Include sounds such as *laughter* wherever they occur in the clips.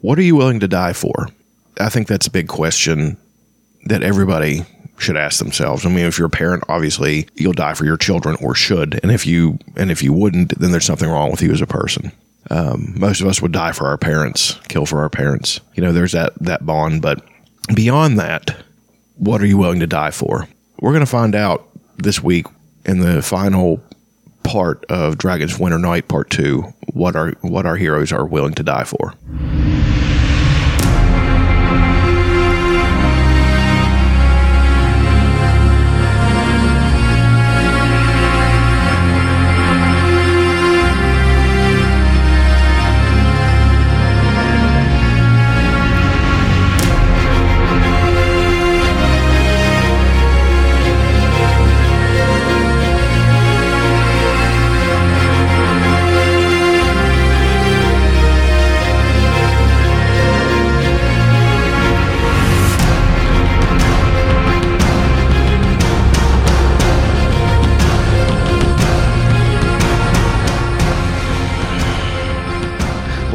what are you willing to die for? I think that's a big question that everybody should ask themselves. I mean, if you're a parent, obviously you'll die for your children or should. And if you and if you wouldn't, then there's something wrong with you as a person. Um, most of us would die for our parents, kill for our parents. You know, there's that that bond. But beyond that, what are you willing to die for? We're going to find out this week in the final part of Dragon's Winter Night Part Two what our what our heroes are willing to die for.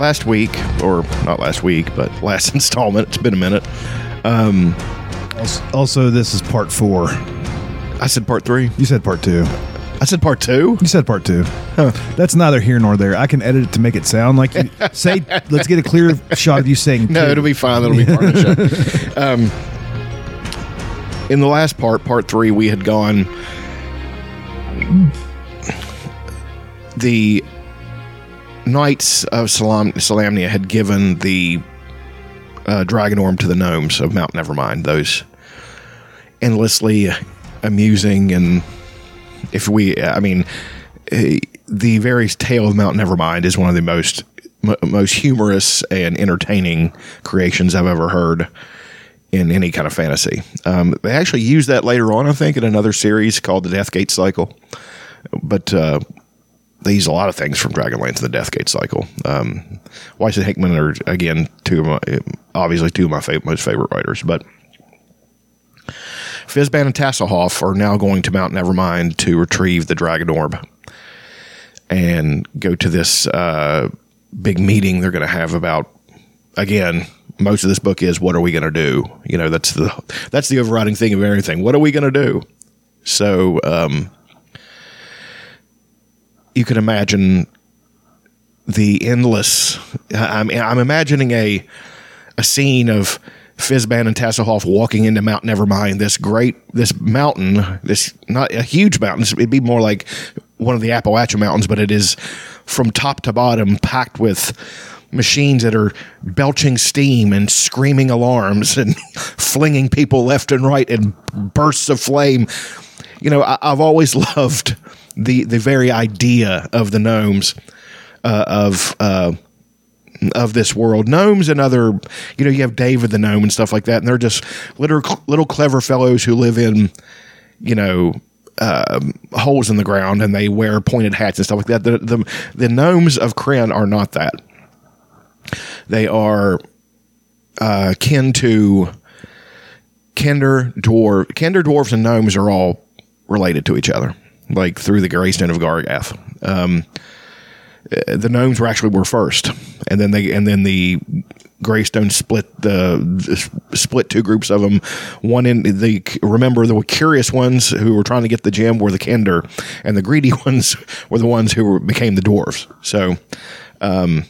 Last week, or not last week, but *laughs* last installment. It's been a minute. Um, Also, this is part four. I said part three. You said part two. I said part two. You said part two. That's neither here nor there. I can edit it to make it sound like you *laughs* say. Let's get a clear shot of you saying. No, two. it'll be fine. That'll be part of the show. *laughs* Um, in the last part, part three, we had gone. The Knights of Salam- Solamnia had given the uh, Dragon Orb to the gnomes of Mount Nevermind. Those endlessly amusing and, if we, I mean, eh, the very tale of Mount Nevermind is one of the most m- most humorous and entertaining creations I've ever heard in any kind of fantasy. Um, they actually use that later on, I think, in another series called the Deathgate Cycle. But uh, they use a lot of things from Dragonlance and the Deathgate Cycle. Um, Weiss and Hickman are again two of my obviously two of my fa- most favorite writers, but. Fizban and Tasslehoff are now going to Mount Nevermind to retrieve the Dragon Orb and go to this uh, big meeting they're going to have about again most of this book is what are we going to do you know that's the that's the overriding thing of everything what are we going to do so um, you can imagine the endless i'm, I'm imagining a a scene of Fizban and Tasslehoff walking into Mount Nevermind, this great, this mountain, this not a huge mountain. It'd be more like one of the Appalachian Mountains, but it is from top to bottom packed with machines that are belching steam and screaming alarms and *laughs* flinging people left and right in bursts of flame. You know, I, I've always *laughs* loved the the very idea of the gnomes uh, of. Uh, of this world. Gnomes and other, you know, you have David the gnome and stuff like that, and they're just little little clever fellows who live in, you know, um, holes in the ground, and they wear pointed hats and stuff like that. The the, the gnomes of Krynn are not that. They are uh, kin to Kender dwarf. Kender dwarves and gnomes are all related to each other, like through the Greystone of Gargath. Um, the gnomes were actually were first, and then they and then the Greystone split the, split two groups of them. One in the remember the curious ones who were trying to get the gem were the Kender, and the greedy *laughs* ones were the ones who were, became the dwarves. So. Um,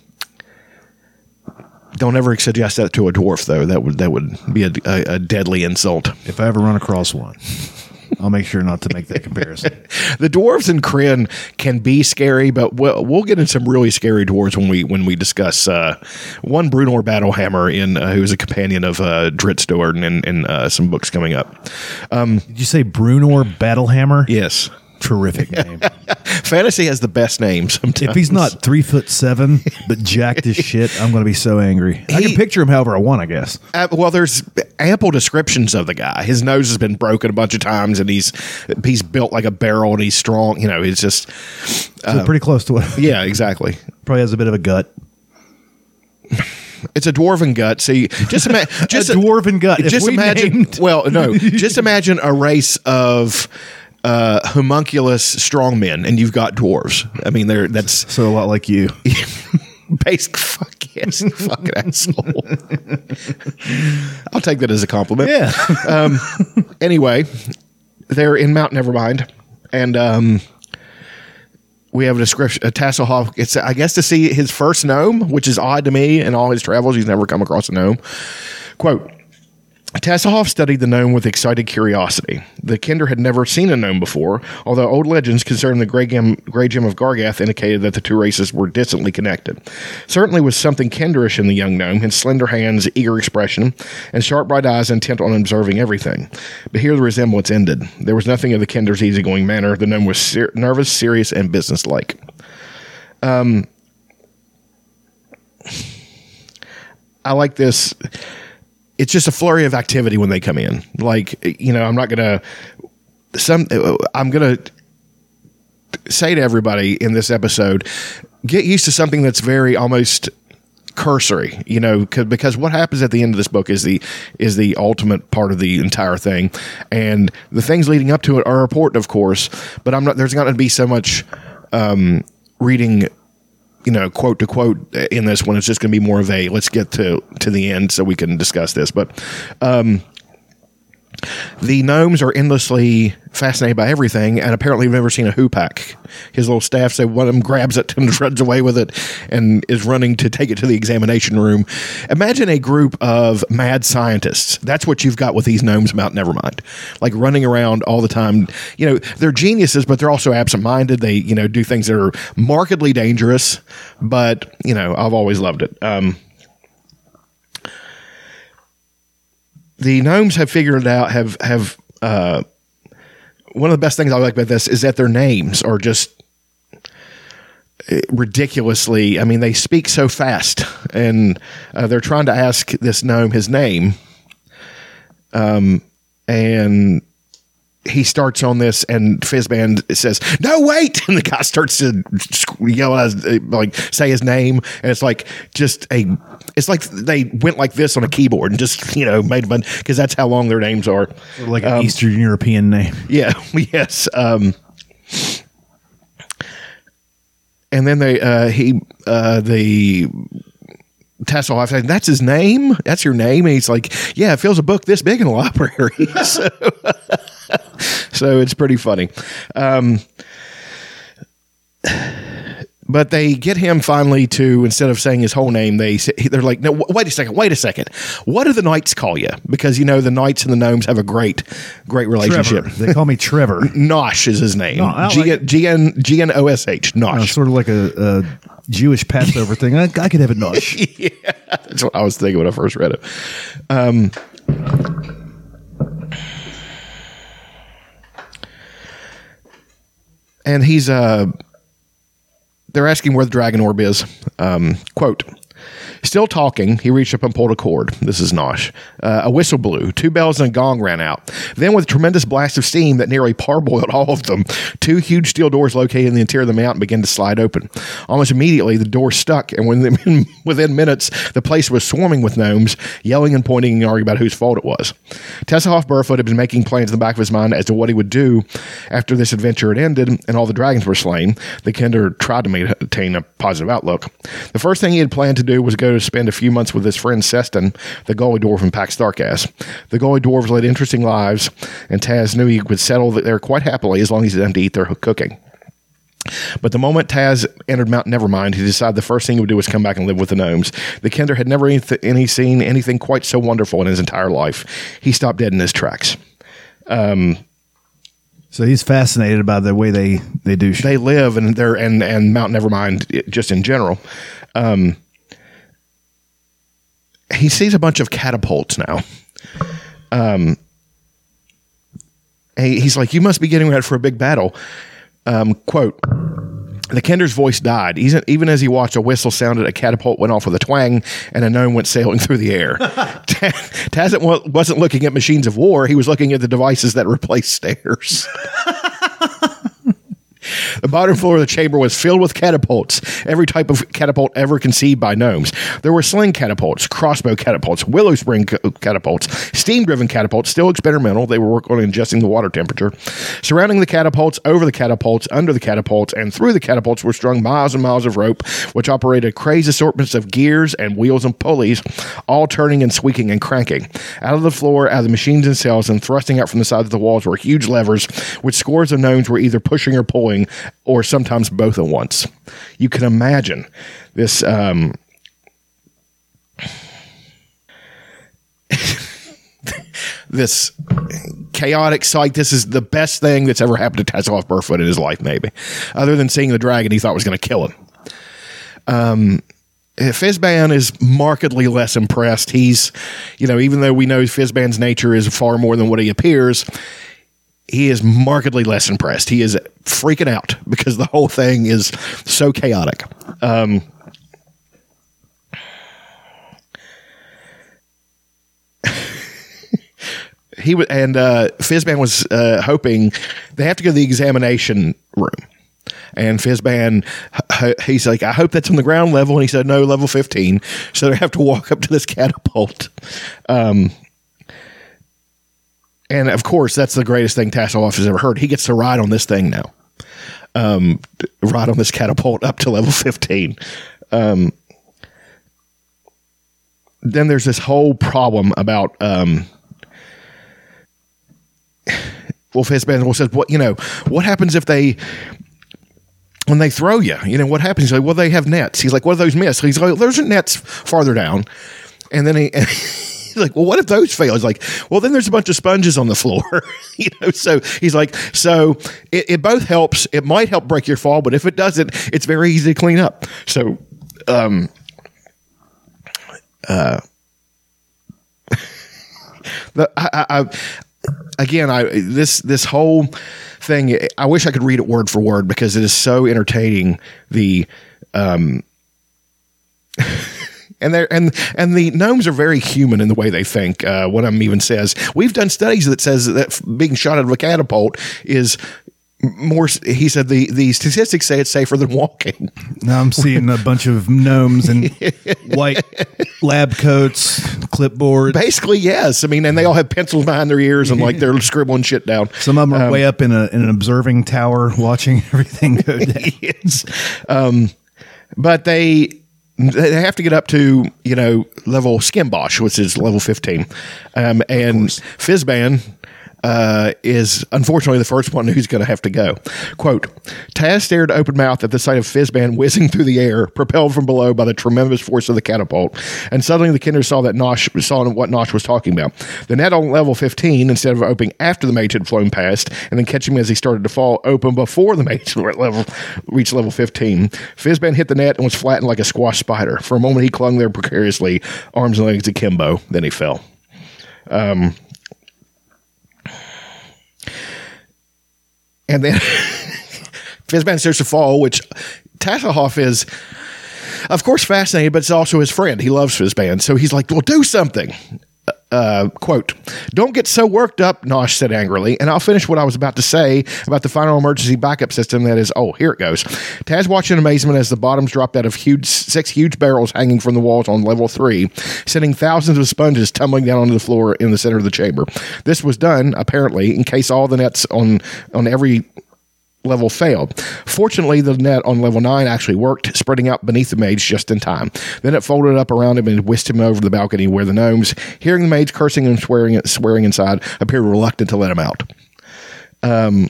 don't ever suggest that to a dwarf, though. That would that would be a, a, a deadly insult. If I ever run across one, I'll make sure not to make that comparison. *laughs* the dwarves in Krynn can be scary, but we'll, we'll get into some really scary dwarves when we when we discuss uh, one Bruenor Battlehammer in uh, who's a companion of uh, Drizzt Do'Urden in, in uh, some books coming up. Did you say Bruenor Battlehammer? Yes, Terrific *laughs* name. fantasy has the best names. Sometimes if he's not three foot seven but jacked as shit, I'm going to be so angry. I He- can picture him however I want, I guess. Uh, well, there's ample descriptions of the guy. His nose has been broken a bunch of times, and he's he's built like a barrel, and he's strong. You know, he's just So pretty close to what. *laughs* yeah, exactly. Probably has a bit of a gut. It's a dwarven gut. See, just ima- *laughs* just a dwarven gut. If Just we imagine. named- Well, no, just imagine a race of uh, homunculus strongmen, and you've got dwarves. I mean, they're that's So a lot like you. *laughs* Basic fuck yes, fucking asshole. *laughs* I'll take that as a compliment. Yeah. *laughs* Anyway, they're in Mount Nevermind, and um, we have a description. A Tasslehoff gets, I guess, to see his first gnome, which is odd to me. In all his travels, he's never come across a gnome. Quote. Tasslehoff studied the gnome with excited curiosity. The Kender had never seen a gnome before, although old legends concerning the Grey Gem, Grey Gem of Gargath indicated that the two races were distantly connected. Certainly was something kenderish in the young gnome, his slender hands, eager expression, and sharp bright eyes intent on observing everything. But here the resemblance ended. There was nothing of the Kender's easygoing manner. The gnome was ser- nervous, serious, and businesslike. Um, I like this. It's just a flurry of activity when they come in. Like, you know, I'm not going to, some, I'm going to say to everybody in this episode, get used to something that's very almost cursory, you know, 'cause- because what happens at the end of this book is the is the ultimate part of the entire thing, and the things leading up to it are important, of course. But I'm not. There's not going to be so much um, reading you know, quote to quote in this one. It's just going to be more of a let's get to to the end so we can discuss this. But um, the gnomes are endlessly fascinated by everything, and apparently, we've never seen a hoopak. His little staff, so one of them grabs it *laughs* and runs away with it, and is running to take it to the examination room. Imagine a group of mad scientists. That's what you've got with these gnomes about Nevermind, like running around all the time. You know, they're geniuses, but they're also absent-minded. They, you know, do things that are markedly dangerous. But you know, I've always loved it. Um, the gnomes have figured it out. Have have uh, one of the best things I like about this is that their names are just uh, ridiculously. I mean, they speak so fast, and uh, they're trying to ask this gnome his name, um, and he starts on this, and Fizban says, "No, wait!" *laughs* And the guy starts to yell, as, like say his name, and it's like just a. It's like they went like this on a keyboard and just you know made a bunch because that's how long their names are. like an Eastern European name. Yeah. *laughs* Yes. Um, and then they uh, he uh, the Tasslehoff said, "That's his name. That's your name." And he's like, "Yeah, it fills a book this big in the *laughs* library." so, *laughs* so it's pretty funny. Um, but they get him finally to instead of saying his whole name, they say, they're like, "No, w- wait a second, wait a second. What do the knights call you?" Because you know the knights and the gnomes have a great, great relationship. Trevor. They call me Trevor. Nosh is his name. No, G like- N G N O S H. Uh, Nosh. sort of like a, a Jewish Passover thing. I, I could have a nush. *laughs* That's what I was thinking when I first read it. Um, and he's uh, they're asking where the dragon orb is. Um, quote. Still talking, he reached up and pulled a cord. This is Nosh. Uh, a whistle blew. Two bells and a gong ran out. Then, with a tremendous blast of steam that nearly parboiled all of them, two huge steel doors located in the interior of the mountain began to slide open. Almost immediately, the door stuck, and within, *laughs* within minutes, the place was swarming with gnomes, yelling and pointing and arguing about whose fault it was. Tasslehoff Burrfoot had been making plans in the back of his mind as to what he would do after this adventure had ended and all the dragons were slain. The Kender tried to maintain a positive outlook. The first thing he had planned to do was go to spend a few months with his friend Sestun, the Gully Dwarf from Pax Tharkas. The Gully Dwarves led interesting lives, and Tas knew he would settle there quite happily as long as he didn't eat their cooking. But the moment Tas entered Mount Nevermind, he decided the first thing he would do was come back and live with the gnomes. The Kender had never any, any seen anything quite so wonderful in his entire life. He stopped dead in his tracks. Um, So he's fascinated by the way they they do shit. They live and they're and and Mount Nevermind just in general. Um, he sees a bunch of catapults now. Um, he- he's like, "You must be getting ready for a big battle." Um, quote. The Kender's voice died. Even even as he watched, a whistle sounded, a catapult went off with a twang, and a gnome went sailing through the air. *laughs* Tas wa- wasn't looking at machines of war; he was looking at the devices that replaced stairs. *laughs* The bottom floor of the chamber was filled with catapults, every type of catapult ever conceived by gnomes. There were sling catapults, crossbow catapults, willow spring ca- catapults, steam driven catapults, still experimental. They were working on adjusting the water temperature. Surrounding the catapults, over the catapults, under the catapults, and through the catapults were strung miles and miles of rope, which operated crazy assortments of gears and wheels and pulleys, all turning and squeaking and cranking. Out of the floor, out of the machines and cells, and thrusting out from the sides of the walls were huge levers, which scores of gnomes were either pushing or pulling, or sometimes both at once. You can imagine this. Um, *laughs* this chaotic sight. This is the best thing that's ever happened to Tasslehoff Burrfoot in his life, maybe, other than seeing the dragon he thought was going to kill him. Um, Fizban is markedly less impressed. He's, you know, even though we know Fizban's nature is far more than what he appears, he is markedly less impressed. He is freaking out because the whole thing is so chaotic. Um, *laughs* he w- and uh, Fizban was uh, hoping they have to go to the examination room. And Fizban, he's like, I hope that's on the ground level. And he said, no, level 15. So they have to walk up to this catapult. Um, and of course, that's the greatest thing Tasslehoff has ever heard. He gets to ride on this thing now. Um, ride on this catapult up to level 15. Um, then there's this whole problem about, um, well, Fizban says, what, you know, what happens if they, when they throw you, you know, what happens? He's like, well, they have nets. He's like, what do those miss? He's like, there's nets farther down. And then he, *laughs* he's *laughs* like, well, what if those fail? He's like, well, then there's a bunch of sponges on the floor, *laughs* you know. So he's like, so it, it both helps. It might help break your fall, but if it doesn't, it's very easy to clean up. So, um, uh, *laughs* the, I, I, again, I this this whole thing. I wish I could read it word for word because it is so entertaining. The um, and they and and the gnomes are very human in the way they think. Uh, one of them even says we've done studies that says that being shot out of a catapult is more. He said the the statistics say it's safer than walking. Now I'm seeing a bunch of gnomes in *laughs* white lab coats, clipboards. Basically, yes. I mean, and they all have pencils behind their ears and like they're *laughs* scribbling shit down. Some of them are way up in, a, in an observing tower *laughs* watching everything go down. yes. Um, but they they have to get up to you know level Skimbosh, which is level fifteen, um, and Fizban. Uh, is unfortunately the first one who's going to have to go. Quote Tas stared open mouthed at the sight of Fizban whizzing through the air, propelled from below by the tremendous force of the catapult. And suddenly the Kender saw that Nosh saw what Nosh was talking about. The net on level 15, instead of opening after the mage had flown past and then catching him as he started to fall, opened before the mage *laughs* level reached level 15. Fizban hit the net and was flattened like a squash spider. For a moment, he clung there precariously, arms and legs akimbo. Then he fell. Um, and then *laughs* Fizban starts to fall, which Tasslehoff is, of course, fascinated, but it's also his friend. He loves Fizban, so he's like, "Well, do something." Uh, quote, don't get so worked up, Nosh said angrily, and I'll finish what I was about to say about the final emergency backup system that is, oh, here it goes. Tas watched in amazement as the bottoms dropped out of huge, six huge barrels hanging from the walls on level three, sending thousands of sponges tumbling down onto the floor in the center of the chamber. This was done, apparently, in case all the nets on, on every level failed. Fortunately, the net on level 9 actually worked, spreading out beneath the mage just in time. Then it folded up around him and whisked him over the balcony where the gnomes, hearing the mage cursing and swearing, swearing inside, appeared reluctant to let him out. Um,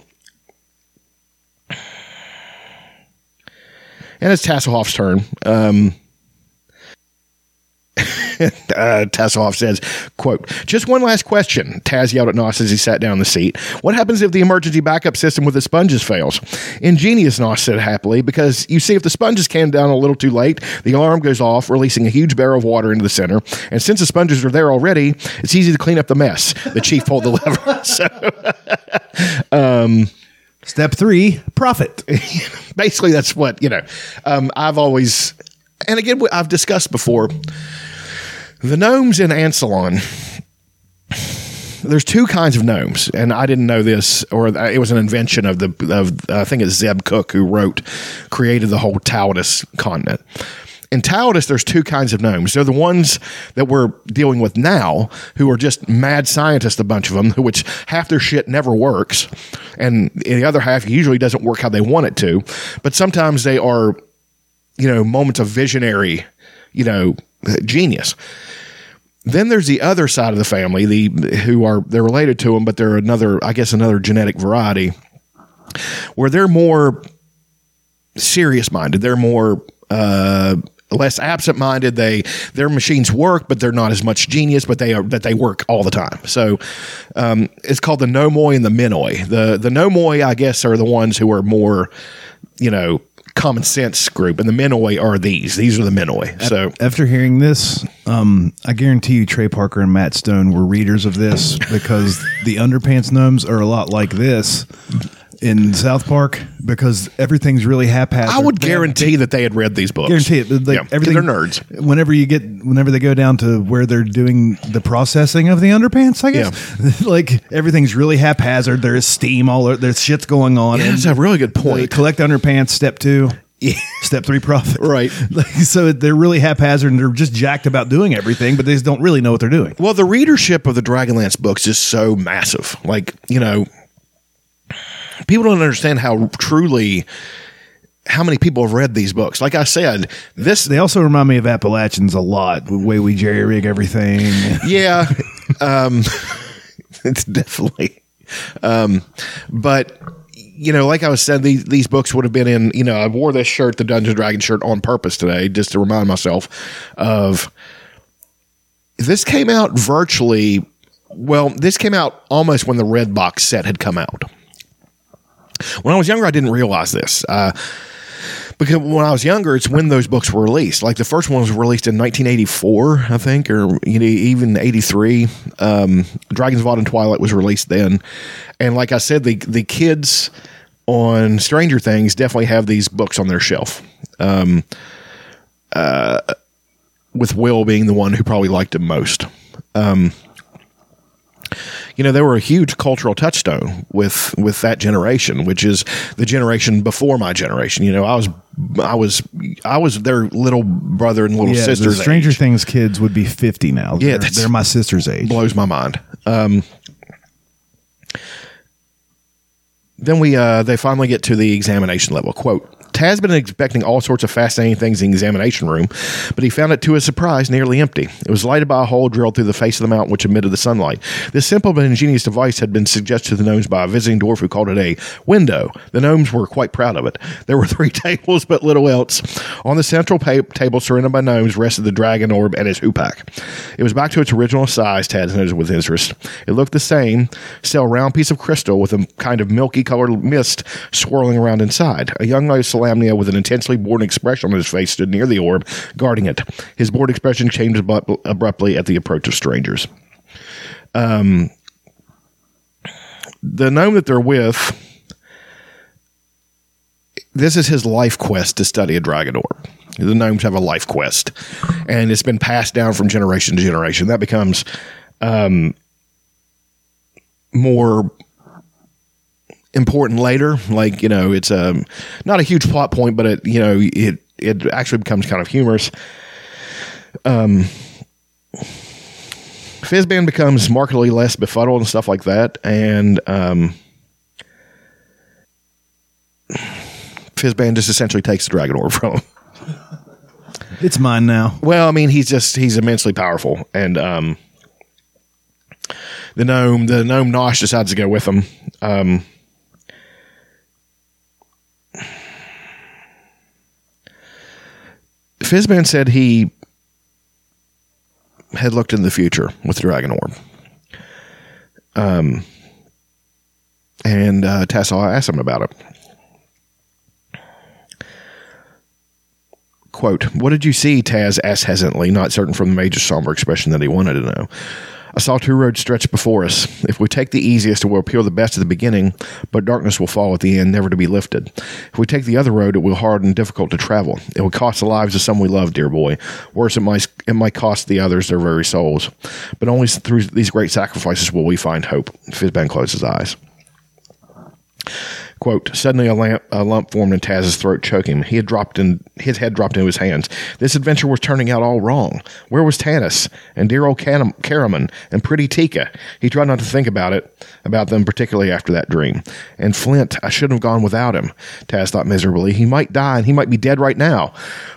and it's Tasslehoff's turn. Um, *laughs* uh, Tasslehoff says, quote, just one last question. Tas yelled at Nosh as he sat down in the seat. What happens if the emergency backup system with the sponges fails? Ingenious, Nosh said happily, because you see, if the sponges came down a little too late, the alarm goes off, releasing a huge barrel of water into the center. And since the sponges are there already, it's easy to clean up the mess. The chief pulled the lever. *laughs* so, *laughs* um, Step three, profit. basically, that's what, you know, um, I've always, and again, I've discussed before the gnomes in Ansalon, there's two kinds of gnomes, and I didn't know this, or it was an invention of the of I think it's Zeb Cook who wrote created the whole Taladas continent. In Taladas, there's two kinds of gnomes. They're the ones that we're dealing with now, who are just mad scientists, a bunch of them, which half their shit never works, and the other half usually doesn't work how they want it to. But sometimes they are, you know, moments of visionary, you know, genius. Then there's the other side of the family, the who are they're related to them, but they're another, I guess, another genetic variety, where they're more serious minded. They're more uh, less absent minded. They their machines work, but they're not as much genius, but they are that they work all the time. So um, it's called the nomoi and the menoi. The the nomoi, I guess, are the ones who are more, you know, common sense group, and the menoi are these. These are the menoi. So After hearing this, um, I guarantee you Trey Parker and Matt Stone were readers of this because the underpants gnomes are a lot like this in South Park because everything's really haphazard. I would They guarantee that they had read these books. guarantee it. Like Yeah, everything, they're nerds. Whenever you get, whenever they go down to where they're doing the processing of the underpants, I guess, *laughs* like everything's really haphazard. There is steam all over. There's shit's going on. Yeah, that's a really good point. collect underpants. Step two. Yeah. Step three profit. *laughs* Right. *laughs* Like, so they're really haphazard and they're just jacked about doing everything, but they just don't really know what they're doing. Well, the readership of the Dragonlance books is so massive. Like, you know, people don't understand how truly how many people have read these books. Like I said, this They also remind me of Appalachians a lot. The way we jerry rig everything. *laughs* yeah, um, *laughs* it's definitely. Um, but you know, like I was saying, these these books would have been in. You know, I wore this shirt, the Dungeon Dragon shirt, on purpose today, just to remind myself of. This came out virtually. Well, this came out almost when the red box set had come out. When I was younger, I didn't realize this. Uh, because when I was younger, it's when those books were released. Like the first one was released in 1984, I think, or you know, even 83. Um, Dragons of Autumn Twilight was released then, and like I said, the the kids on Stranger Things definitely have these books on their shelf. Um, uh, with Will being the one who probably liked them most. Um, you know they were a huge cultural touchstone with with that generation which is the generation before my generation you know i was i was i was their little brother and little Yeah, the sister's Stranger age. Things kids would be 50 now. Yeah, they're, they're my sister's age. blows my mind um then we uh they finally get to the examination level quote Tas had been expecting all sorts of fascinating things in the examination room, but he found it to his surprise nearly empty. It was lighted by a hole drilled through the face of the mountain which emitted the sunlight. This simple but ingenious device had been suggested to the gnomes by a visiting dwarf who called it a window. The gnomes were quite proud of it. There were *laughs* three tables, but little else. On the central pa- table, surrounded by gnomes, rested the dragon orb and his hoopak. It was back to its original size, Tas noted with interest. It looked the same, still a round piece of crystal with a kind of milky colored mist swirling around inside. A young Salamnia with an intensely bored expression on his face stood near the orb, guarding it. His bored expression changed abruptly at the approach of strangers. Um, the gnome that they're with, this is his life quest to study a dragon orb. The gnomes have a life quest, and it's been passed down from generation to generation. That becomes um, more important later. Like you know, it's um, not a huge plot point, but it you know it it actually becomes kind of humorous. Um, Fizban becomes markedly less befuddled and stuff like that, and um, Fizban just essentially takes the dragon orb from him. *laughs* It's mine now. Well, I mean, he's just he's immensely powerful, and um, the gnome the gnome Nosh decides to go with him. Um, Fizban said he had looked in the future with the dragon orb. Um, and uh, Tassel asked him about it. Quote, What did you see? Tas asked hesitantly, not certain from the major's somber expression that he wanted to know. I saw two roads stretched before us. If we take the easiest, it will appear the best at the beginning, but darkness will fall at the end, never to be lifted. If we take the other road, it will be hard and difficult to travel. It will cost the lives of some we love, dear boy. Worse, it might, it might cost the others their very souls. But only through these great sacrifices will we find hope. Fizban closed his eyes. Quote, suddenly a, lamp, a lump formed in Tas's throat, choking him. He had dropped in, his head dropped into his hands. This adventure was turning out all wrong. Where was Tanis and dear old Can- Caramon and pretty Tika? He tried not to think about it, about them particularly after that dream. And Flint, I shouldn't have gone without him, Tas thought miserably. He might die and he might be dead right now.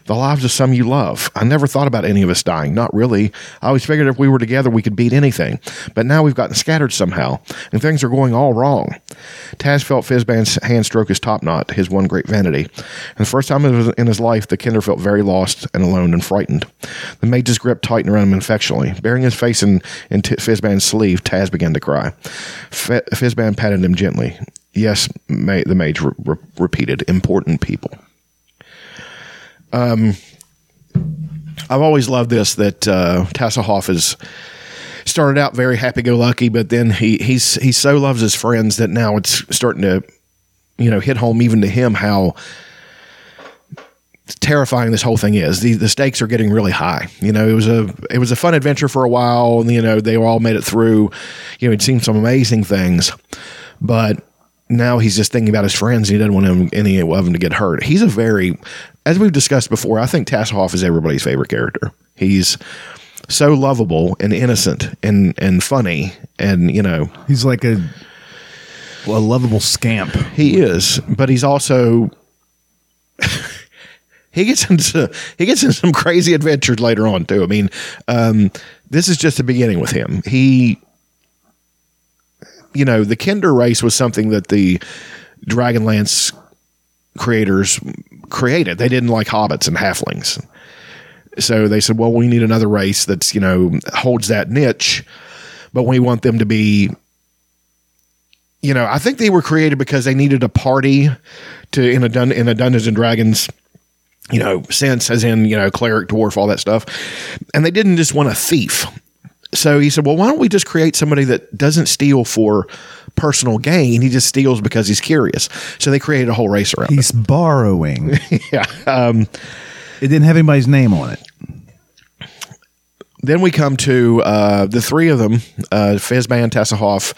The lives of some you love. I never thought about any of us dying. Not really. I always figured if we were together, we could beat anything. But now we've gotten scattered somehow, and things are going all wrong. Tas felt Fizban's hand stroke his top knot, his one great vanity. And the first time in his life, the kender felt very lost and alone and frightened. The mage's grip tightened around him affectionately. Burying his face in, in T- Fizban's sleeve, Tas began to cry. F- Fizban patted him gently. Yes, ma- the mage re- re- repeated, important people. Um, I've always loved this that uh, Tasslehoff is started out very happy go lucky, but then he he's he so loves his friends that now it's starting to you know hit home even to him how terrifying this whole thing is. The the stakes are getting really high. You know, it was a it was a fun adventure for a while, and you know they all made it through. You know, he'd seen some amazing things, but now he's just thinking about his friends. And He doesn't want him, any of them to get hurt. He's a very, as we've discussed before, I think Tasslehoff is everybody's favorite character. He's so lovable and innocent and and funny, and you know He's like a a lovable scamp. he is, but he's also. *laughs* He gets into he gets into some crazy adventures later on too. I mean, um, this is just the beginning with him. He you know, the Kender race was something that the Dragonlance creators created. They didn't like hobbits and halflings. So they said, well, we need another race that's, you know, holds that niche, but we want them to be you know, I think they were created because they needed a party to in a dun, in a Dungeons and Dragons you know, sense as in, you know, cleric, dwarf, all that stuff. And they didn't just want a thief. So he said, well, why don't we just create somebody that doesn't steal for personal gain? He just steals because he's curious. So they created a whole race around He's borrowing. *laughs* Yeah. Um, it didn't have anybody's name on it. then we come to uh, the three of them, uh, Fizban, Tasslehoff,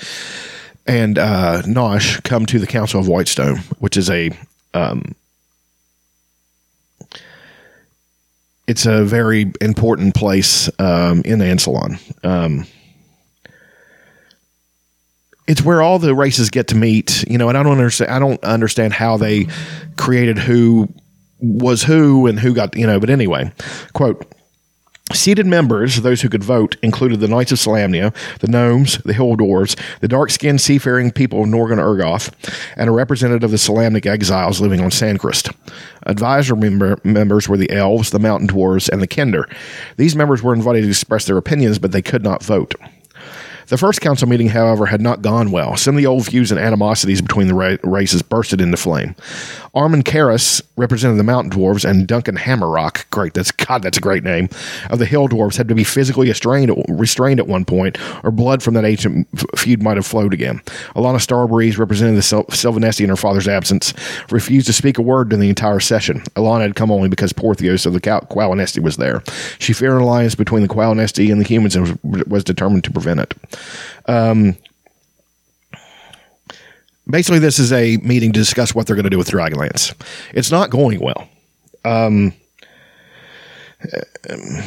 and uh, Nosh come to the Council of Whitestone, which is a um, it's a very important place um, in Ansalon. Um, it's where all the races get to meet, you know, and I don't understand. I don't understand how they created who was who and who got, you know. But anyway, quote. Seated members, those who could vote, included the Knights of Solamnia, the Gnomes, the Hill Dwarves, the dark skinned seafaring people of Northern Ergoth, and a representative of the Solamnic exiles living on Sancrist. Advisor member, members were the Elves, the Mountain Dwarves, and the Kender. These members were invited to express their opinions, but they could not vote. The first council meeting, however, had not gone well. Some of the old feuds and animosities between the ra- races bursted into flame. Armin Karras represented the Mountain Dwarves, and Duncan Hammerrock, great, that's God, that's a great name, of the Hill Dwarves had to be physically restrained, restrained at one point, or blood from that ancient feud might have flowed again. Alhana Starbreeze, representing the Sil- Silvanesti in her father's absence, refused to speak a word during the entire session. Alhana had come only because Porthios of the Qualinesti was there. She feared an alliance between the Qualinesti and the humans and was, was determined to prevent it. Um, basically this is a meeting to discuss what they're going to do with Dragonlance. It's not going well. Um,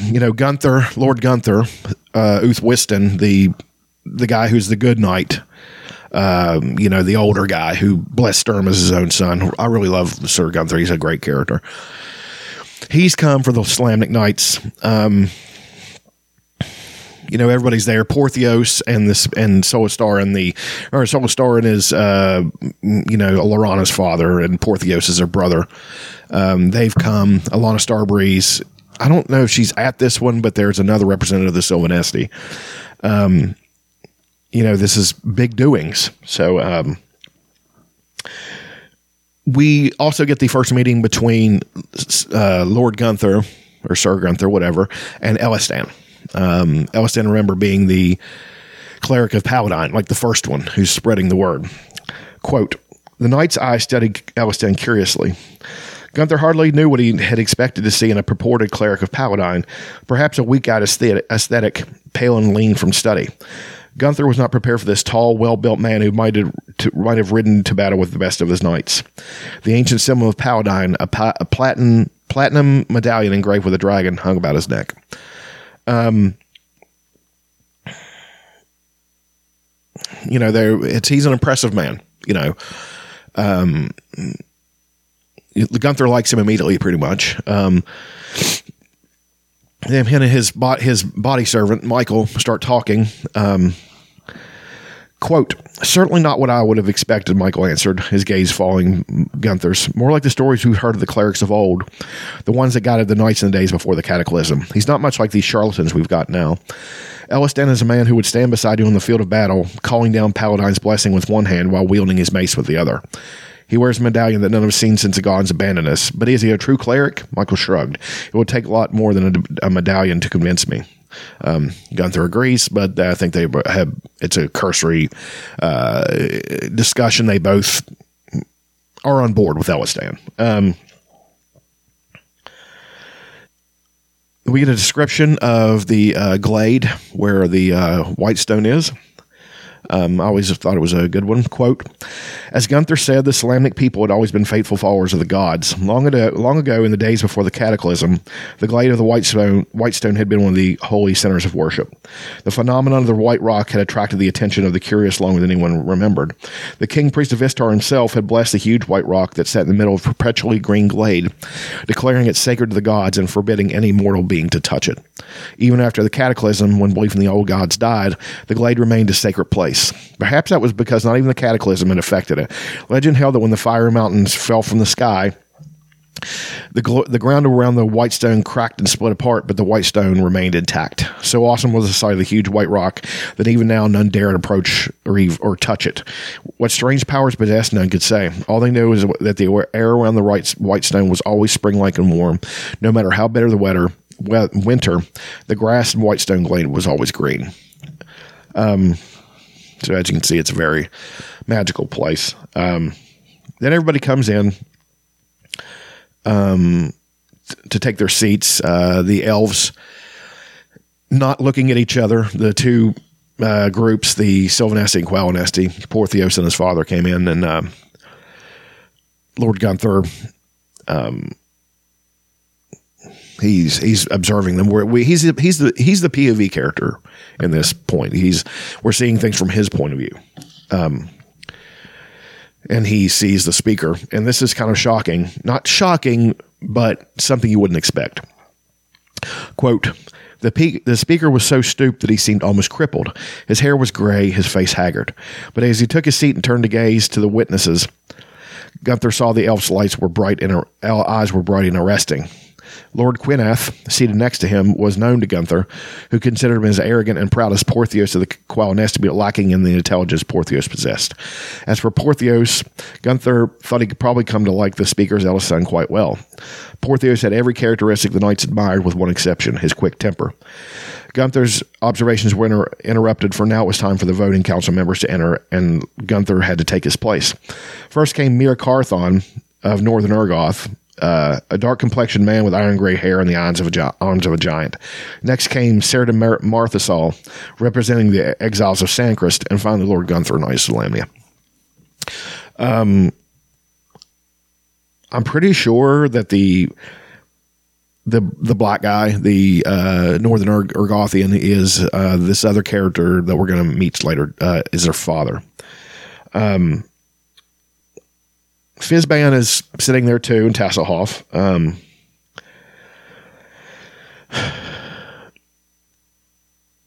you know, Gunther, Lord Gunther, uh, Uth Wistan, the the guy who's the good knight, um, you know, the older guy who blessed Sturm as his own son. I really love Sir Gunther. He's a great character. He's come for the Solamnic Knights. Um, you know, everybody's there. Porthios and this and Solastar and the or Solastar and his uh, you know Laurana's father and Porthios is her brother. Um, they've come. Alhana Starbreeze. I don't know if she's at this one, but there's another representative of the Silvanesti. Um, you know, this is big doings. So um, we also get the first meeting between uh, Lord Gunther or Sir Gunther, whatever, and Elistan. Um, Elistan, remember, being the cleric of Paladine, like the first one who's spreading the word. Quote The knight's eye studied Elistan curiously. Gunther hardly knew what he had expected to see in a purported cleric of Paladine, perhaps a weak eyed aesthetic, pale and lean from study. Gunther was not prepared for this tall, well built man who might have, to, might have ridden to battle with the best of his knights. The ancient symbol of Paladine, a, pa- a platinum, platinum medallion engraved with a dragon, hung about his neck. Um, you know, there it's he's an impressive man. You know, um, the Gunther likes him immediately, pretty much. Um, then him and his his body servant Michael start talking. Um, quote certainly not what i would have expected michael answered his gaze following gunther's more like the stories we've heard of the clerics of old the ones that guided the knights in the days before the cataclysm he's not much like these charlatans we've got now elistan is a man who would stand beside you on the field of battle calling down paladine's blessing with one hand while wielding his mace with the other he wears a medallion that none have seen since the gods abandoned us. But is he a true cleric? Michael shrugged. It would take a lot more than a, a medallion to convince me. Um, Gunther agrees, but I think they have it's a cursory uh, discussion. They both are on board with Elistan. Um, we get a description of the uh, glade where the uh, Whitestone is. Um, I always thought it was a good one. Quote As Gunther said, the Solamnic people had always been faithful followers of the gods. Long ago, long ago, in the days before the cataclysm, the glade of the Whitestone, Whitestone had been one of the holy centers of worship. The phenomenon of the White Rock had attracted the attention of the curious longer than anyone remembered. The king priest of Istar himself had blessed the huge White Rock that sat in the middle of perpetually green glade, declaring it sacred to the gods and forbidding any mortal being to touch it. Even after the cataclysm, when belief in the old gods died, the glade remained a sacred place. Perhaps that was because not even the cataclysm had affected it. Legend held that when the fire mountains fell from the sky, the, gl- the ground around the white stone cracked and split apart, but the white stone remained intact. So awesome was the sight of the huge white rock that even now none dared approach or, ev- or touch it. What strange powers possessed, none could say. All they knew is that the air around the white, white stone was always spring like and warm, no matter how bitter the weather. Winter, the grass in Whitestone Glade was always green. Um, so as you can see, it's a very magical place. Um, then everybody comes in um, to take their seats. Uh, the elves not looking at each other. The two uh, groups, the Silvanesti and Qualinesti, Porthios and his father came in, and uh, Lord Gunther. Um, he's he's observing them. We're, we, he's he's the he's the POV character in this point. He's we're seeing things from his point of view. Um, and he sees the speaker, and this is kind of shocking. Not shocking, but something you wouldn't expect. Quote. The, pe- the speaker was so stooped that he seemed almost crippled. His hair was gray, his face haggard. But as he took his seat and turned to gaze to the witnesses, Gunther saw the elf's lights were bright and eyes were bright and arresting. Lord Quinath, seated next to him, was known to Gunther, who considered him as arrogant and proud as Porthios of the Qualinesti, but lacking in the intelligence Porthios possessed. As for Porthios, Gunther thought he could probably come to like the speaker's eldest son quite well. Porthios had every characteristic the knights admired, with one exception his quick temper. Gunther's observations were inter- interrupted, for now it was time for the voting council members to enter, and Gunther had to take his place. First came Mir Carthon of Northern Ergoth, uh, a dark complexioned man with iron gray hair and the arms of a, gi- arms of a giant. Next came Sheridan Mar- Marthasol, representing the exiles of Sancrist, and finally Lord Gunther and Isolamnia. Um, I'm pretty sure that the the the black guy, the uh, Northern Ur- Ergothian, is uh, this other character that we're going to meet later. Uh, is their father. Um, Fizban is sitting there too, and Tasslehoff. Um,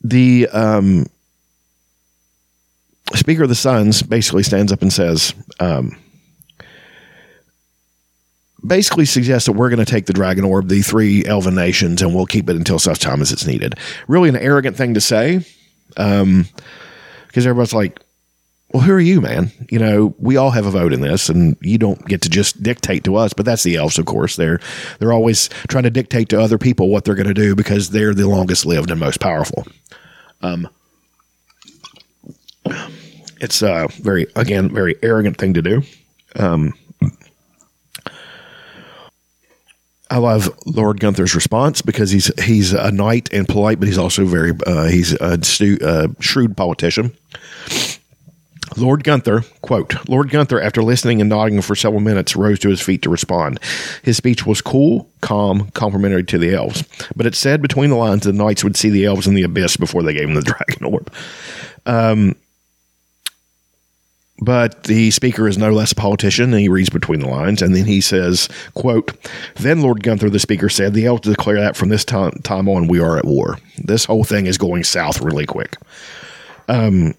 the um, Speaker of the Suns basically stands up and says, um, basically suggests that we're going to take the Dragon Orb, the three elven nations, and we'll keep it until such time as it's needed. Really an arrogant thing to say, because everybody's like, well, who are you, man? You know, we all have a vote in this, and you don't get to just dictate to us. But that's the elves, of course. They're they're always trying to dictate to other people what they're going to do because they're the longest lived and most powerful. Um, it's a very again very arrogant thing to do. Um, I love Lord Gunther's response because he's he's a knight and polite, but he's also very uh, he's a stu- uh, shrewd politician. Lord Gunther, quote, Lord Gunther, after listening and nodding for several minutes, rose to his feet to respond. His speech was cool, calm, complimentary to the elves, but it said between the lines the knights would see the elves in the abyss before they gave him the dragon orb. Um, but the speaker is no less a politician, and he reads between the lines, and then he says, quote, Then Lord Gunther, the speaker, said, The elves declare that from this time, time on we are at war. This whole thing is going south really quick. Um,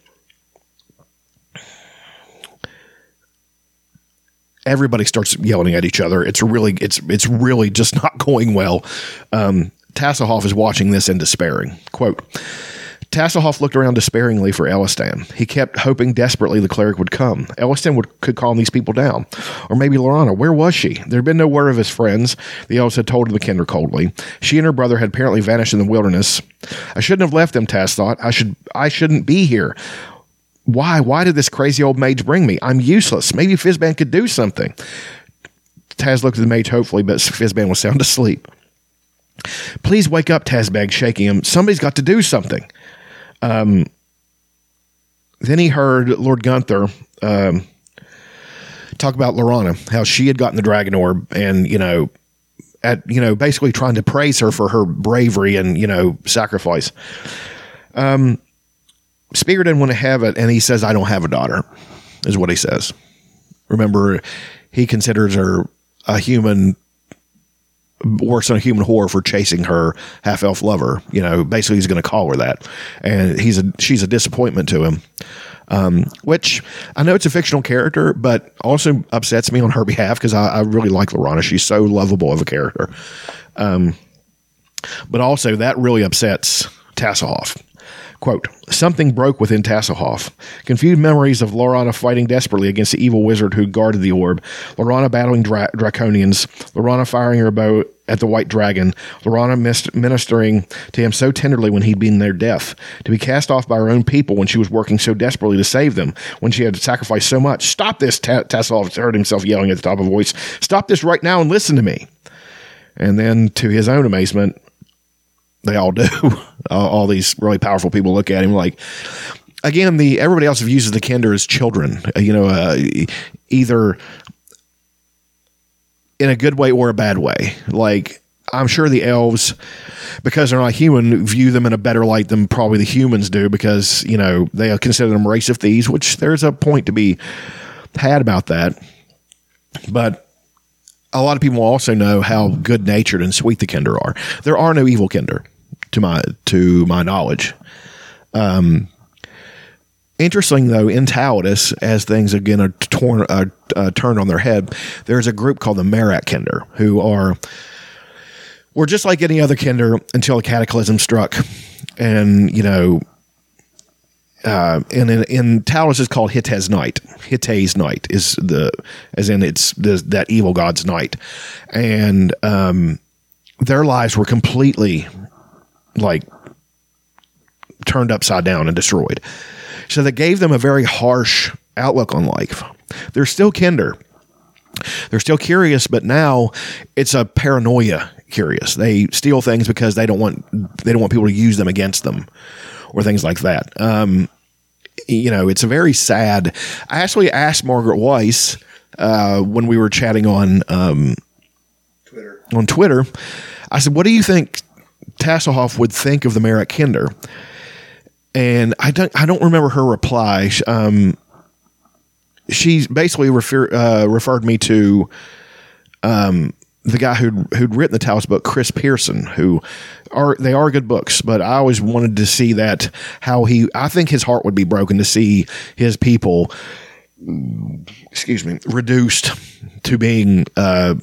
everybody starts yelling at each other. It's really, it's, it's really just *laughs* not going well. Um, Tasslehoff is watching this and despairing. Quote, Tasslehoff looked around despairingly for Elistan. He kept hoping desperately the cleric would come. Elistan would, could calm these people down. Or maybe Laurana. Where was she? There had been no word of his friends, the elves had told the kender coldly. She and her brother had apparently vanished in the wilderness. I shouldn't have left them, Tas thought. I should I shouldn't be here. Why? Why did this crazy old mage bring me? I'm useless. Maybe Fizban could do something. Tas looked at the mage hopefully, but Fizban was sound *laughs* asleep. Please wake up, Tazbag, shaking him. Somebody's got to do something. Um, then he heard Lord Gunthar um, talk about Laurana, how she had gotten the dragon orb, and you know, at you know, basically trying to praise her for her bravery and you know, sacrifice. Um, Speaker didn't want to have it, and he says, "I don't have a daughter," is what he says. Remember, he considers her a human worse than a human whore for chasing her half elf lover. You know, basically he's going to call her that, and he's a she's a disappointment to him. Um, which I know it's a fictional character, but also upsets me on her behalf because I, I, really like Laurana. She's so lovable of a character. Um, but also that really upsets Tasslehoff Quote, something broke within Tasslehoff. Confused memories of Laurana fighting desperately against the evil wizard who guarded the orb, Laurana battling dra- draconians, Laurana firing her bow at the white dragon, Laurana ministering to him so tenderly when he'd been near death, to be cast off by her own people when she was working so desperately to save them, when she had sacrificed so much. Stop this, Ta- Tasslehoff heard himself yelling at the top of a voice. Stop this right now and listen to me. And then, to his own amazement, they all do. *laughs* all, these really powerful people look at him like. Again, the everybody else uses the Kender as children. Uh, you know, uh, either in a good way or a bad way. Like I'm sure the elves, because they're not human, view them in a better light than probably the humans do, because you know they consider them race of thieves. Which there's a point to be had about that. But a lot of people also know how good natured and sweet the Kender are. There are no evil Kender, to my to my knowledge. Um, interesting though, in Taladas, as things again are torn uh, uh, turned on their head, there's a group called the Merak Kender who are were just like any other Kender until a cataclysm struck, and you know uh, and in, in Taladas is called Hitez Night. Hitez Night is the, as in it's the, that evil god's night, and um, their lives were completely like turned upside down and destroyed. So that gave them a very harsh outlook on life. They're still kender. They're still curious, but now it's a paranoia curious. They steal things because they don't want they don't want people to use them against them or things like that. Um, you know, it's a very sad. I actually asked Margaret Weis uh, when we were chatting on um, Twitter. On Twitter, I said, "What do you think Tasslehoff would think of the Merak Kender?" And I don't, I don't remember her reply. Um, she basically refer, uh, referred me to um, the guy who'd who'd written the Taladas book, Chris Pierson, who are they are good books, but I always wanted to see that how he I think his heart would be broken to see his people excuse me reduced to being uh,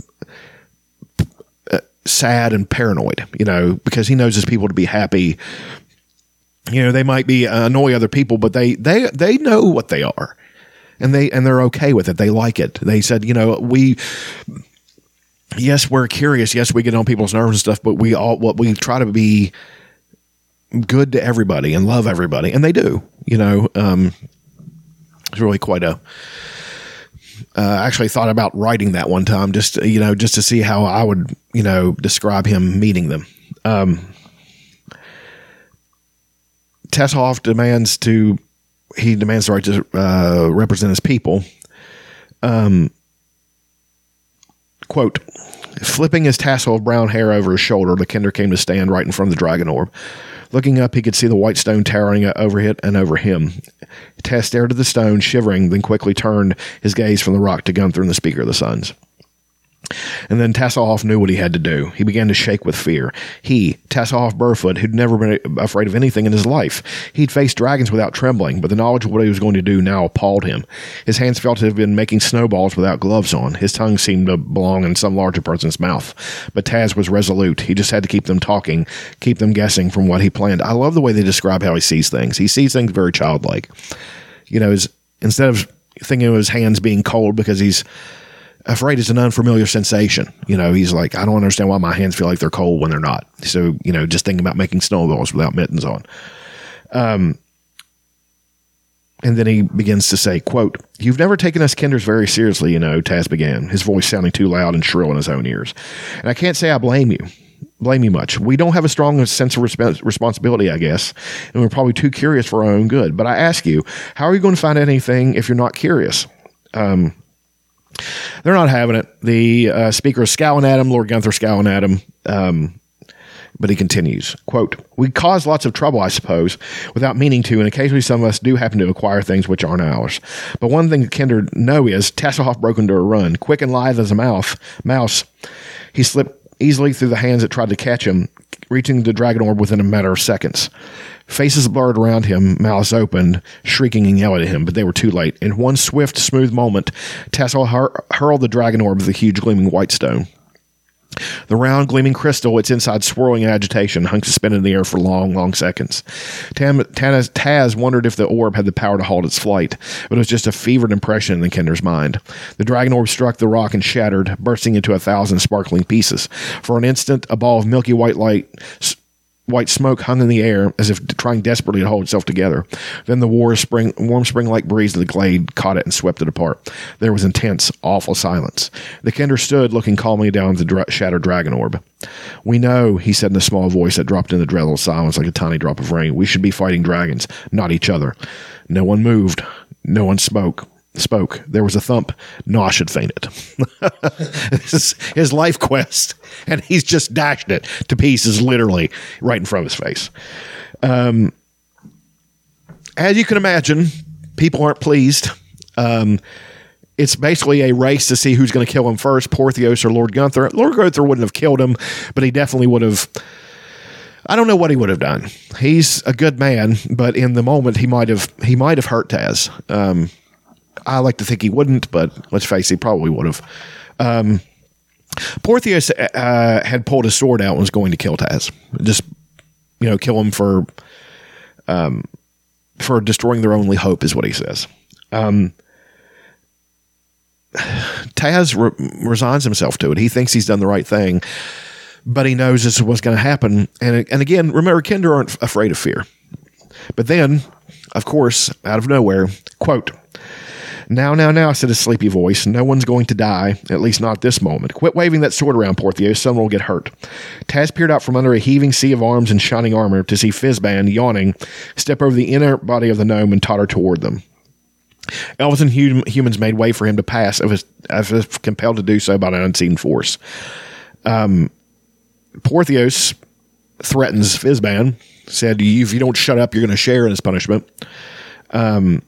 uh, sad and paranoid, you know, because he knows his people to be happy. You know, they might be uh, annoy other people, but they they they know what they are. and they and they're okay with it. They like it. They said, you know, we yes, we're curious. Yes, we get on people's nerves and stuff, but we all what we try to be good to everybody and love everybody, and they do. You know, um, it's really quite a. Uh, actually thought about writing that one time, just you know, just to see how I would, you know, describe him meeting them. Um, Tasslehoff demands to he demands the right to uh, represent his people. Um, quote, flipping his tassel of brown hair over his shoulder, the Kender came to stand right in front of the dragon orb. Looking up, he could see the white stone towering over it and over him. Tess stared at the stone, shivering, then quickly turned his gaze from the rock to Gunthar and the Speaker of the Suns. And then Tasslehoff knew what he had to do. He began to shake with fear. He, Tasslehoff Burrfoot, who'd never been afraid of anything in his life, he'd faced dragons without trembling, but the knowledge of what he was going to do now appalled him. His hands felt to have been making snowballs without gloves on. His tongue seemed to belong in some larger person's mouth. But Tas was resolute. He just had to keep them talking, keep them guessing from what he planned. I love the way they describe how he sees things. He sees things very childlike. You know, his, instead of thinking of his hands being cold because he's afraid is an unfamiliar sensation. You know, he's like, I don't understand why my hands feel like they're cold when they're not. So, you know, just thinking about making snowballs without mittens on. Um, and then he begins to say, quote, You've never taken us kenders very seriously, you know, Tas began, his voice sounding too loud and shrill in his own ears. And I can't say I blame you. Blame you much. We don't have a strong sense of resp- responsibility, I guess, and we're probably too curious for our own good. But I ask you, how are you going to find anything if you're not curious? Um, they're not having it. The uh, speaker is scowling at him, Lord Gunthar scowling at him. Um, but he continues, quote, We cause lots of trouble, I suppose, without meaning to, and occasionally some of us do happen to acquire things which aren't ours. But one thing Kender know is Tasslehoff broke into a run. Quick and lithe as a mouth, mouse, he slipped easily through the hands that tried to catch him, reaching the dragon orb within a matter of seconds. Faces blurred around him, mouths opened, shrieking and yelling at him, but they were too late. In one swift, smooth moment, Tassel hur- hurled the dragon orb with the huge gleaming white stone. The round, gleaming crystal, its inside swirling in agitation, hung suspended in the air for long, long seconds. Tam, Tas, Tas wondered if the orb had the power to halt its flight, but it was just a fevered impression in Kender's mind. The dragon orb struck the rock and shattered, bursting into a thousand sparkling pieces. For an instant, a ball of milky white light White smoke hung in the air as if trying desperately to hold itself together. Then the warm spring, warm spring-like breeze of the glade caught it and swept it apart. There was intense, awful silence. The Kender stood, looking calmly down at the dra- shattered dragon orb. "We know," he said in a small voice that dropped into the dreadful silence like a tiny drop of rain. "We should be fighting dragons, not each other." No one moved. No one spoke spoke. There was a thump. Naw should fainted. *laughs* his life quest, and he's just dashed it to pieces, literally right in front of his face. Um, as you can imagine, people aren't pleased. Um, it's basically a race to see who's going to kill him first, Porthios or Lord Gunthar. Lord Gunthar wouldn't have killed him, but he definitely would have. I don't know what he would have done. He's a good man, but in the moment, he might have he might have hurt Tas. Um, I like to think he wouldn't, but let's face it, he probably would have. Um, Porthios uh, had pulled his sword out and was going to kill Tas, just you know, kill him for um, for destroying their only hope, is what he says. Um, Tas re- resigns himself to it. He thinks he's done the right thing, but he knows this is what's going to happen. And and again, remember, Kender aren't afraid of fear. But then, of course, out of nowhere, quote now, now, now, said a sleepy voice. No one's going to die, at least not this moment. Quit waving that sword around, Porthios. Someone will get hurt. Tas peered out from under a heaving sea of arms and shining armor to see Fizban, yawning, step over the inner body of the gnome and totter toward them. Elves and hum- humans made way for him to pass, as, if compelled to do so by an unseen force. Um, Porthios threatens Fizban, said, If you don't shut up, you're going to share in his punishment. Um,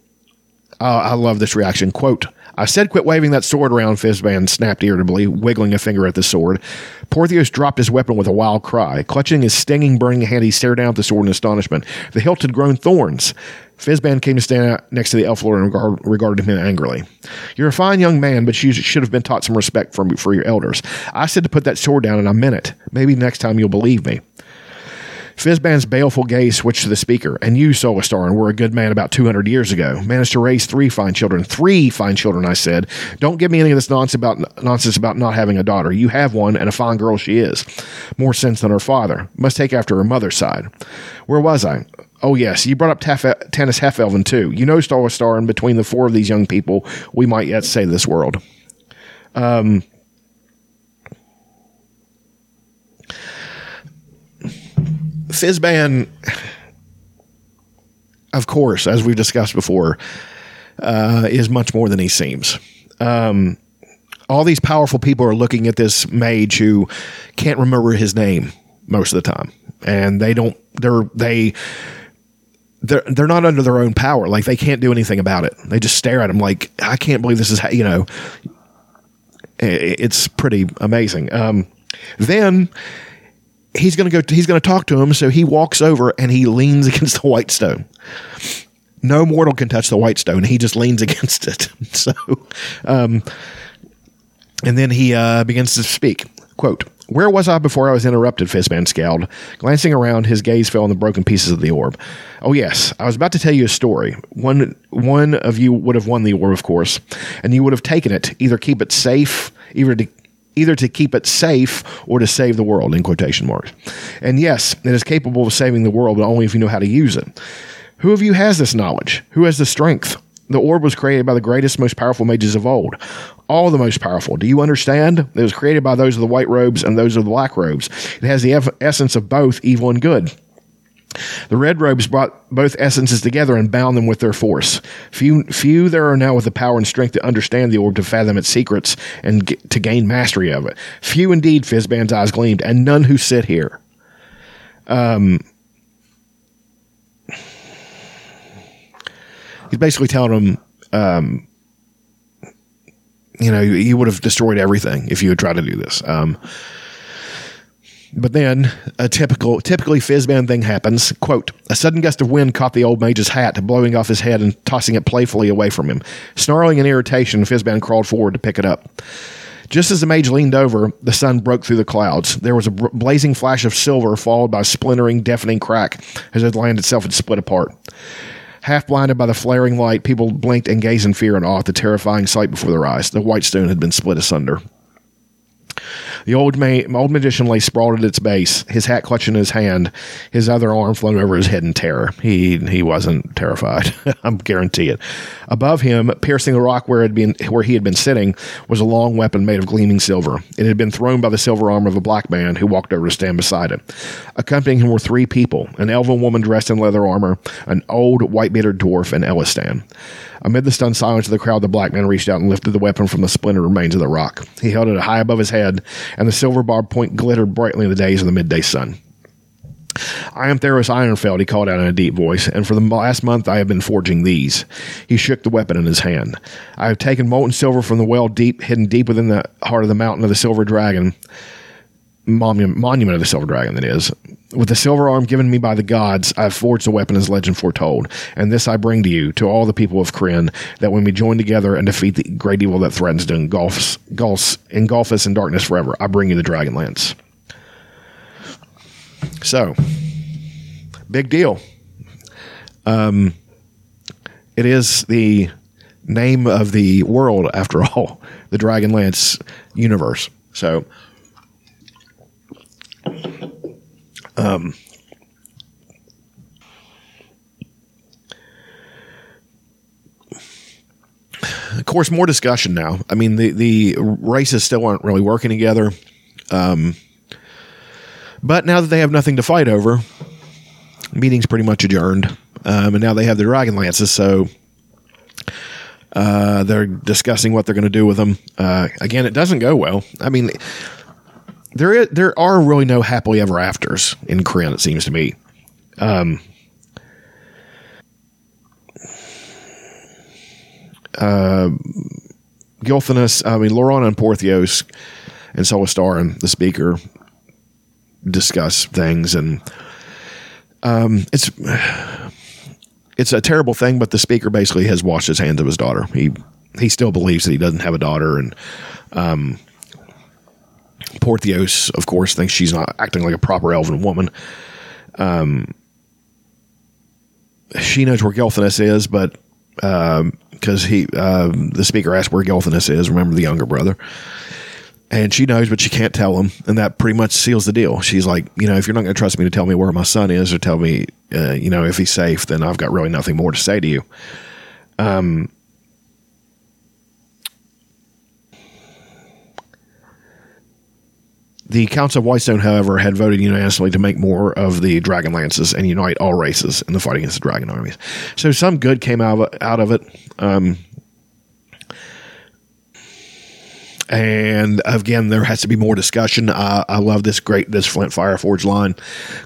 uh, I love this reaction. Quote, I said quit waving that sword around, Fizban snapped irritably, wiggling a finger at the sword. Porthios dropped his weapon with a wild cry. Clutching his stinging, burning hand, he stared down at the sword in astonishment. The hilt had grown thorns. Fizban came to stand next to the elf lord and regard, regarded him angrily. You're a fine young man, but you should have been taught some respect for, for your elders. I said to put that sword down, and I meant it. Maybe next time you'll believe me. Fizban's baleful gaze switched to the speaker. And you, Solastar, and were a good man about 200 years ago. Managed to raise three fine children. Three fine children, I said. Don't give me any of this nonsense about, nonsense about not having a daughter. You have one, and a fine girl she is. More sense than her father. Must take after her mother's side. Where was I? Oh, yes, you brought up Taf- Tanis Half-Elven, too. You know Solastar, and between the four of these young people, we might yet save this world. Um, Fizban, of course, as we've discussed before, uh, is much more than he seems. Um, all these powerful people are looking at this mage who can't remember his name most of the time, and they don't. They're they. They're, they're not under their own power. Like they can't do anything about it. They just stare at him like, I can't believe this is, how, you know, it's pretty amazing. Um, then he's going to go. He's going to talk to him. So he walks over and he leans *laughs* against the white stone. No mortal can touch the white stone. He just leans *laughs* against it. *laughs* So, um, and then he uh, begins to speak. Quote. Where was I before I was interrupted? Fizban scowled. Glancing around, his gaze fell on the broken pieces of the orb. Oh, yes, I was about to tell you a story. One, one of you would have won the orb, of course, and you would have taken it, either keep it safe, either to either to keep it safe or to save the world in quotation marks. And yes, it is capable of saving the world, but only if you know how to use it. Who of you has this knowledge? Who has the strength? The orb was created by the greatest, most powerful mages of old. All the most powerful. Do you understand? It was created by those of the white robes and those of the black robes. It has the essence of both evil and good. The red robes brought both essences together and bound them with their force. Few, few there are now with the power and strength to understand the orb, to fathom its secrets, and get, to gain mastery of it. Few indeed, Fizban's eyes gleamed, and none who sit here. Um, he's basically telling them, um, you know, you would have destroyed everything if you had tried to do this. Um, but then a typical, typically Fizban thing happens. Quote, a sudden gust of wind caught the old mage's hat, blowing off his head and tossing it playfully away from him. Snarling in irritation, Fizban crawled forward to pick it up. Just as the mage leaned over, the sun broke through the clouds. There was a blazing flash of silver, followed by a splintering, deafening crack as the land itself had split apart. Half blinded by the flaring light, people blinked and gazed in fear and awe at the terrifying sight before their eyes. The white stone had been split asunder. The old, ma- old magician lay sprawled at its base, his hat clutched in his hand, his other arm flung over his head in terror. He he wasn't terrified. *laughs* I'm guarantee it. Above him, piercing the rock where, been, where he had been sitting, was a long weapon made of gleaming silver. It had been thrown by the silver arm of a black man who walked over to stand beside it. Accompanying him were three people an elven woman dressed in leather armor, an old white bearded dwarf, and Elistan. Amid the stunned silence of the crowd, the black man reached out and lifted the weapon from the splintered remains of the rock. He held it high above his head, and the silver barbed point glittered brightly in the days of the midday sun. I am Theros Ironfeld, he called out in a deep voice, and for the last month I have been forging these. He shook the weapon in his hand. I have taken molten silver from the well deep, hidden deep within the heart of the mountain of the silver dragon, monument, monument of the silver dragon, that is. With the silver arm given me by the gods, I have forged a weapon as legend foretold, and this I bring to you, to all the people of Krynn, that when we join together and defeat the great evil that threatens to engulf, engulf, engulf us in darkness forever, I bring you the dragon lance. So, big deal. Um, it is the name of the world, after all, *laughs* the Dragonlance universe. So, um, of course, more discussion now. I mean, the the races still aren't really working together. Um, but now that they have nothing to fight over, meeting's pretty much adjourned. Um, and now they have the Dragon Lances, so uh, they're discussing what they're going to do with them. Uh, again, it doesn't go well. I mean, there there are really no happily ever afters in Krynn. It seems to me. Um, uh, Gilthanas, I mean, Laurana and Porthios and Solastar and the speaker discuss things and um, it's it's a terrible thing but the speaker basically has washed his hands of his daughter he he still believes that he doesn't have a daughter and um, Porthios of course thinks she's not acting like a proper elven woman Um, she knows where Gilthanas is, but because he um, the speaker asked where Gilthanas is, remember the younger brother, and she knows, but she can't tell him, and that pretty much seals the deal. She's like, you know, if you're not going to trust me to tell me where my son is or tell me, uh, you know, if he's safe, then I've got really nothing more to say to you. The Council of Whitestone, however, had voted unanimously to make more of the Dragon Lances and unite all races in the fight against the Dragon armies. So some good came out of it. Out of it. Um, and again, there has to be more discussion. Uh, I love this great this Flint Fireforge line.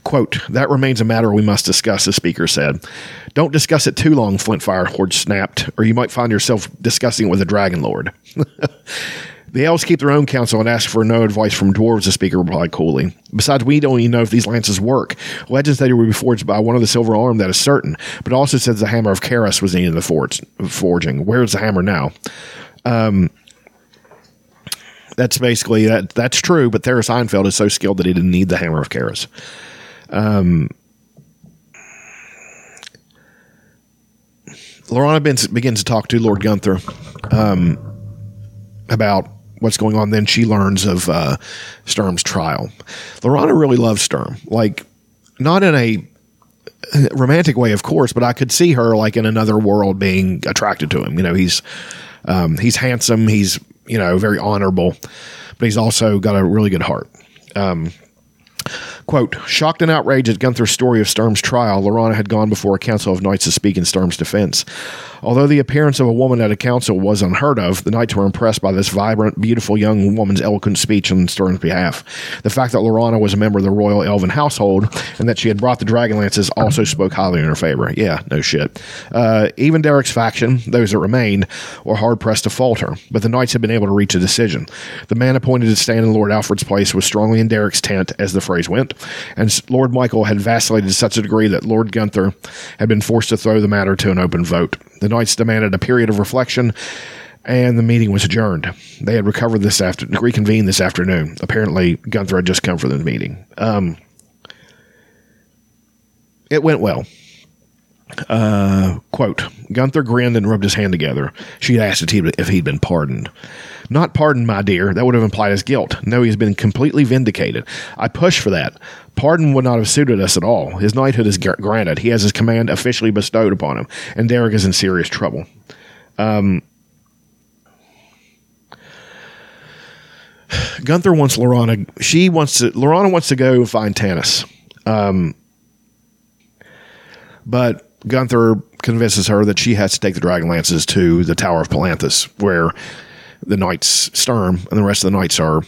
Quote: That remains a matter we must discuss. The speaker said. Don't discuss it too long. Flint Fireforge snapped, or you might find yourself discussing it with a Dragon Lord. *laughs* The elves keep their own counsel and ask for no advice from dwarves, the speaker replied coolly. Besides, we don't even know if these lances work. Legends say they be forged by one of the silver arm, that is certain, but also says the hammer of Kharas was needed in the forge, forging. Where's the hammer now? Um, that's basically that. That's true, but Theros Ironfeld is so skilled that he didn't need the hammer of Kharas. Um, Laurana begins to talk to Lord Gunthar um, about what's going on. Then she learns of uh, Sturm's trial. Laurana really loves Sturm, like not in a romantic way, of course, but I could see her like in another world being attracted to him. You know, he's um, he's handsome, he's you know very honorable, but he's also got a really good heart. Um, Quote, shocked and outraged at Gunthar's story of Sturm's trial, Laurana had gone before a council of knights to speak in Sturm's defense. Although the appearance of a woman at a council was unheard of, the knights were impressed by this vibrant, beautiful young woman's eloquent speech on Sturm's behalf. The fact that Laurana was a member of the royal elven household and that she had brought the Dragonlances also spoke highly in her favor. Yeah, no shit. Uh, even Derek's faction, those that remained, were hard pressed to falter, but the knights had been able to reach a decision. The man appointed to stand in Lord Alfred's place was strongly in Derek's tent, as the phrase went, and Lord Michael had vacillated to such a degree that Lord Gunthar had been forced to throw the matter to an open vote. The knights demanded a period of reflection, and the meeting was adjourned. They had recovered this after reconvened this afternoon. Apparently, Gunthar had just come for the meeting. Um, it went well. Uh, quote, Gunthar grinned and rubbed his hand together. She asked if he'd been pardoned. Not pardoned, my dear. That would have implied his guilt. No, he has been completely vindicated. I pushed for that. Pardon would not have suited us at all. His knighthood is granted. He has his command officially bestowed upon him, and Derek is in serious trouble. Um, Gunthar wants Laurana. She wants to. Laurana wants to go find Tanis. Um, but Gunthar convinces her that she has to take the dragon lances to the Tower of Palanthas, where the knights Sturm and the rest of the knights are,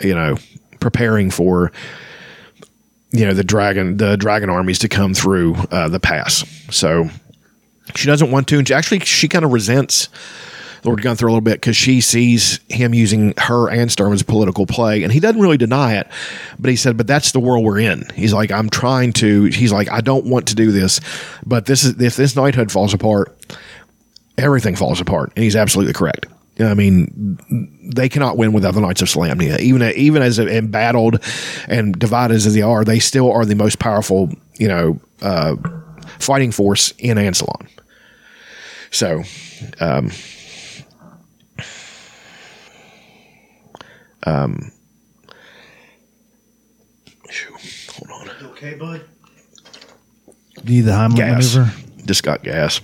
you know, preparing for you know the dragon the dragon armies to come through uh, the pass. So she doesn't want to, and she, actually she kind of resents Lord Gunthar a little bit because she sees him using her and Sturm as political play, and he doesn't really deny it. But he said, "But that's the world we're in." He's like, "I'm trying to." He's like, "I don't want to do this, but this is if this knighthood falls apart, everything falls apart." And he's absolutely correct. I mean, they cannot win without the Knights of Solamnia. Even even as embattled and divided as they are, they still are the most powerful, you know, uh, fighting force in Ansalon. So, um, um, hold on. Okay, bud. Need the Heimlich Gas. maneuver? Just got gas.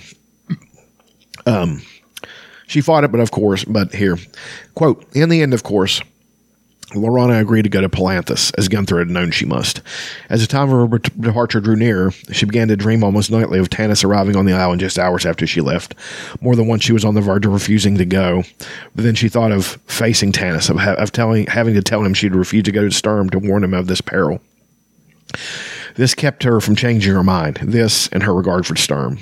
Um, she fought it, but of course, but here, quote, in the end, of course, Laurana agreed to go to Palanthas, as Gunthar had known she must. As the time of her departure drew near, she began to dream almost nightly of Tanis arriving on the island just hours after she left. More than once, she was on the verge of refusing to go. But then she thought of facing Tanis, of, ha- of telling, having to tell him she'd refuse to go to Sturm to warn him of this peril. This kept her from changing her mind, this and her regard for Sturm.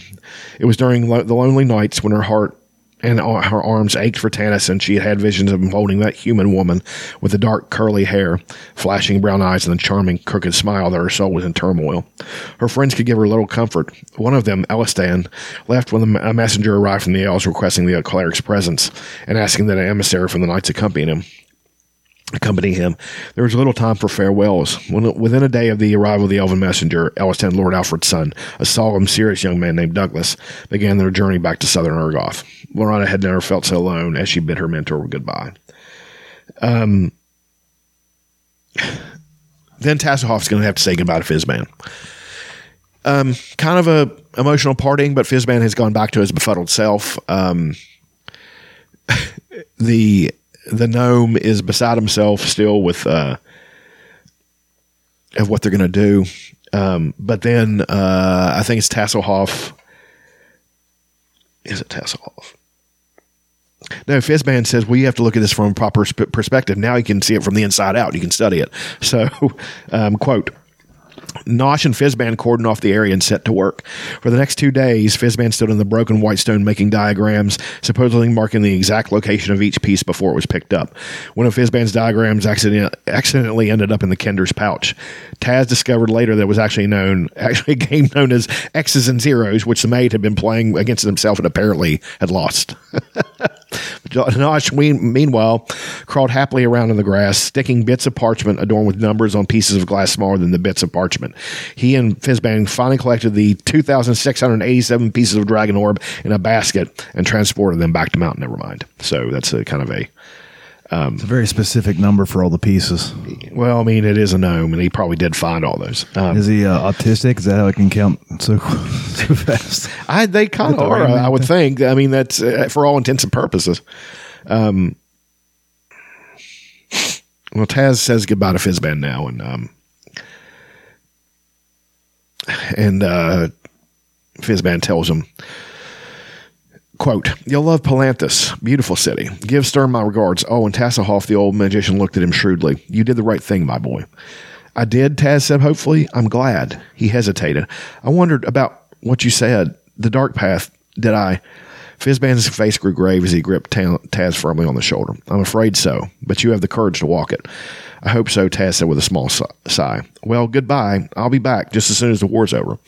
It was during lo- the lonely nights when her heart and her arms ached for Tanis, and she had had visions of him holding that human woman with the dark curly hair, flashing brown eyes, and the charming crooked smile that her soul was in turmoil. Her friends could give her little comfort. One of them, Elistan, left when a messenger arrived from the elves requesting the cleric's presence and asking that an emissary from the knights accompany him. Accompany him. There was little time for farewells. When, within a day of the arrival of the elven messenger, Elistan, Lord Alfred's son, a solemn, serious young man named Douglas, began their journey back to southern Ergoth. Laurana had never felt so alone as she bid her mentor goodbye. Um, then Tasslehoff's going to have to say goodbye to Fizban. Um, kind of a emotional parting, but Fizban has gone back to his befuddled self. Um, *laughs* the the gnome is beside himself still with uh, of what they're going to do. Um, but then uh, I think it's Tasslehoff. Is it Tasslehoff? No, Fizban says, well, you have to look at this from a proper sp- perspective. Now you can see it from the inside out. You can study it. So, *laughs* um, quote, Nosh and Fizban cordoned off the area and set to work. For the next two days, Fizban stood in the broken white stone making diagrams, supposedly marking the exact location of each piece before it was picked up. One of Fizban's diagrams accident- accidentally ended up in the Kender's pouch. Tas discovered later that it was actually known, *laughs* actually a game known as X's and Zeros, which the maid had been playing against himself and apparently had lost. *laughs* Nosh, meanwhile, crawled happily around in the grass, sticking bits of parchment adorned with numbers on pieces of glass smaller than the bits of parchment. He and Fizban finally collected the 2,687 pieces of dragon orb in a basket and transported them back to Mount Nevermind. So that's a kind of a It's a very specific number for all the pieces. well, I mean, it is a gnome, and he probably did find all those. Um, Is he uh, autistic? Is that how I can count so *laughs* so fast? I they kind of the are. I would thing? think. I mean, that's uh, for all intents and purposes. Um, well, Tas says goodbye to Fizban now, and um, and uh, Fizban tells him, "Quote: You'll love Palanthas, beautiful city. Give Sturm my regards. Oh, and Tasslehoff, the old magician, looked at him shrewdly. You did the right thing, my boy." I did, Tas said hopefully. I'm glad. He hesitated. I wondered about what you said. The dark path. Did I? Fizban's face grew grave as he gripped Ta- Tas firmly on the shoulder. I'm afraid so, but you have the courage to walk it. I hope so, Tas said with a small sigh. Well, goodbye. I'll be back just as soon as the war's over.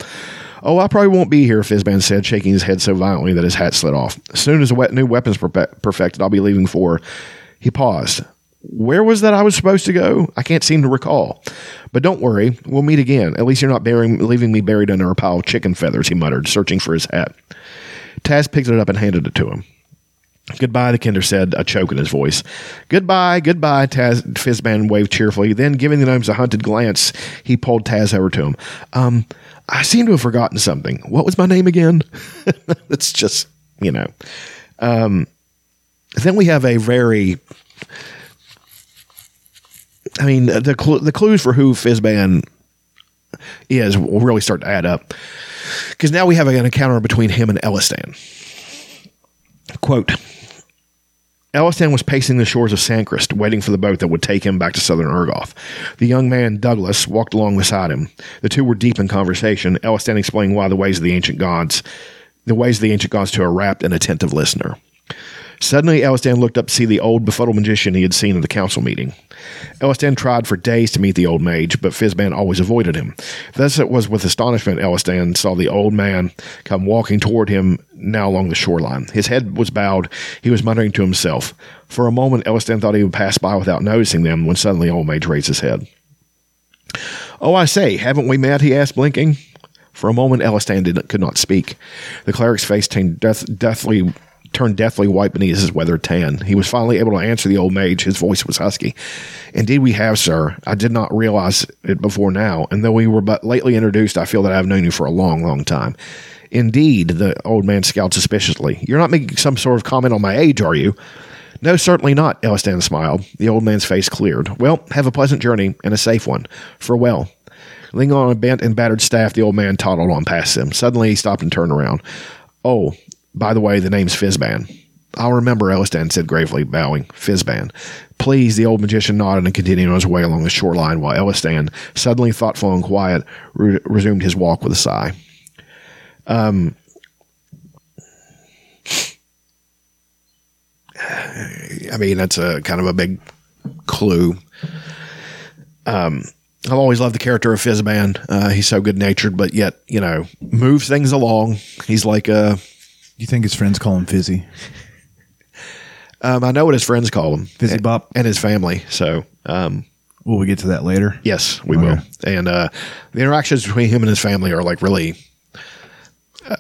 Oh, I probably won't be here, Fizban said, shaking his head so violently that his hat slid off. As soon as the new weapon's perfected, I'll be leaving for. He paused. Where was that I was supposed to go? I can't seem to recall. But don't worry, we'll meet again. At least you're not burying, leaving me buried under a pile of chicken feathers, he muttered, searching for his hat. Tas picked it up and handed it to him. Goodbye, the Kender said, a choke in his voice. Goodbye, goodbye, Tas. Fizban waved cheerfully. Then, giving the gnomes a hunted glance, he pulled Tas over to him. Um, I seem to have forgotten something. What was my name again? *laughs* it's just, you know. Um, then we have a very I mean, the cl- the clues for who Fizban is will really start to add up because now we have an encounter between him and Elistan. Quote. Elistan was pacing the shores of Sancrist, waiting for the boat that would take him back to southern Ergoth. The young man, Douglas, walked along beside him. The two were deep in conversation, Elistan explaining why the ways of the ancient gods, the ways of the ancient gods to a rapt and attentive listener. Suddenly, Elistan looked up to see the old befuddled magician he had seen at the council meeting. Elistan tried for days to meet the old mage, but Fizban always avoided him. Thus, it was with astonishment Elistan saw the old man come walking toward him now along the shoreline. His head was bowed. He was muttering to himself. For a moment, Elistan thought he would pass by without noticing them, when suddenly old mage raised his head. Oh, I say, haven't we met? he asked, blinking. For a moment, Elistan did, could not speak. The cleric's face turned death, deathly turned deathly white beneath his weathered tan. He was finally able to answer the old mage. His voice was husky. Indeed, we have, sir. I did not realize it before now, and though we were but lately introduced, I feel that I have known you for a long, long time. Indeed, the old man scowled suspiciously. You're not making some sort of comment on my age, are you? No, certainly not, Elistan smiled. The old man's face cleared. Well, have a pleasant journey and a safe one. Farewell. Leaning on a bent and battered staff, the old man toddled on past him. Suddenly, he stopped and turned around. Oh, by the way, the name's Fizban. I'll remember, Elistan said gravely, bowing. Fizban. Please, the old magician nodded and continued on his way along the shoreline while Elistan, suddenly thoughtful and quiet, re- resumed his walk with a sigh. Um, I mean, that's a kind of a big clue. Um, I've always loved the character of Fizban. Uh, he's so good natured, but yet, you know, moves things along. He's like a You think his friends call him Fizzy? *laughs* Um, I know what his friends call him, Fizzy Bop? and his family. So Will we get to that later? Yes, we Okay. will. And uh, the interactions between him and his family are like really, uh,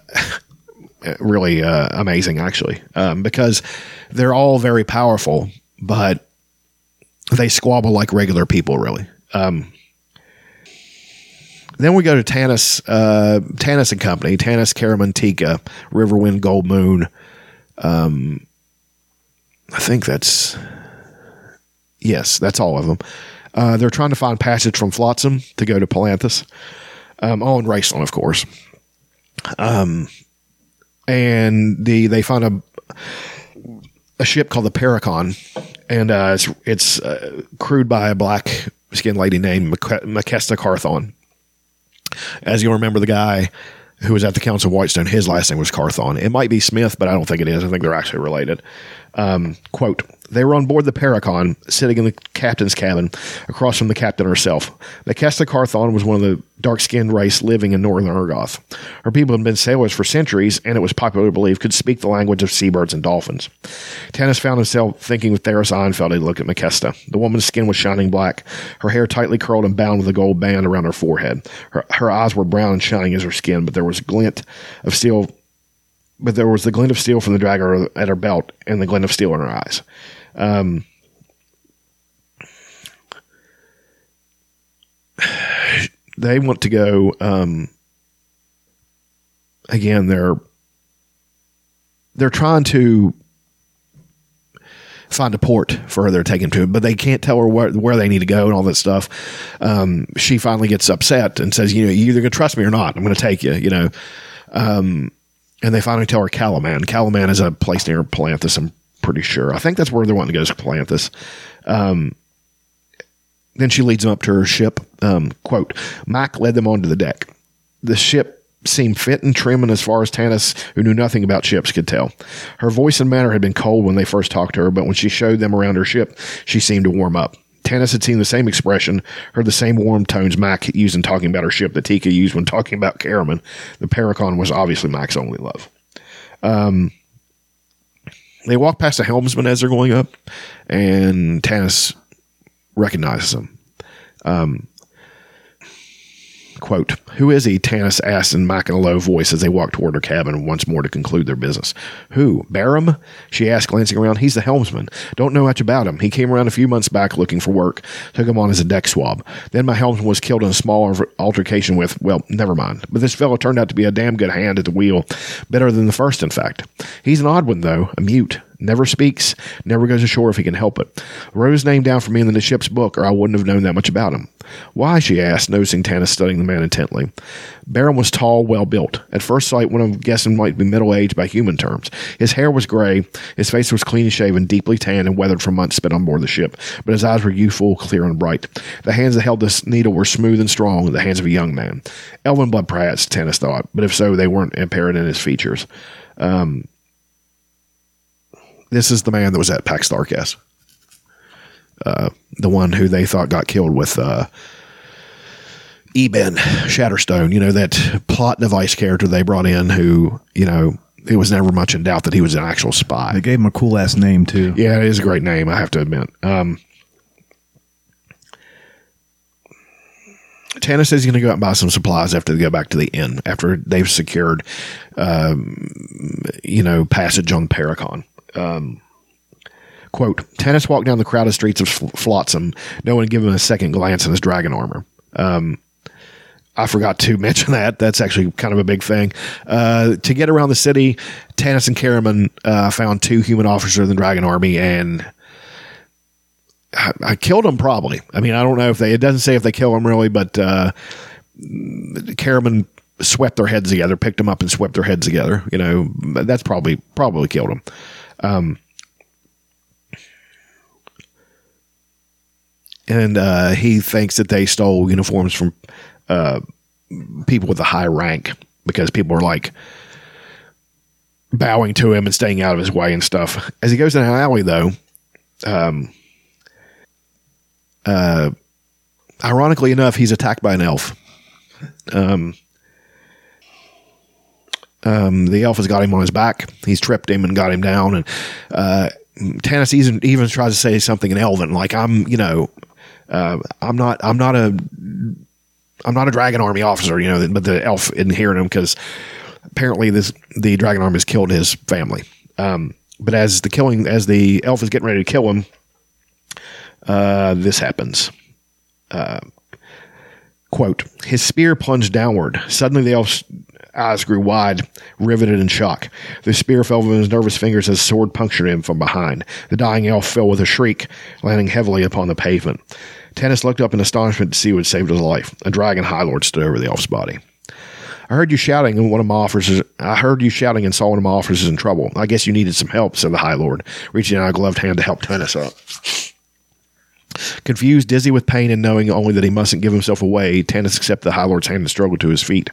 *laughs* really uh, amazing, actually, um, because they're all very powerful, but they squabble like regular people, really. Um, then we go to Tanis, uh, Tanis and Company, Tanis, Karamantika, Riverwind, Goldmoon. Um, I think that's yes, that's all of them. Uh, they're trying to find passage from Flotsam to go to Palanthas. Um, oh, and Raistlin, of course. Um, and the they find a a ship called the Perechon, and uh, it's it's uh, crewed by a black skinned lady named Mac- Kar-thon. As you'll remember, the guy who was at the Council of Whitestone, his last name was Kar-thon. It might be Smith, but I don't think it is. I think they're actually related. Um, quote, they were on board the Perechon, sitting in the captain's cabin, across from the captain herself. Maquesta Kar-thon was one of the dark-skinned race living in northern Ergoth. Her people had been sailors for centuries, and it was popularly believed could speak the language of seabirds and dolphins. Tanis found himself thinking with Theros Ironfeld he looked at Makesta. The woman's skin was shining black, her hair tightly curled and bound with a gold band around her forehead. Her, her eyes were brown and shining as her skin, but there was a glint of steel but there was the glint of steel from the dagger at her belt and the glint of steel in her eyes. Um, they want to go. Um, again, they're they're trying to find a port for her they're taking to, but they can't tell her where, where they need to go and all that stuff. Um, she finally gets upset and says, "You know, you're either gonna trust me or not. I'm going to take you." You know. Um, and they finally tell her Kalaman. Kalaman is a place near Palanthas, I'm pretty sure. I think that's where they're wanting to go is Palanthas. Um, then she leads them up to her ship. Um, quote, Maq led them onto the deck. The ship seemed fit and trim, and as far as Tanis, who knew nothing about ships, could tell. Her voice and manner had been cold when they first talked to her, but when she showed them around her ship, she seemed to warm up. Tanis had seen the same expression, heard the same warm tones Maq used in talking about her ship that Tika used when talking about Caramon. The Perechon was obviously Maq's only love. Um, they walk past the helmsman as they're going up, and Tanis recognizes him. Um, quote, Who is he? Tanis asked in Maq in a low voice as they walked toward her cabin once more to conclude their business. Who? Berem? She asked, glancing around. He's the helmsman. Don't know much about him. He came around a few months back looking for work. Took him on as a deck swab. Then my helmsman was killed in a small altercation with, well, never mind. But this fellow turned out to be a damn good hand at the wheel. Better than the first, in fact. He's an odd one, though. A mute. Never speaks, never goes ashore if he can help it. Wrote his name down for me in the ship's book, or I wouldn't have known that much about him. Why? she asked, noticing Tanis studying the man intently. Baron was tall, well built. At first sight, one of guessing might be middle aged by human terms. His hair was gray, his face was clean shaven, deeply tanned, and weathered from months spent on board the ship, but his eyes were youthful, clear, and bright. The hands that held this needle were smooth and strong, the hands of a young man. Elven blood, perhaps, Tanis thought, but if so, they weren't impaired in his features. Um, this is the man that was at Pax Tharkas. Uh, the one who they thought got killed with uh, Eben Shatterstone, you know, that plot device character they brought in who, you know, it was never much in doubt that he was an actual spy. They gave him a cool ass name too. Yeah, it is a great name, I have to admit. Um, Tanner says he's going to go out and buy some supplies after they go back to the inn, after they've secured, um, you know, passage on Perechon. Um, quote, Tanis walked down the crowded streets of Flotsam. No one gave him a second glance in his dragon armor. Um, I forgot to *laughs* mention that. That's actually kind of a big thing. Uh, to get around the city, Tanis and Caramon uh, found two human officers in the Dragon Army, and I, I killed them probably. I mean, I don't know if they. It doesn't say if they kill them really, but uh, Caramon swept their heads together, picked them up, and swept their heads together. You know, that's probably probably killed them. Um, and uh, he thinks that they stole uniforms from uh, people with a high rank because people are like bowing to him and staying out of his way and stuff. As he goes down an alley, though, um, uh, ironically enough, he's attacked by an elf. Um, um, the elf has got him on his back. He's tripped him and got him down. And uh, Tanis even, even tries to say something in Elven, like, I'm, you know, Uh, I'm not. I'm not a. I'm not a dragon army officer, you know. But the elf isn't hearing him because apparently this the dragon army has killed his family. Um, but as the killing, as the elf is getting ready to kill him, uh, this happens. Uh, quote: His spear plunged downward. Suddenly, the elf's eyes grew wide, riveted in shock. The spear fell from his nervous fingers as sword punctured him from behind. The dying elf fell with a shriek, landing heavily upon the pavement. Tanis looked up in astonishment to see what had saved his life. A dragon high lord stood over the elf's body. I heard you shouting, and one of my officers. I heard you shouting and saw one of my officers in trouble. I guess you needed some help," said the High Lord, reaching out a gloved hand to help Tanis up. Confused, dizzy with pain, and knowing only that he mustn't give himself away, Tanis accepted the High Lord's hand and struggled to his feet.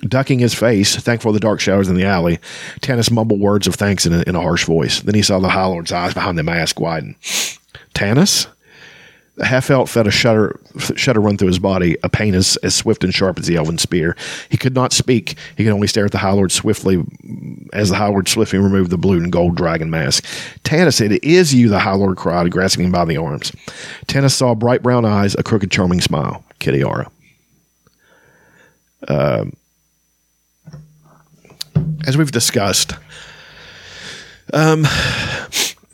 Ducking his face, thankful for the dark shadows in the alley, Tanis mumbled words of thanks in a, in a harsh voice. Then he saw the High Lord's eyes behind the mask widen. Tanis? Half elf felt a shudder, shudder run through his body, a pain as, as swift and sharp as the elven spear. He could not speak. He could only stare at the High Lord swiftly as the High Lord swiftly removed the blue and gold dragon mask. Tanis said, It is you, the High Lord cried, grasping him by the arms. Tanis saw bright brown eyes, a crooked, charming smile. Kitiara. Uh, as we've discussed, um,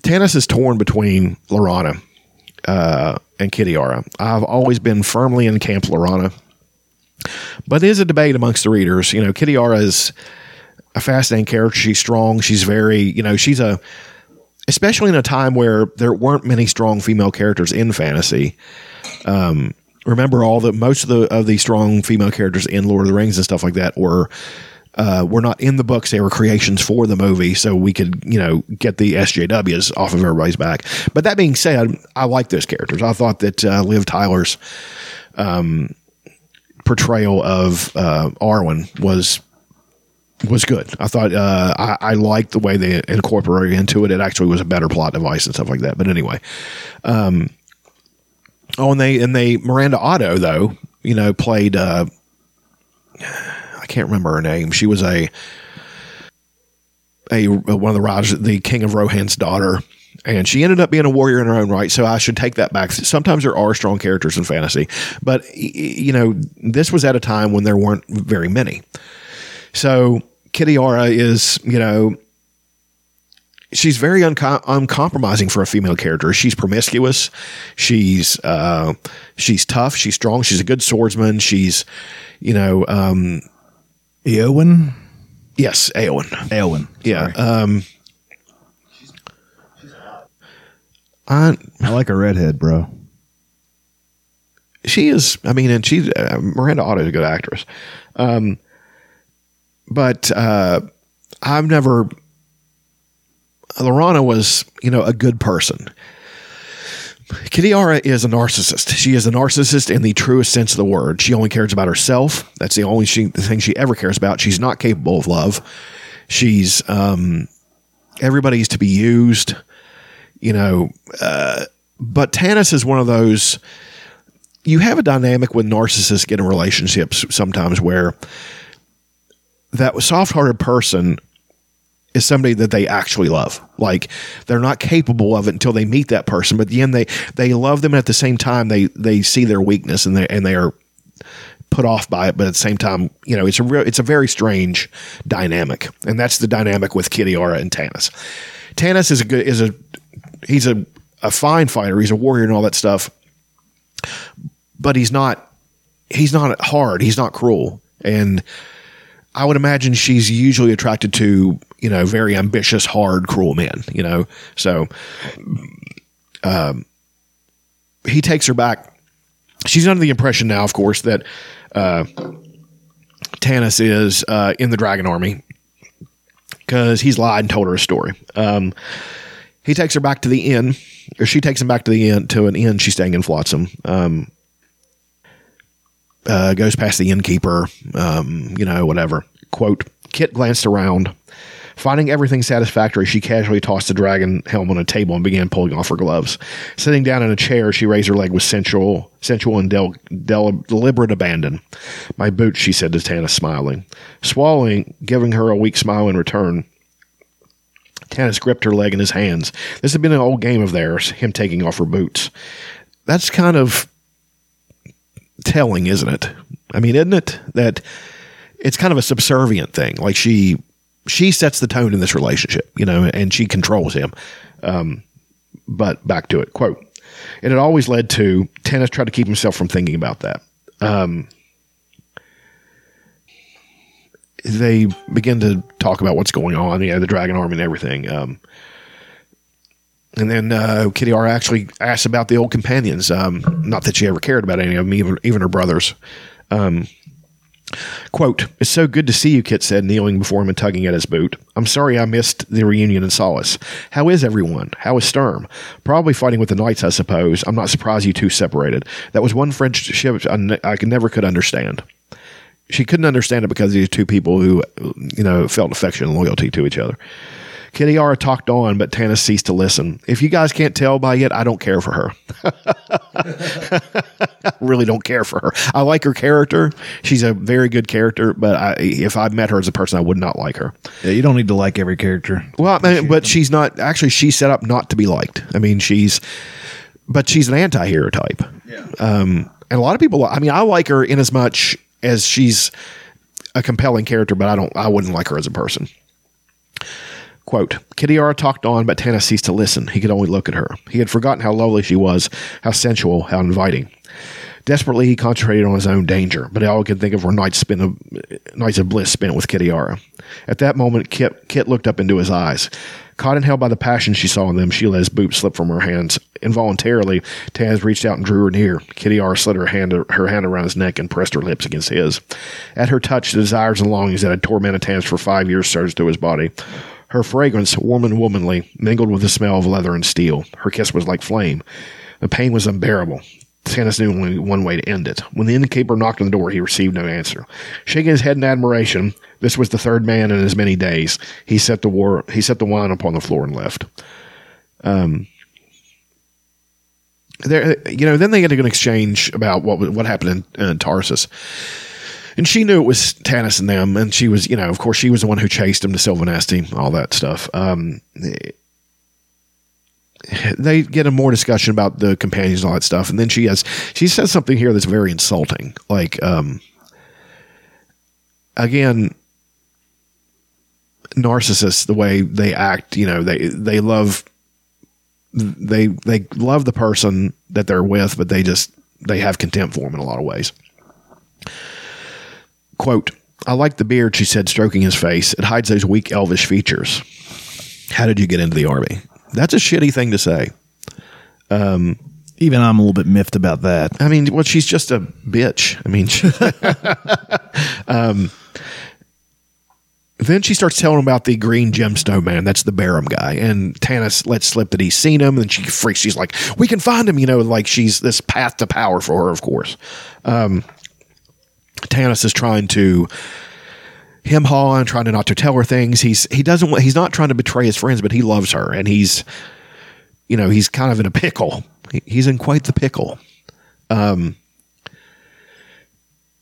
Tanis is torn between Laurana uh, and Kitiara. I've always been firmly in Camp Laurana, but there's a debate amongst the readers. You know, Kitiara is a fascinating character. She's strong. She's very, you know, she's a, especially in a time where there weren't many strong female characters in fantasy. Um, remember all the most of the of the strong female characters in Lord of the Rings and stuff like that were uh, were not in the books; they were creations for the movie, so we could you know get the SJWs off of everybody's back. But that being said, I like those characters. I thought that uh, Liv Tyler's um, portrayal of uh, Arwen was was good. I thought uh, I, I liked the way they incorporated into it. It actually was a better plot device and stuff like that. But anyway, um, oh, and they and they Miranda Otto though you know played. Uh, can't remember her name. She was a a one of the Raj, the king of Rohan's daughter, and she ended up being a warrior in her own right. So I should take that back. Sometimes there are strong characters in fantasy, but you know this was at a time when there weren't very many. So Kitiara is you know she's very uncom- uncompromising for a female character. She's promiscuous. She's uh, she's tough. She's strong. She's a good swordsman. She's you know um, Eowyn? Yes, Eowyn. Eowyn. Yeah. Um, I I like a redhead, bro. She is. I mean, and she's uh, Miranda Otto is a good actress. Um, but uh, I've never. Laurana was, you know, a good person. Kitiara is a narcissist. She is a narcissist in the truest sense of the word. She only cares about herself. That's the only she, the thing she ever cares about. She's not capable of love. She's um, everybody's to be used, you know. Uh, but Tanis is one of those. You have a dynamic when narcissists get in relationships sometimes where that soft-hearted person is somebody that they actually love. Like they're not capable of it until they meet that person, but the end they they love them at the same time they they see their weakness and they and they are put off by it, but at the same time, you know, it's a real it's a very strange dynamic. And that's the dynamic with Kitiara and Tanis. Tanis is a good is a he's a a fine fighter, he's a warrior and all that stuff. But he's not he's not hard, he's not cruel. And I would imagine she's usually attracted to, you know, very ambitious, hard, cruel men, you know. So um, he takes her back. She's under the impression now, of course, that uh, Tanis is uh, in the Dragon Army because he's lied and told her a story. Um, he takes her back to the inn, or she takes him back to the inn to an inn she's staying in Flotsam. Um, uh, goes past the innkeeper, um, you know, whatever. Quote, Kit glanced around. Finding everything satisfactory, she casually tossed the dragon helm on a table and began pulling off her gloves. Sitting down in a chair, she raised her leg with sensual, sensual and del- del- deliberate abandon. My boots, she said to Tanis, smiling. Swallowing, giving her a weak smile in return, Tanis gripped her leg in his hands. This had been an old game of theirs, him taking off her boots. that's kind of telling, isn't it? I mean, isn't it that it's kind of a subservient thing? Like she she sets the tone in this relationship, you know, and she controls him. Um, but back to it. Quote: It had always led to Tanis tried to keep himself from thinking about that. Um, they begin to talk about what's going on, you know, the dragon army and everything. Um, and then uh, R actually asks about the old companions. Um, not that she ever cared about any of them, even, even her brothers. Um, quote, It's so good to see you, Kit said, kneeling before him and tugging at his boot. I'm sorry I missed the reunion in Solace. How is everyone? How is Sturm? Probably fighting with the Knights, I suppose. I'm not surprised you two separated. That was one friendship I, ne- I never could understand she couldn't understand it because these two people who, you know, felt affection and loyalty to each other. Kitiara talked on, but Tanis ceased to listen. If you guys can't tell by it, I don't care for her. I *laughs* really don't care for her. I like her character. She's a very good character, but I, if I met her as a person, I would not like her. Yeah, you don't need to like every character. Well, I mean, but she's not actually. She's set up not to be liked. I mean, she's, but she's an anti-hero type. Yeah. Um, and a lot of people. I mean, I like her in as much as she's a compelling character, but I don't. I wouldn't like her as a person. Quote, Kitiara talked on, but Tanis ceased to listen. He could only look at her. He had forgotten how lovely she was, how sensual, how inviting. Desperately, he concentrated on his own danger, but all he could think of were nights spent of, nights of bliss spent with Kitiara. At that moment, Kit, Kit looked up into his eyes. Caught and held by the passion she saw in them, she let his boot slip from her hands. Involuntarily, Taz reached out and drew her near. Kitiara slid her hand, her hand around his neck and pressed her lips against his. At her touch, the desires and longings that had tormented Taz for five years surged through his body. Her fragrance, warm and womanly, mingled with the smell of leather and steel. Her kiss was like flame. The pain was unbearable. Tanis knew only one way to end it. When the innkeeper knocked on the door, he received no answer. Shaking his head in admiration, this was the third man in as many days. He set the war. He set the wine upon the floor and left. Um, there, you know, then they get an exchange about what what happened in, in Tarsis. And she knew it was Tanis and them, and she was, you know, of course, she was the one who chased him to Silvanesti, all that stuff. Um, they get a more discussion about the companions and all that stuff, and then she has she says something here that's very insulting. Like, um, again, narcissists, the way they act, you know, they they love they they love the person that they're with, but they just they have contempt for them in a lot of ways. Quote, I like the beard, she said, stroking his face. It hides those weak elvish features. How did you get into the army? That's a shitty thing to say. Even I'm a little bit miffed about that. I mean, well, she's just a bitch. I mean, she, *laughs* um, then she starts telling him about the green gemstone man. That's the Berem guy. And Tanis lets slip that he's seen him. And she freaks. She's like, we can find him, you know, like she's this path to power for her, of course. Um, Tanis is trying to him haw and trying to not to tell her things. He's he doesn't he's not trying to betray his friends, but he loves her and he's you know he's kind of in a pickle. He- He's in quite the pickle. Um,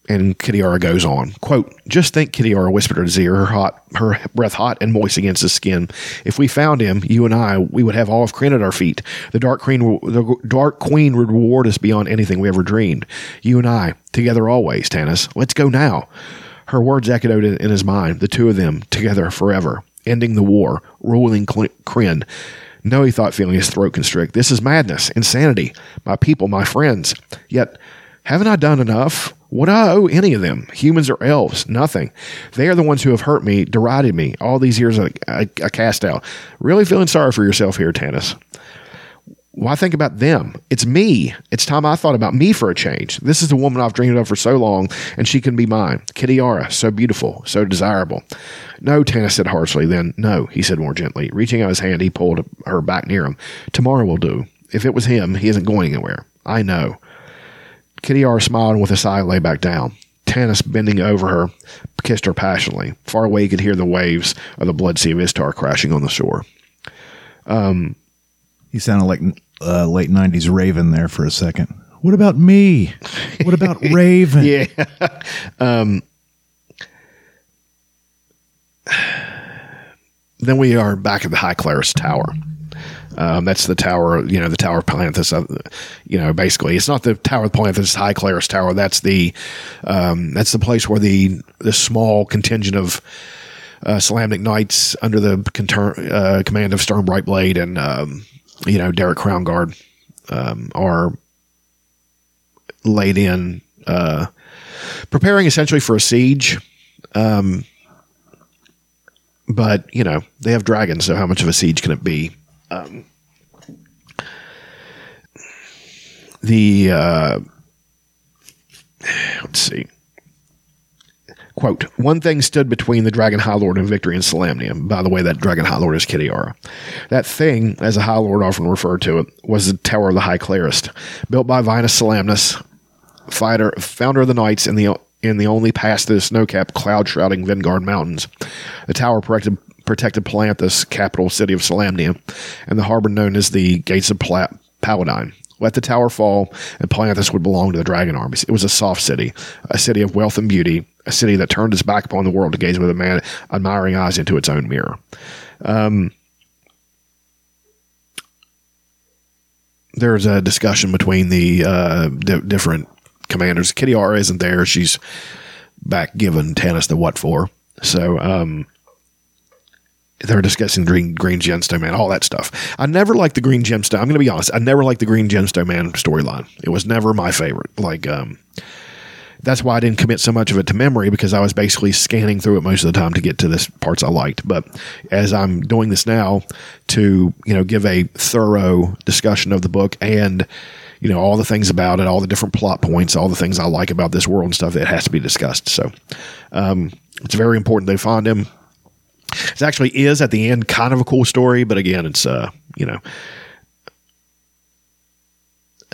and Kitiara goes on. Quote, just think, Kitiara whispered in his ear, her hot her breath hot and moist against his skin. If we found him, you and I, we would have all of Krynn at our feet. The Dark Queen the Dark Queen would reward us beyond anything we ever dreamed. You and I, together always, Tanis. Let's go now. Her words echoed in, in his mind, the two of them, together forever, ending the war, ruling Krynn. No, he thought, feeling his throat constrict. This is madness, insanity. My people, my friends. Yet, haven't I done enough? What do I owe any of them? Humans or elves? Nothing. They are the ones who have hurt me, derided me, all these years I, I, I cast out. Really feeling sorry for yourself here, Tanis. Why think about them? It's me. It's time I thought about me for a change. This is the woman I've dreamed of for so long, and she can be mine. Kitiara, so beautiful, so desirable. No, Tanis said harshly. Then, no, he said more gently. Reaching out his hand, he pulled her back near him. Tomorrow will do. If it was him, he isn't going anywhere. I know. Kitiara smiled and with a sigh lay back down. Tanis, bending over her, kissed her passionately. Far away, he could hear the waves of the blood sea of Istar crashing on the shore. Um, He sounded like uh, late '90s Raven there for a second. What about me? What about *laughs* Raven? Yeah. um, *sighs* then we are back at the High Clerist Tower. Um, that's the tower, you know, the Tower of Palanthas. Uh, you know, basically, it's not the Tower of Palanthas, High Clerist Tower. That's the um, that's the place where the the small contingent of uh, Solamnic Knights under the conter- uh, command of Sturm Brightblade and um, you know Derek Crownguard um, are laid in, uh, preparing essentially for a siege. Um, but you know they have dragons, so how much of a siege can it be? Um, the uh, let's see. Quote, one thing stood between the Dragon High Lord and victory in Solamnia. By the way, that Dragon High Lord is Kitiara. That thing, as a High Lord often referred to it, was the Tower of the High Clerist, built by Vinas Solamnus, fighter, founder of the Knights in the in the only pass through the snow-capped, cloud-shrouding Vingard Mountains. The tower protected protected Palanthas, capital city of Solamnia, and the harbor known as the Gates of Paladine. Let the tower fall, and Palanthas would belong to the dragon armies. It was a soft city, a city of wealth and beauty, a city that turned its back upon the world to gaze with a man admiring eyes into its own mirror. Um, there's a discussion between the uh, di- different commanders. Kitiara isn't there; she's back giving Tanis the what for. So um, they're discussing green green gemstone man, all that stuff. I never liked the green gemstone. I'm going to be honest. I never liked the green gemstone man storyline. It was never my favorite. Like, um, that's why I didn't commit so much of it to memory because I was basically scanning through it most of the time to get to this parts I liked. But as I'm doing this now to you know give a thorough discussion of the book and you know all the things about it, all the different plot points, all the things I like about this world and stuff, it has to be discussed. So um, it's very important they find him. It actually is at the end kind of a cool story, but again, it's uh, you know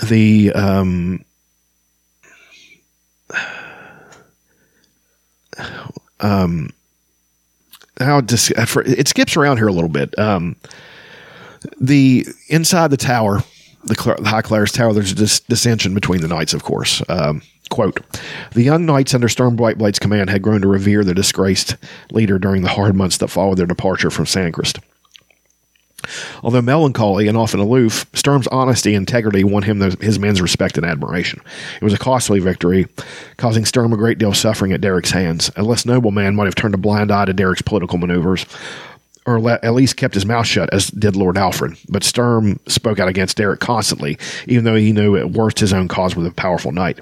the um *sighs* um how dis- it skips around here a little bit. Um, the inside the tower, the, the High Clerist Tower, there's a dis- dissension between the knights, of course. Um, quote: The young knights under Sturm Brightblade's command had grown to revere the disgraced leader during the hard months that followed their departure from Sancrist. Although melancholy and often aloof, Sturm's honesty and integrity won him the, his men's respect and admiration. It was a costly victory, causing Sturm a great deal of suffering at Derek's hands. A less noble man might have turned a blind eye to Derek's political maneuvers, or le- at least kept his mouth shut, as did Lord Alfred. But Sturm spoke out against Derek constantly, even though he knew it worst his own cause with a powerful knight.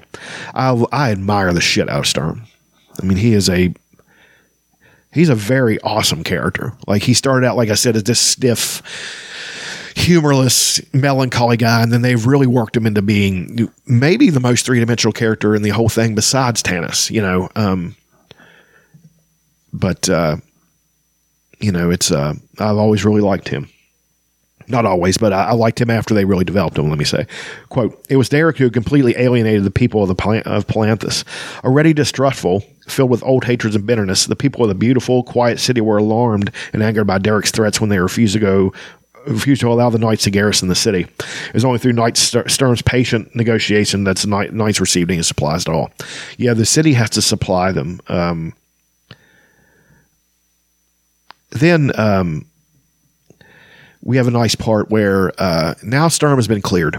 I, I admire the shit out of Sturm. I mean, he is a he's a very awesome character. Like he started out, like I said, as this stiff, humorless, melancholy guy, and then they've really worked him into being maybe the most three dimensional character in the whole thing besides Tanis. You know, um, but uh, you know, it's uh, I've always really liked him. Not always, but I, I, liked him after they really developed him. Let me say, "quote It was Derek who completely alienated the people of the Plant of Palanthas, already distrustful, filled with old hatreds and bitterness. The people of the beautiful, quiet city were alarmed and angered by Derek's threats when they refused to go." Refused to allow the knights to garrison the city. It was only through Knight Sturm's patient negotiation that the knights received any supplies at all. Yeah, the city has to supply them. Um, then um, we have a nice part where uh, now Sturm has been cleared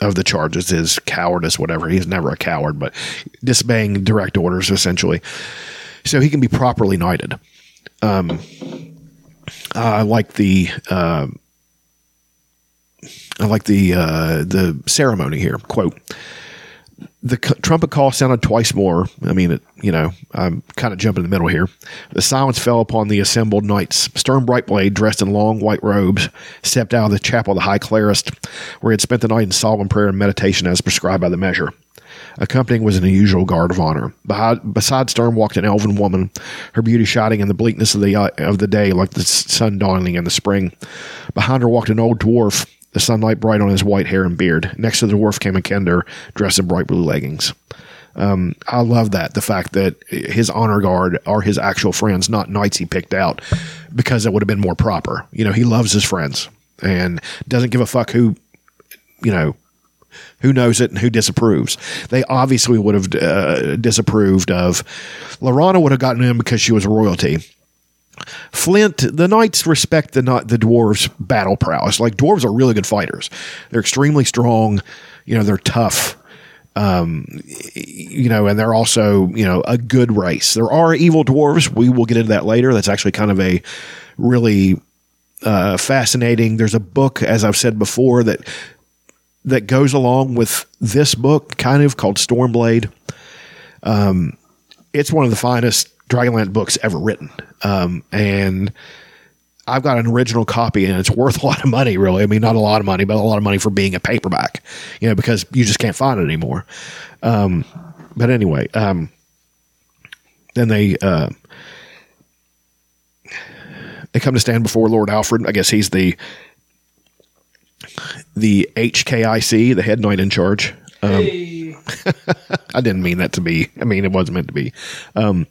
of the charges, his cowardice, whatever. He's never a coward, but disobeying direct orders, essentially. So he can be properly knighted. Um, I like the. Uh, I like the uh, the ceremony here. Quote: the trumpet call sounded twice more. I mean, it, you know, I'm kind of jumping in the middle here. The silence fell upon the assembled knights. Sturm Brightblade, dressed in long white robes, stepped out of the chapel of the High Clerist, where he had spent the night in solemn prayer and meditation as prescribed by the measure. Accompanying was an unusual guard of honor. Behind, beside Sturm walked an elven woman, her beauty shining in the bleakness of the uh, of the day like the sun dawning in the spring. Behind her walked an old dwarf, the sunlight bright on his white hair and beard. Next to the dwarf came a kender dressed in bright blue leggings. Um, I love that the fact that his honor guard are his actual friends, not knights he picked out, because it would have been more proper. You know, he loves his friends and doesn't give a fuck who, you know, who knows it and who disapproves. They obviously would have uh, disapproved of. Laurana would have gotten in because she was royalty Flint, the knights respect the the dwarves' battle prowess. Like dwarves are really good fighters. They're extremely strong. You know, they're tough. Um, you know, and they're also you know a good race. There are evil dwarves. We will get into that later. That's actually kind of a really uh, fascinating. There's a book, as I've said before, that that goes along with this book, kind of called Stormblade. Um, it's one of the finest Dragonlance books ever written, um, and I've got an original copy, and it's worth a lot of money. Really, I mean, not a lot of money, but a lot of money for being a paperback. You know, because you just can't find it anymore. Um, but anyway, um, then they. Uh, they come to stand before Lord Alfred. I guess he's the the HKIC, the head knight in charge. Um, *laughs* I didn't mean that to be. I mean, it wasn't meant to be. Um,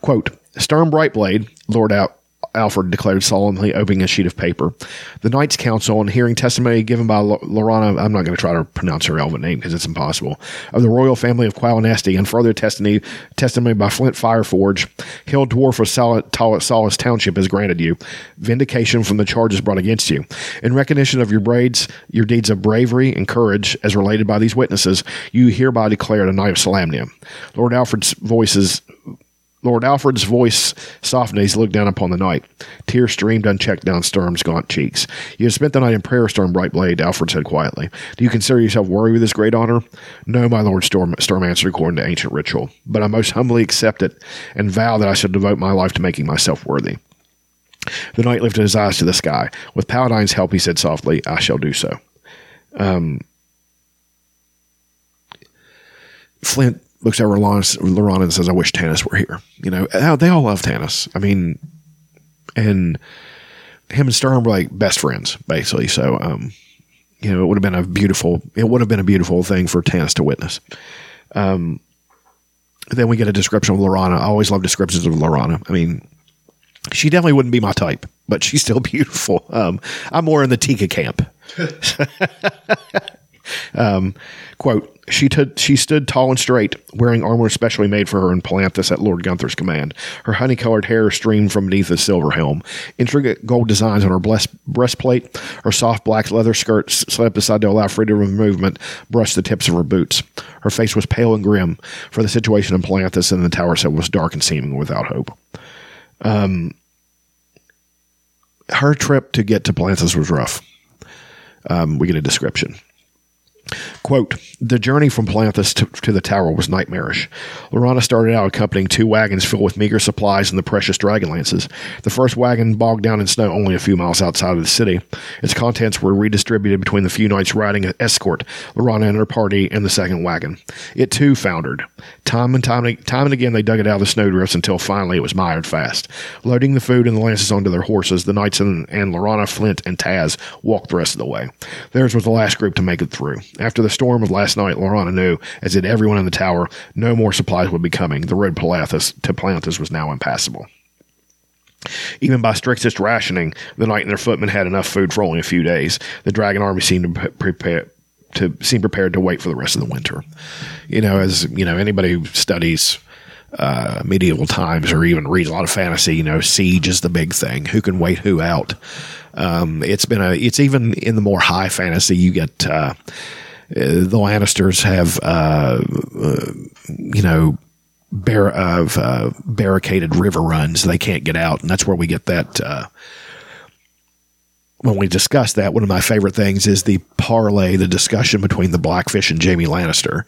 quote: Sturm Brightblade, Lord Al- Alfred declared solemnly, opening a sheet of paper. The Knights Council, on hearing testimony given by Laurana, I'm not going to try to pronounce her elven name because it's impossible, of the royal family of Qualinesti, and further testimony, testimony by Flint Fireforge, Hill Dwarf of Sol- Solace Township has granted you vindication from the charges brought against you. In recognition of your braids, your deeds of bravery and courage, as related by these witnesses, you hereby declare a Knight of Solamnia. Lord Alfred's voices Lord Alfred's voice softened as he looked down upon the knight. Tears streamed unchecked down Sturm's gaunt cheeks. You have spent the night in prayer, Sturm Brightblade, Alfred said quietly. Do you consider yourself worthy of this great honor? No, my lord, Storm, Sturm answered according to ancient ritual. But I most humbly accept it and vow that I shall devote my life to making myself worthy. The knight lifted his eyes to the sky. With Paladine's help, he said softly, I shall do so. Um, Flint looks over Laurana and says, I wish Tanis were here. You know, they all love Tanis. I mean, and him and Sturm were like best friends, basically. So, um, you know, it would have been a beautiful, it would have been a beautiful thing for Tanis to witness. Um, then we get a description of Laurana. I always love descriptions of Laurana. I mean, she definitely wouldn't be my type, but she's still *laughs* beautiful. Um, I'm more in the Tika camp. *laughs* um, quote, she, t- she stood tall and straight, wearing armor specially made for her in Palanthas at Lord Gunthar's command. Her honey colored hair streamed from beneath a silver helm. Intricate gold designs on her breastplate, her soft black leather skirt slipped aside to allow freedom of movement, brushed the tips of her boots. Her face was pale and grim, for the situation in Palanthas and the tower set was dark and seeming without hope. Um, her trip to get to Palanthas was rough. Um, we get a description. Quote, the journey from Palanthas to, to the tower was nightmarish. Laurana started out accompanying two wagons filled with meager supplies and the precious dragon lances. The first wagon bogged down in snow only a few miles outside of the city. Its contents were redistributed between the few knights riding an escort, Laurana and her party, and the second wagon. It too foundered. Time and time, time and again they dug it out of the snowdrifts until finally it was mired fast. Loading the food and the lances onto their horses, the knights and, and Laurana, Flint, and Tas walked the rest of the way. Theirs was the last group to make it through. After the storm of last night, Laurana knew, as did everyone in the tower, no more supplies would be coming. The road Palanthas to Palanthas was now impassable. Even by strictest rationing, the knight and their footmen had enough food for only a few days. The dragon army seemed to prepare to seem prepared to wait for the rest of the winter. You know, as you know, anybody who studies uh, medieval times or even reads a lot of fantasy, you know, siege is the big thing. Who can wait who out? Um, it's been a. It's even in the more high fantasy. You get uh, the Lannisters have, uh, uh, you know, bar- of uh, barricaded river runs. They can't get out, and that's where we get that. Uh, when we discuss that, one of my favorite things is the parlay, the discussion between the Blackfish and Jaime Lannister,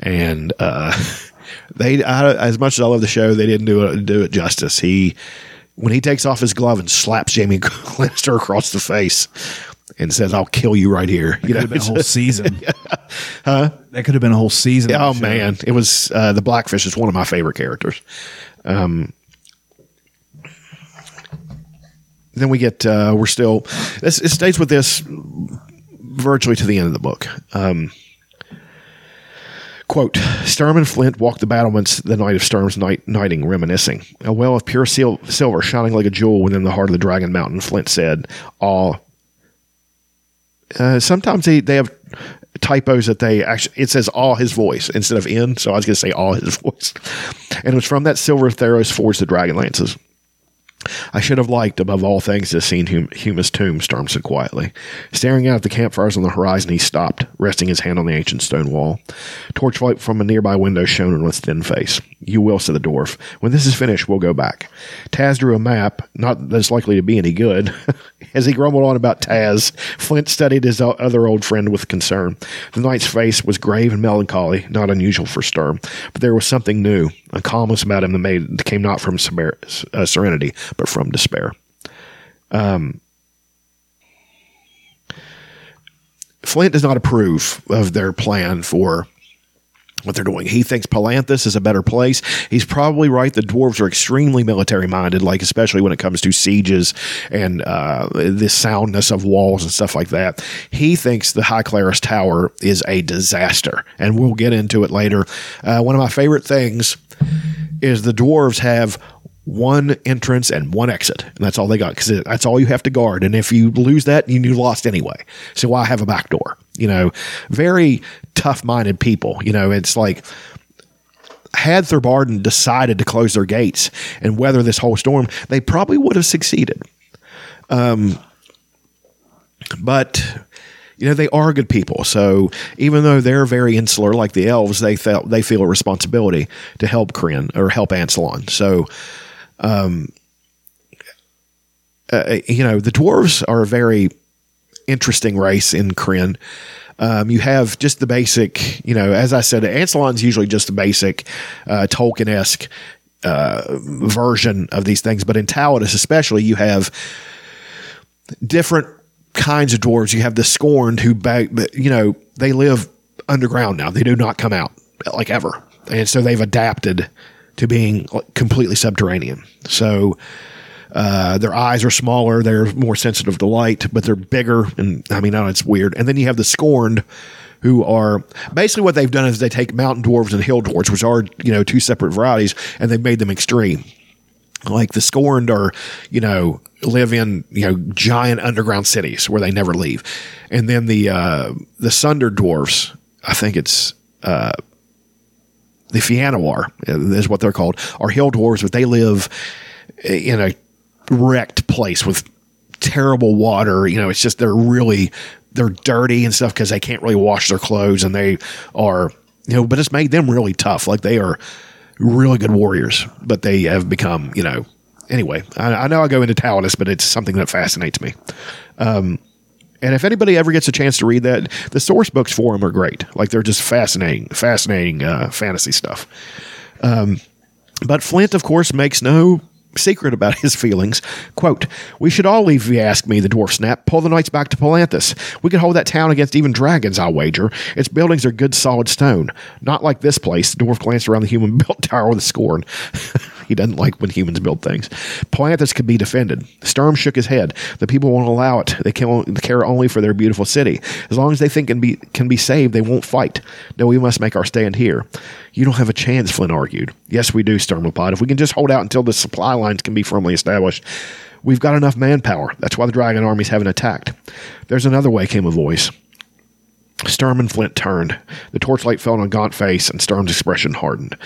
and uh, *laughs* they. I, as much as I love the show, they didn't do it do it justice. He when he takes off his glove and slaps Jaime *laughs* Lannister across the face and says, "I'll kill you right here." You know, *laughs* Could have been a whole season. huh? That could have been a whole season. Oh man, it was uh, the Blackfish is one of my favorite characters. Um, then we get uh, we're still this, it stays with this virtually to the end of the book. Um, Quote, Sturm and Flint walked the battlements the night of Sturm's night, nighting, reminiscing. A well of pure sil- silver shining like a jewel within the heart of the Dragon Mountain, Flint said, Awe. Uh, sometimes they, they have typos that they actually, it says all his voice instead of in, so I was going to say all his *laughs* voice. And it was from that silver Theros forged the dragon lances. I should have liked, above all things, to have seen hum- Huma's tomb, Sturm said quietly. Staring out at the campfires on the horizon, he stopped, resting his hand on the ancient stone wall. Torchlight from a nearby window shone on his thin face. You will, said the dwarf. When this is finished, we'll go back. Tas drew a map, not that it's likely to be any good. *laughs* As he grumbled on about Tas, Flint studied his other old friend with concern. The knight's face was grave and melancholy, not unusual for Sturm, but there was something new, a calmness about him that made that came not from uh, serenity, but from despair. Um, Flint does not approve of their plan for what they're doing. He thinks Palanthas is a better place. He's probably right. The dwarves are extremely military minded, like especially when it comes to sieges and uh, the soundness of walls and stuff like that. He thinks the High Clerist's Tower is a disaster, and we'll get into it later. Uh, one of my favorite things is the dwarves have one entrance and one exit, and that's all they got because that's all you have to guard. And if you lose that, you, you lost anyway. So why have a back door? You know, very tough-minded people. You know, it's like had Thorbardin decided to close their gates and weather this whole storm, they probably would have succeeded. Um, but you know they are good people. So even though they're very insular, like the elves, they felt they feel a responsibility to help Krynn or help Ansalon. So um, uh, you know, the dwarves are very interesting race in Krynn. Um, you have just the basic, you know, as I said, Ansalon's usually just the basic uh, Tolkien esque uh, version of these things, but in Taladas especially, you have different kinds of dwarves. You have the scorned who, you know, they live underground now. They do not come out like ever, and so they've adapted to being completely subterranean. So uh, their eyes are smaller, they're more sensitive to light, but they're bigger. And I mean, I know it's weird. And then you have the scorned, who are basically what they've done is they take mountain dwarves and hill dwarves, which are you know two separate varieties, and they've made them extreme. Like the scorned are, you know, live in you know giant underground cities where they never leave, and then the uh, the sundered dwarves, I think it's. Uh, the Fianawar is what they're called, are hill dwarves, but they live in a wrecked place with terrible water. You know, it's just they're really they're dirty and stuff because they can't really wash their clothes, and they are you know, but it's made them really tough. Like they are really good warriors, but they have become you know. Anyway, I, I know I go into Taladas, but it's something that fascinates me. Um, and if anybody ever gets a chance to read that, the source books for them are great. Like they're just fascinating, fascinating uh, fantasy stuff. Um, but Flint, of course, makes no secret about *laughs* his feelings. Quote, We should all leave, if you ask me, the dwarf snapped. Pull the knights back to Palanthas. We could hold that town against even dragons, I'll wager. Its buildings are good solid stone. Not like this place. The dwarf glanced around the human *laughs* built tower with scorn. *laughs* He doesn't like when humans build things. Palanthas could be defended. Sturm shook his head. The people won't allow it. They care only for their beautiful city. As long as they think can be can be saved, they won't fight. No, we must make our stand here. You don't have a chance, Flint argued. Yes, we do, Sturm replied. If we can just hold out until the supply lines can be firmly established, we've got enough manpower. That's why the dragon armies haven't attacked. There's another way, came a voice. Sturm and Flint turned. The torchlight fell on a gaunt face, and Sturm's expression hardened.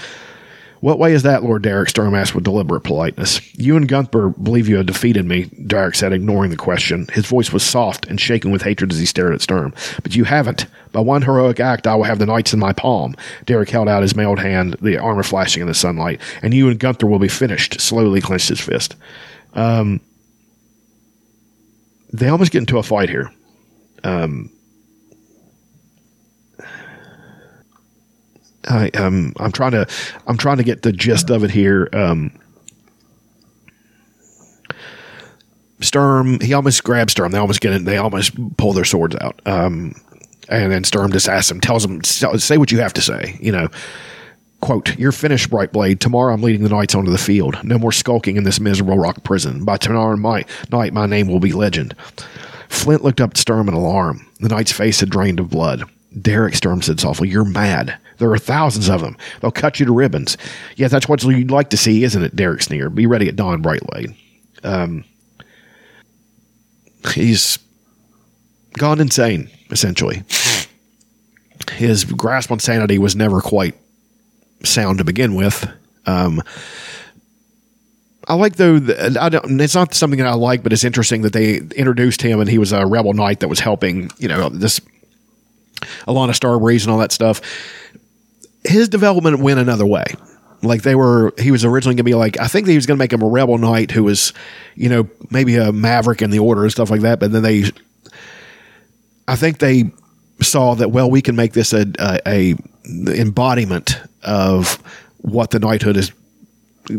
What way is that, Lord Derek? Sturm asked with deliberate politeness. You and Gunthar believe you have defeated me, Derek said, ignoring the question. His voice was soft and shaken with hatred as he stared at Sturm. But you haven't. By one heroic act, I will have the knights in my palm. Derek held out his mailed hand, the armor flashing in the sunlight. And you and Gunthar will be finished, slowly clenched his fist. Um, they almost get into a fight here. Um, I um I'm trying to I'm trying to get the gist of it here. Um, Sturm, he almost grabs Sturm. They almost get it. They almost pull their swords out. Um, and then Sturm just asks him, tells him, say what you have to say. You know, quote, "You're finished, Brightblade. Tomorrow I'm leading the knights onto the field. No more skulking in this miserable rock prison. By tomorrow night, my name will be legend." Flint looked up at Sturm in alarm. The knight's face had drained of blood. Derek Sturm said softly, You're mad. There are thousands of them. They'll cut you to ribbons. Yeah, that's what you'd like to see, isn't it? Derek sneered. Be ready at dawn, Brightblade. Um, he's gone insane, essentially. His grasp on sanity was never quite sound to begin with. Um, I like though. I don't. It's not something that I like, but it's interesting that they introduced him and he was a rebel knight that was helping. You know this Alhana Starbreeze and all that stuff. His development went another way. Like they were, he was originally going to be like, I think he was going to make him a rebel knight who was, you know, maybe a maverick in the order and stuff like that. But then they, I think they saw that well, we can make this a a, a embodiment of what the knighthood has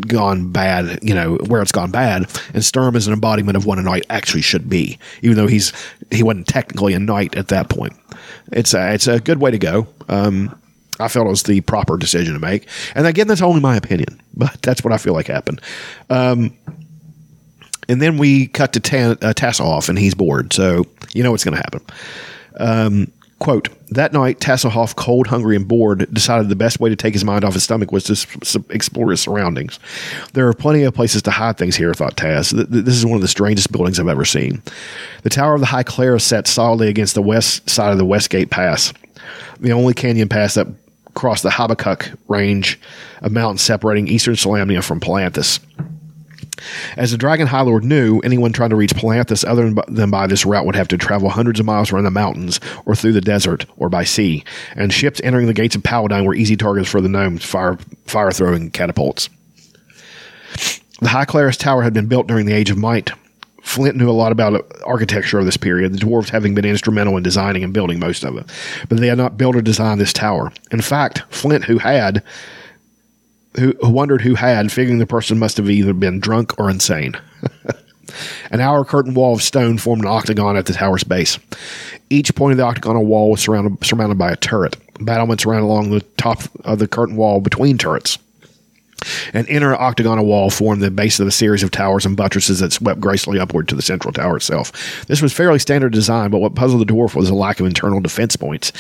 gone bad, you know, where it's gone bad. And Sturm is an embodiment of what a knight actually should be, even though he's he wasn't technically a knight at that point. It's a, it's a good way to go. Um, I felt it was the proper decision to make, and again, that's only my opinion, *laughs* but that's what I feel like happened. Um, and then we cut to Ta- uh, and he's bored, so you know what's going to happen. Um, quote, that night, Tasslehoff, cold, hungry, and bored, decided the best way to take his mind off his stomach was to s- s- explore his surroundings. There are plenty of places to hide things here, thought Tas. Th- th- This is one of the strangest buildings I've ever seen. The Tower of the High Clerist sat solidly against the west side of the Westgate Pass, the only canyon pass that crossed the Habakkuk range of mountains separating eastern Solamnia from Palanthas. As the Dragon High Lord knew, anyone trying to reach Palanthas other than by, than by this route would have to travel hundreds of miles around the mountains or through the desert or by sea, and ships entering the gates of Paladine were easy targets for the gnomes' fire fire throwing catapults. The High Clerist Tower had been built during the Age of Might. Flint knew a lot about architecture of this period, the dwarves having been instrumental in designing and building most of it. But they had not built or designed this tower. In fact, Flint, who had, who, wondered who had, figuring the person must have either been drunk or insane. *laughs* An hour curtain wall of stone formed an octagon at the tower's base. Each point of the octagonal wall was surrounded, surrounded by a turret. Battlements ran along the top of the curtain wall between turrets. An inner octagonal wall formed the base of a series of towers and buttresses that swept gracefully upward to the central tower itself. This was fairly standard design, but what puzzled the dwarf was the lack of internal defense points.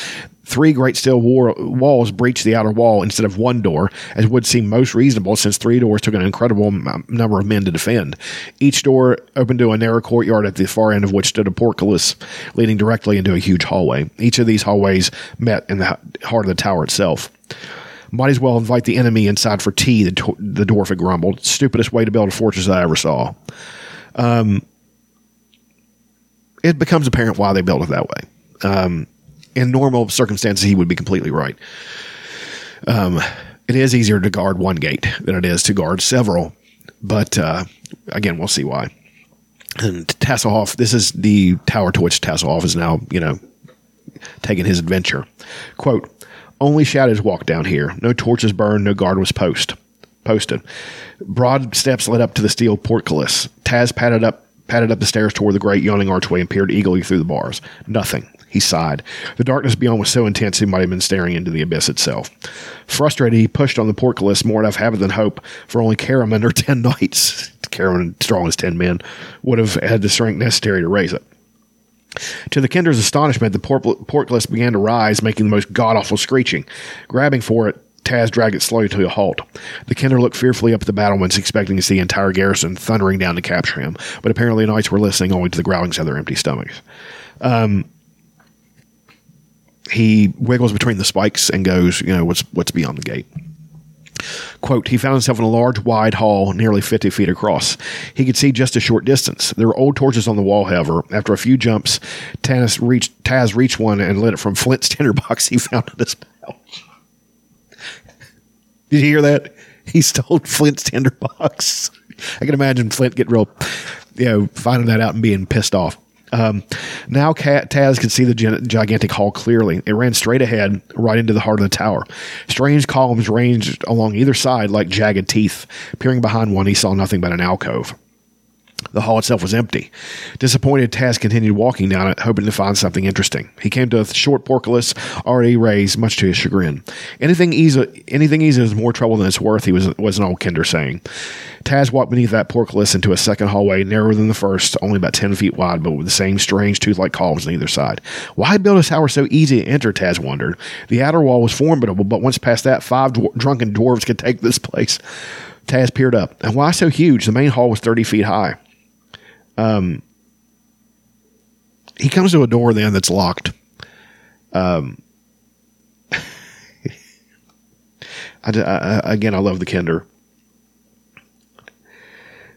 Three great steel war- walls breached the outer wall instead of one door, as would seem most reasonable since three doors took an incredible m- number of men to defend. Each door opened to a narrow courtyard at the far end of which stood a portcullis leading directly into a huge hallway. Each of these hallways met in the heart of the tower itself. Might as well invite the enemy inside for tea, the, the dwarf had grumbled. Stupidest way to build a fortress I ever saw. Um, it becomes apparent why they built it that way. Um, in normal circumstances, he would be completely right. Um, it is easier to guard one gate than it is to guard several, but uh, again, we'll see why. And Tasslehoff, this is the tower to which Tasslehoff is now, you know, taking his adventure. Quote, only shadows walked down here. No torches burned, no guard was post posted. Broad steps led up to the steel portcullis. Tas patted up patted up the stairs toward the great yawning archway and peered eagerly through the bars. Nothing. He sighed. The darkness beyond was so intense he might have been staring into the abyss itself. Frustrated, he pushed on the portcullis more out of habit than hope, for only Caramon or *laughs* ten knights, Caramon strong as ten men, would have had the strength necessary to raise it. To the kender's astonishment, the portcullis began to rise, making the most god awful screeching. Grabbing for it, Tas dragged it slowly to a halt. The kender looked fearfully up at the battlements, expecting to see the entire garrison thundering down to capture him, but apparently the knights were listening only to the growlings of their empty stomachs. Um, he wiggles between the spikes and goes, you know, what's what's beyond the gate. Quote, he found himself in a large, wide hall nearly 50 feet across. He could see just a short distance. There were old torches on the wall, however. After a few jumps, Tas reached, Tas reached one and lit it from Flint's tinderbox he found in his pouch. Did you hear that? He stole Flint's tinderbox. I can imagine Flint getting real, you know, finding that out and being pissed off. Um, now Tas could see the gigantic hall clearly. It ran straight ahead, right into the heart of the tower. Strange columns ranged along either side like jagged teeth. Peering behind one, he saw nothing but an alcove. The hall itself was empty. Disappointed, Tas continued walking down it, hoping to find something interesting. He came to a short portcullis already raised, much to his chagrin. Anything easy, anything easy is more trouble than it's worth. He was was an old kender saying. Tas walked beneath that portcullis into a second hallway, narrower than the first, only about ten feet wide, but with the same strange tooth-like columns on either side. Why build a tower so easy to enter? Tas wondered. The outer wall was formidable, but once past that, five dwar- drunken dwarves could take this place. Tas peered up. And why so huge? The main hall was thirty feet high. He comes to a door then that's locked. Um, *laughs* I, I- again, I love the kender.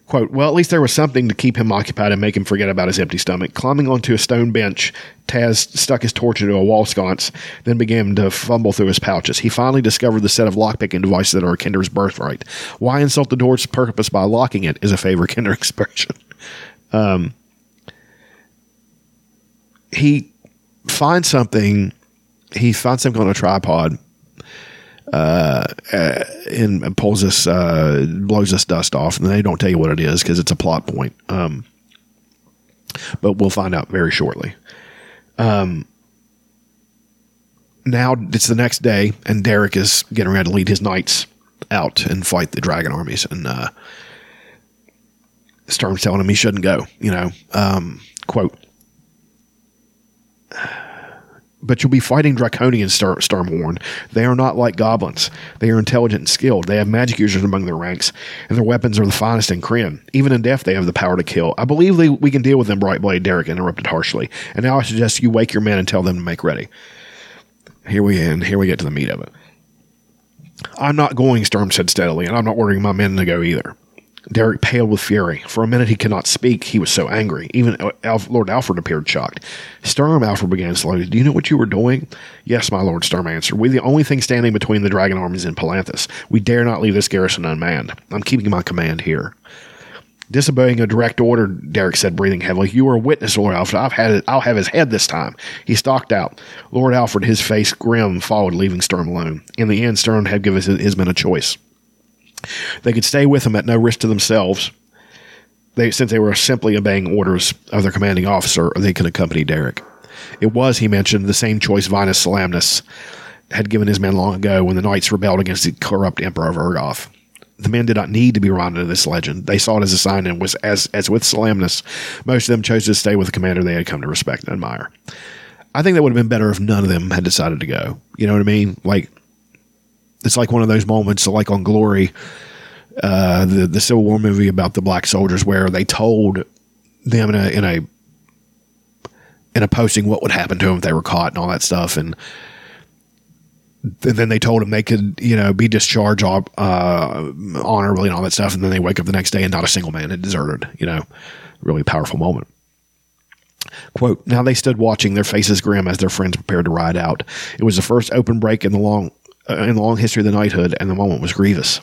Quote, well, at least there was something to keep him occupied and make him forget about his empty stomach. Climbing onto a stone bench, Tas stuck his torch into a wall sconce, then began to fumble through his pouches. He finally discovered the set of lockpicking devices that are kender's birthright. Why insult the door's purpose by locking it is a favorite kender *laughs* expression. Um, he finds something, he finds something on a tripod uh, and, pulls this, uh, blows this dust off, and they don't tell you what it is because it's a plot point. Um, but we'll find out very shortly. Um, now it's the next day, and Derek is getting ready to lead his knights out and fight the dragon armies, and uh, Sturm's telling him he shouldn't go. You know, um, quote but you'll be fighting draconians, Star- warned. They are not like goblins. They are intelligent and skilled. They have magic users among their ranks, and their weapons are the finest in Krynn. Even in death, they have the power to kill. I believe they, we can deal with them, Brightblade, Derek interrupted harshly. And now I suggest you wake your men and tell them to make ready. Here we end. Here we get to the meat of it. I'm not going, Sturm said steadily, and I'm not ordering my men to go either. Derek paled with fury. For a minute he could not speak. He was so angry. Even Alf- Lord Alfred appeared shocked. Sturm, Alfred began slowly. Do you know what you were doing? Yes, my lord, Sturm answered. We're the only thing standing between the dragon armies and Palanthas. We dare not leave this garrison unmanned. I'm keeping my command here. Disobeying a direct order, Derek said, breathing heavily. You are a witness, Lord Alfred. I've had it. I'll have his head this time. He stalked out. Lord Alfred, his face grim, followed, leaving Sturm alone. In the end, Sturm had given his, his men a choice. They could stay with him at no risk to themselves. They, since they were simply obeying orders of their commanding officer, they could accompany Derek. It was, he mentioned, the same choice Vinas Solamnus had given his men long ago when the knights rebelled against the corrupt emperor of Ergoth. The men did not need to be reminded of this legend. They saw it as a sign, and was as as with Solamnus, most of them chose to stay with the commander they had come to respect and admire. I think that would have been better if none of them had decided to go. You know what I mean? Like it's like one of those moments, like on Glory, uh, the the Civil War movie about the black soldiers, where they told them in a in a in a posting what would happen to them if they were caught and all that stuff, and, and then they told them they could you know be discharged uh, honorably and all that stuff, and then they wake up the next day and not a single man had deserted. You know, really powerful moment. Quote, now they stood watching, their faces grim as their friends prepared to ride out. It was the first open break in the long in the long history of the knighthood, and the moment was grievous.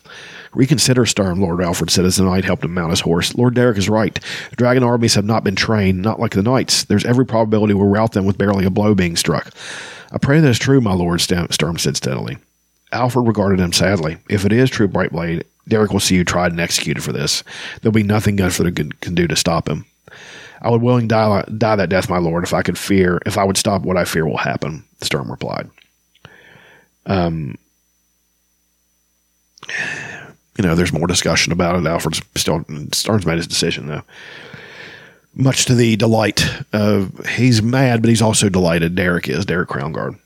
Reconsider, Sturm, Lord Alfred said as the knight helped him mount his horse. Lord Derek is right. The dragon armies have not been trained, not like the knights. There's every probability we'll rout them with barely a blow being struck. I pray that is true, my lord, Sturm said steadily. Alfred regarded him sadly. If it is true, Brightblade, Derek will see you tried and executed for this. There'll be nothing can, can do to stop him. I would willingly die, die that death, my lord, if I could fear, if I would stop what I fear will happen, Sturm replied. Um, you know, there's more discussion about it. Alfred's still Sturm's made his decision though. Much to the delight of he's mad, but he's also delighted. Derek is Derek Crownguard.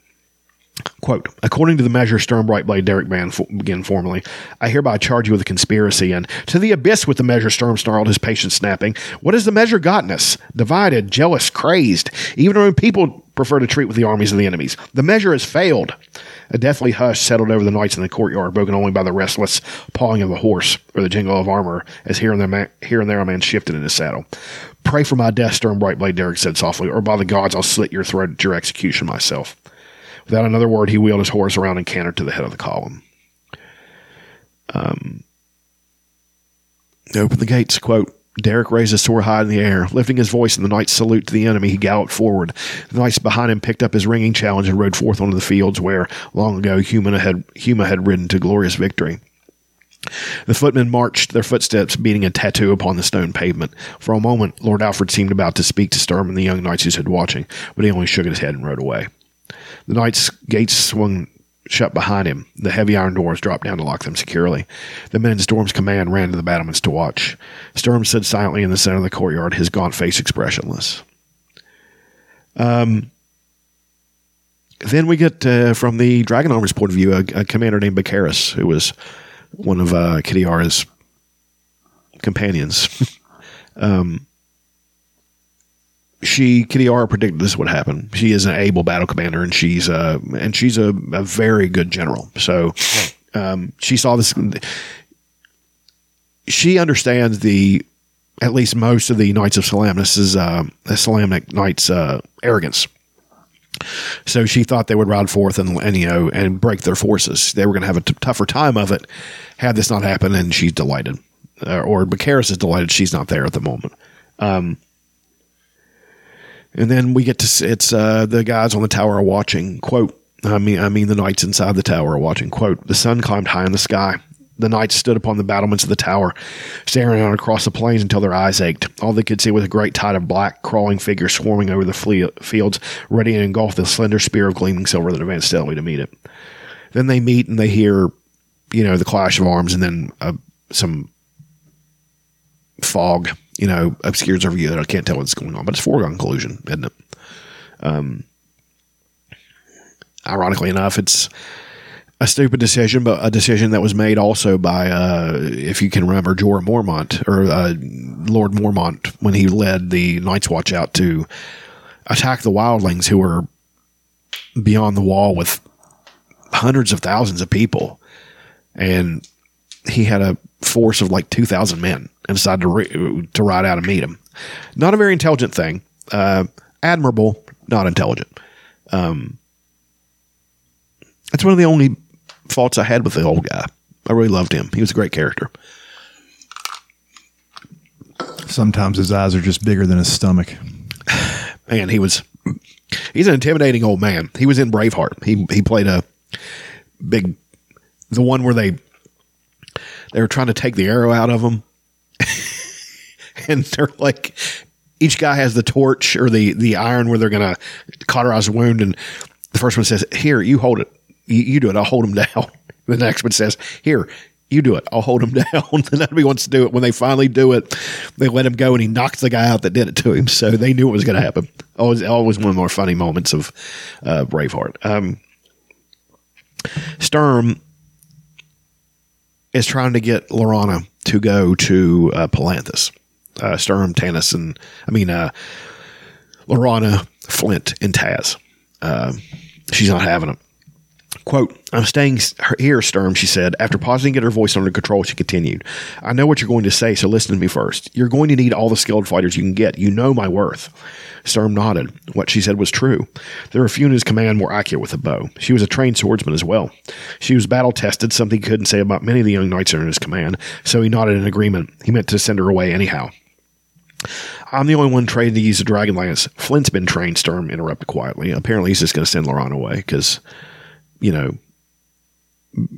Quote, according to the measure Sturm Brightblade Derek Ban began formally, I hereby charge you with a conspiracy and to the abyss with the measure Sturm snarled, his patience snapping. What has the measure gotten us? Divided, jealous, crazed. Even our own people prefer to treat with the armies of the enemies. The measure has failed. A deathly hush settled over the knights in the courtyard, broken only by the restless pawing of a horse or the jingle of armor as here and there, here and there a man shifted in his saddle. Pray for my death, Sturm Brightblade, Derek said softly, or by the gods I'll slit your throat at your execution myself. Without another word, he wheeled his horse around and cantered to the head of the column. Um, open the gates, quote. Derek raised his sword high in the air. Lifting his voice in the knight's salute to the enemy, he galloped forward. The knights behind him picked up his ringing challenge and rode forth onto the fields where, long ago, Huma had, Huma had ridden to glorious victory. The footmen marched, their footsteps beating a tattoo upon the stone pavement. For a moment, Lord Alfred seemed about to speak to Sturm and the young knights who stood watching, but he only shook his head and rode away. The knight's gates swung shut behind him. The heavy iron doors dropped down to lock them securely. The men in Sturm's command ran to the battlements to watch. Storm stood silently in the center of the courtyard, his gaunt face expressionless. Um, then we get uh, from the Dragon Armor's point of view a, a commander named Bakaris, who was one of uh, companions. *laughs* um, she Kitiara predicted this would happen. She is an able battle commander, and she's a and she's a, a very good general. So um, she saw this. She understands the at least most of the Knights of Solamnia's uh, Solamnic Knights' uh, arrogance. So she thought they would ride forth and, and you know and break their forces. They were going to have a t- tougher time of it had this not happened, and she's delighted. Uh, or Bakaris is delighted she's not there at the moment. Um, and then we get to it's uh, the guys on the tower are watching. Quote: I mean, I mean the knights inside the tower are watching. Quote: The sun climbed high in the sky. The knights stood upon the battlements of the tower, staring out across the plains until their eyes ached. All they could see was a great tide of black, crawling figures swarming over the fle- fields, ready to engulf the slender spear of gleaming silver that advanced steadily to meet it. Then they meet and they hear, you know, the clash of arms, and then uh, some fog, you know, obscures their view that I can't tell what's going on. But it's foregone collusion, isn't it? Um, ironically enough, it's a stupid decision, but a decision that was made also by, uh, if you can remember, Jorah Mormont or uh, Lord Mormont when he led the Night's Watch out to attack the wildlings who were beyond the wall with hundreds of thousands of people, and he had a force of like two thousand men and decided to re- to ride out and meet him. Not a very intelligent thing. Uh, admirable, not intelligent. Um, that's one of the only faults I had with the old guy. I really loved him. He was a great character. Sometimes his eyes are just bigger than his stomach. Man, he was he's an intimidating old man. He was in Braveheart. He he played a big the one where they they were trying to take the arrow out of him. *laughs* and they're like each guy has the torch or the the iron where they're gonna cauterize the wound and the first one says, Here, you hold it. You, you do it, I'll hold him down. *laughs* The next one says, Here, you do it. I'll hold him *laughs* down. and nobody wants to do it. When they finally do it, they let him go and he knocks the guy out that did it to him. So they knew it was going to happen. Always, always one of the more funny moments of uh, Braveheart. Um, Sturm is trying to get Laurana to go to uh, Palanthas. Uh, Sturm, Tanis, and I mean, uh, Laurana, Flint, and Tas. Uh, she's not having it. Quote, I'm staying here, Sturm, she said. After pausing to get her voice under control, she continued, I know what you're going to say, so listen to me first. You're going to need all the skilled fighters you can get. You know my worth. Sturm nodded. What she said was true. There were few in his command more accurate with a bow. She was a trained swordsman as well. She was battle tested, something he couldn't say about many of the young knights in his command, so he nodded in agreement. He meant to send her away anyhow. I'm the only one trained to use a dragon lance. Flint's been trained, Sturm interrupted quietly. Apparently, he's just going to send Laurana away because, you know,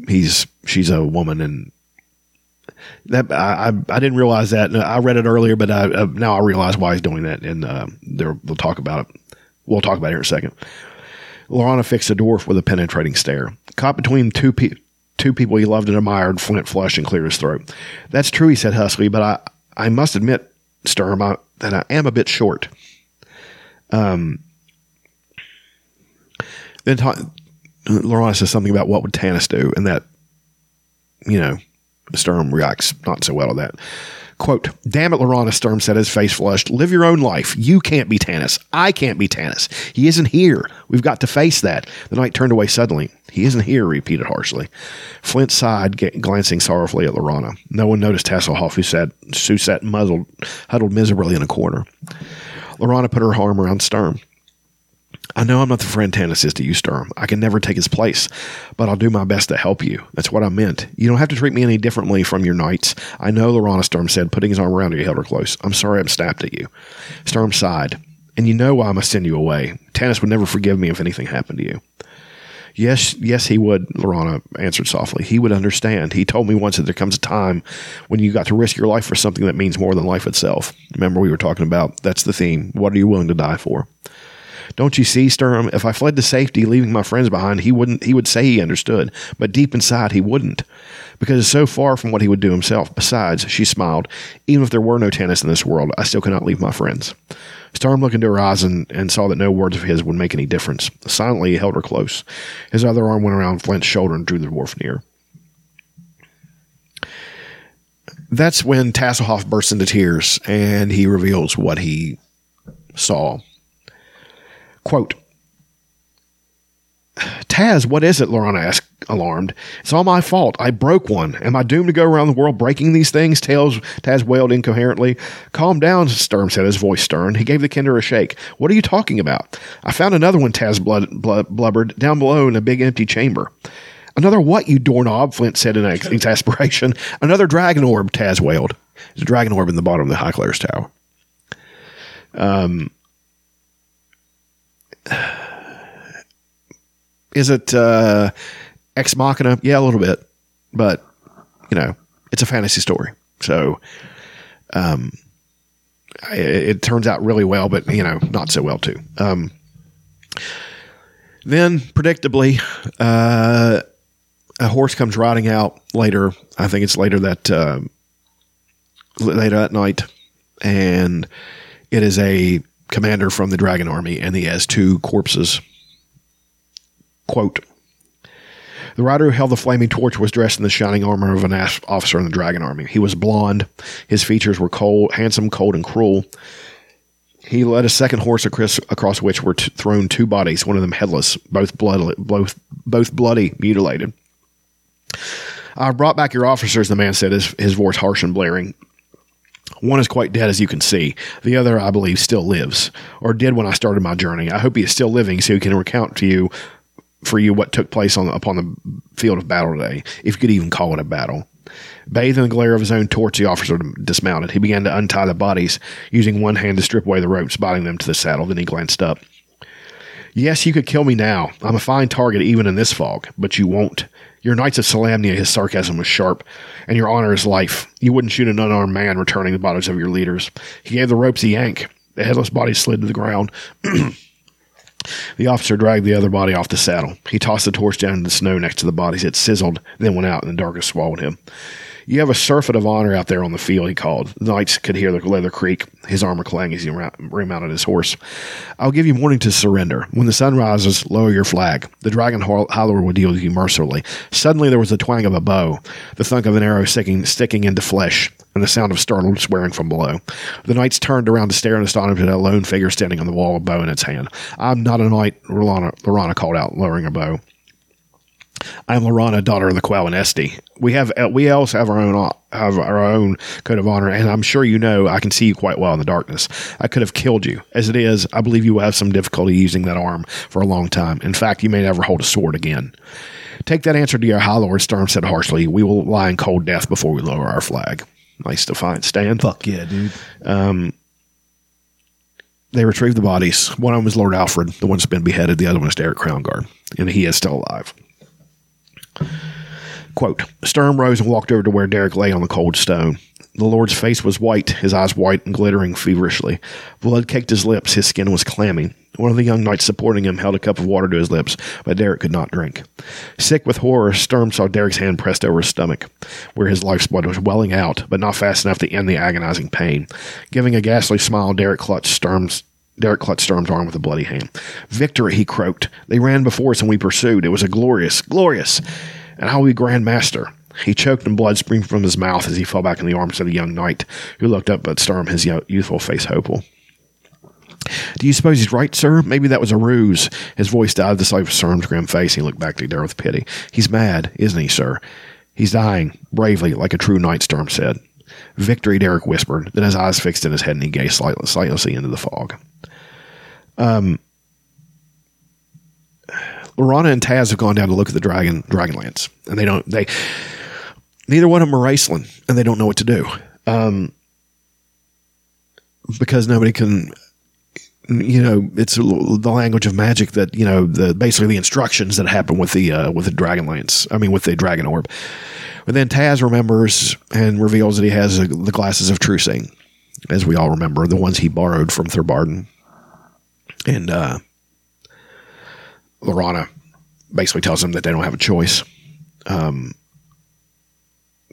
he's she's a woman and that I, I, didn't realize that. I read it earlier, but I, uh, now I realize why he's doing that, and uh, there we'll talk about it. We'll talk about it in a second. Laurana fixed the dwarf with a penetrating stare. Caught between two two people he loved and admired, Flint flushed and cleared his throat. That's true, he said huskily, but I, I must admit, Sturm, I, that I am a bit short. Um, then ta- Laurana says something about what would Tanis do, and that, you know, Sturm reacts not so well to that. Quote, damn it, Laurana, Sturm said, his face flushed. Live your own life. You can't be Tanis. I can't be Tanis. He isn't here. We've got to face that. The knight turned away suddenly. He isn't here, repeated harshly. Flint sighed, g- glancing sorrowfully at Laurana. No one noticed Tasslehoff, who sat, who sat muzzled, huddled miserably in a corner. Laurana put her arm around Sturm. I know I'm not the friend Tanis is to you, Sturm. I can never take his place, but I'll do my best to help you. That's what I meant. You don't have to treat me any differently from your knights. I know, Laurana, Sturm said, putting his arm around her, he held her close. I'm sorry I'm snapped at you. Sturm sighed. And you know why I must send you away. Tanis would never forgive me if anything happened to you. Yes, yes, he would, Laurana answered softly. He would understand. He told me once that there comes a time when you got to risk your life for something that means more than life itself. Remember, we were talking about that's the theme. What are you willing to die for? Don't you see, Sturm? If I fled to safety, leaving my friends behind, he wouldn't. He would say he understood, but deep inside, he wouldn't, because it's so far from what he would do himself. Besides, she smiled. Even if there were no Tanis in this world, I still cannot leave my friends. Sturm looked into her eyes and, and saw that no words of his would make any difference. Silently, he held her close. His other arm went around Flint's shoulder and drew the dwarf near. That's when Tasslehoff bursts into tears and he reveals what he saw. Quote, Tas, what is it? Laurana asked alarmed. It's all my fault. I broke one. Am I doomed to go around the world breaking these things? Tails Tas wailed incoherently. Calm down, Sturm said, his voice stern. He gave the kender a shake. What are you talking about? I found another one, Tas blood, blood, blubbered, down below in a big empty chamber. Another what, you doorknob? Flint said in ex- exasperation. Another dragon orb, Tas wailed. There's a dragon orb in the bottom of the High Clerist tower. Um, *sighs* is it uh, Ex Machina? Yeah, a little bit, but you know, it's a fantasy story, so um, it, it turns out really well, but you know, not so well too. Um, then, predictably, uh, a horse comes riding out later. I think it's later that uh, later that night, and it is a commander from the dragon army, and he has two corpses. Quote. The rider who held the flaming torch was dressed in the shining armor of an officer in the dragon army. He was blond. His features were cold, handsome, cold, and cruel. He led a second horse across, across which were t- thrown two bodies, one of them headless, both blood, both both bloody, mutilated. I've brought back your officers, the man said, his, his voice harsh and blaring. One is quite dead, as you can see. The other, I believe, still lives, or did when I started my journey. I hope he is still living, so he can recount to you, for you, what took place on upon the field of battle today, if you could even call it a battle. Bathed in the glare of his own torch, the officer dismounted. He began to untie the bodies, using one hand to strip away the ropes, binding them to the saddle. Then he glanced up. Yes, you could kill me now. I'm a fine target even in this fog, but you won't. Your Knights of Solamnia, his sarcasm was sharp, and your honor is life. You wouldn't shoot an unarmed man returning the bodies of your leaders. He gave the ropes a yank. The headless body slid to the ground. *clears throat* the officer dragged the other body off the saddle. He tossed the torch down in the snow next to the bodies. It sizzled, then went out, and the darkness swallowed him. You have a surfeit of honor out there on the field, he called. The knights could hear the leather creak, his armor clang as he remounted his horse. I'll give you warning to surrender. When the sun rises, lower your flag. The dragon howler will deal with you mercifully. Suddenly there was the twang of a bow, the thunk of an arrow sticking, sticking into flesh, and the sound of startled swearing from below. The knights turned around to stare in astonishment at a lone figure standing on the wall, a bow in its hand. I'm not a knight, Laurana, called out, lowering her bow. I'm Laurana, daughter of the Qualinesti. We have uh, we also have our own have our own code of honor, and I'm sure you know I can see you quite well in the darkness. I could have killed you. As it is, I believe you will have some difficulty using that arm for a long time. In fact, you may never hold a sword again. Take that answer to your high lord, Sturm said harshly. We will lie in cold death before we lower our flag. Nice defiant stand. Fuck yeah, dude. They retrieved the bodies. One of them was Lord Alfred, the one that's been beheaded. The other one is Derek Crownguard, and he is still alive. Quote Sturm rose and walked over to where Derek lay on the cold stone. The Lord's face was white, his eyes white and glittering feverishly. Blood caked his lips, his skin was clammy. One of the young knights supporting him held a cup of water to his lips, but Derek could not drink. Sick with horror, Sturm saw Derek's hand pressed over his stomach, where his life's blood was welling out, but not fast enough to end the agonizing pain. Giving a ghastly smile, Derek clutched Sturm's Derek clutched Sturm's arm with a bloody hand. Victory, he croaked. They ran before us and we pursued. It was a glorious, glorious, and I will be Grand Master. He choked and blood streamed from his mouth as he fell back in the arms of the young knight, who looked up at Sturm, his youthful face hopeful. Do you suppose he's right, sir? Maybe that was a ruse. His voice died the sight of Sturm's grim face. He looked back to Derek with pity. He's mad, isn't he, sir? He's dying, bravely, like a true knight, Sturm said. Victory, Derek whispered. Then his eyes fixed in his head and he gazed slightly, slightly into the fog. Um, Laurana and Tas have gone down to look at the dragon Dragonlance, and they don't. They neither one of them are Iceland, and they don't know what to do. Um, because nobody can. You know, it's the language of magic that you know the basically the instructions that happen with the uh, with the Dragonlance. I mean, with the Dragon Orb. But then Tas remembers and reveals that he has uh, the glasses of true seeing, as we all remember, the ones he borrowed from Thorbardin. And uh, Laurana basically tells him that they don't have a choice. Um,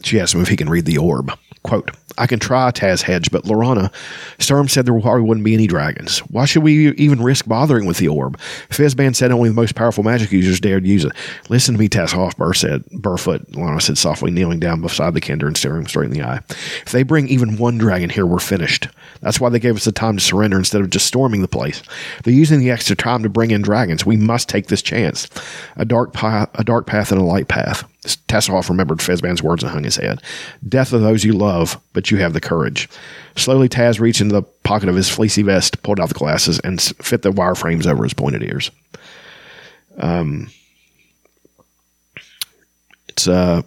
She asks him if he can read the orb. Quote, I can try, Tas Hedge, but Laurana, Sturm said there probably wouldn't be any dragons. Why should we even risk bothering with the orb? Fizban said only the most powerful magic users dared use it. Listen to me, Tasslehoff, Burr said. Burrfoot, Laurana said softly, kneeling down beside the Kender and staring him straight in the eye. If they bring even one dragon here, we're finished. That's why they gave us the time to surrender instead of just storming the place. They're using the extra time to bring in dragons. We must take this chance. A dark path, a dark path and a light path. Tasslehoff remembered Fizban's words and hung his head. Death of those you love, but you have the courage. Slowly, Tas reached into the pocket of his fleecy vest, pulled out the glasses, and fit the wire frames over his pointed ears. Um, it's uh,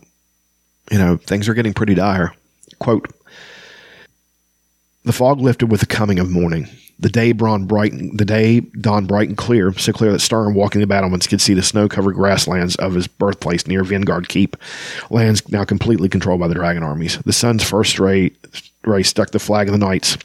you know, things are getting pretty dire. Quote: The fog lifted with the coming of morning. The day dawned bright. The day bright and clear, so clear that Sturm, walking the battlements, could see the snow-covered grasslands of his birthplace near Vingard Keep, lands now completely controlled by the dragon armies. The sun's first ray ray stuck the flag of the knights,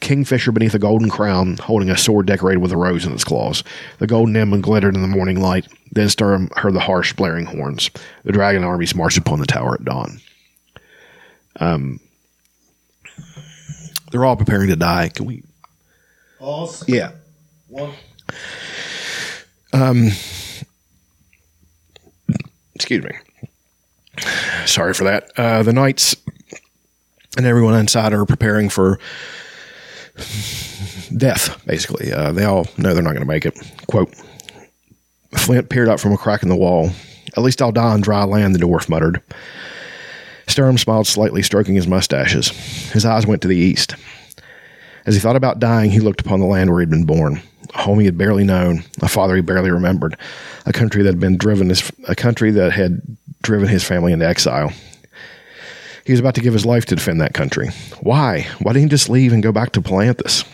kingfisher beneath a golden crown, holding a sword decorated with a rose in its claws. The golden emblem glittered in the morning light. Then Sturm heard the harsh, blaring horns. The dragon armies marched upon the tower at dawn. Um, they're all preparing to die. Can we? Pause. Yeah. One. excuse me. Sorry for that. Uh, the knights and everyone inside are preparing for death, basically. Uh, they all know they're not going to make it. Quote Flint peered out from a crack in the wall. At least I'll die on dry land, the dwarf muttered. Sturm smiled slightly, stroking his mustaches. His eyes went to the east. As he thought about dying, he looked upon the land where he'd been born, a home he had barely known, a father he barely remembered, a country that had been driven his, a country that had driven his family into exile. He was about to give his life to defend that country. Why? Why didn't he just leave and go back to Palanthas?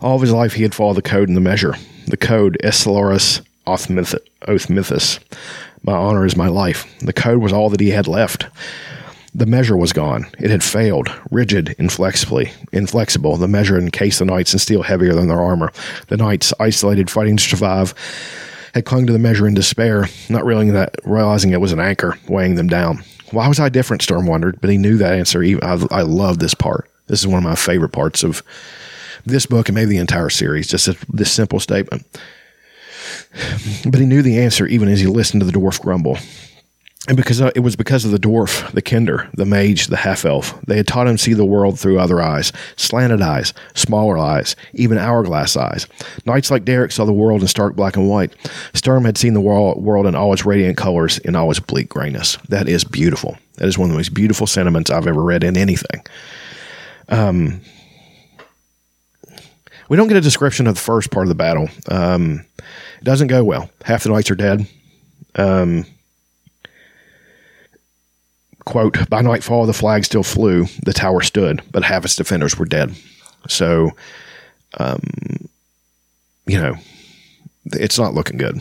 All of his life he had followed the code and the measure. The code, Escalorus Oathmythus. My honor is my life. The code was all that he had left. The measure was gone. It had failed, rigid, inflexibly, inflexible. The measure encased the knights in steel heavier than their armor. The knights, isolated, fighting to survive, had clung to the measure in despair, not realizing that realizing it was an anchor weighing them down. Why was I different? Sturm wondered, but he knew that answer. I, I love this part. This is one of my favorite parts of this book and maybe the entire series. Just a, this simple statement. But he knew the answer even as he listened to the dwarf grumble. And because it was because of the dwarf, the kender, the mage, the half elf, they had taught him to see the world through other eyes, slanted eyes, smaller eyes, even hourglass eyes. Knights like Derek saw the world in stark black and white. Sturm had seen the world, world in all its radiant colors, in all its bleak grayness. That is beautiful. That is one of the most beautiful sentiments I've ever read in anything. Um, we don't get a description of the first part of the battle. Um, it doesn't go well. Half the knights are dead. Um, quote, by nightfall, the flag still flew, the tower stood, but half its defenders were dead. So, um, you know, it's not looking good.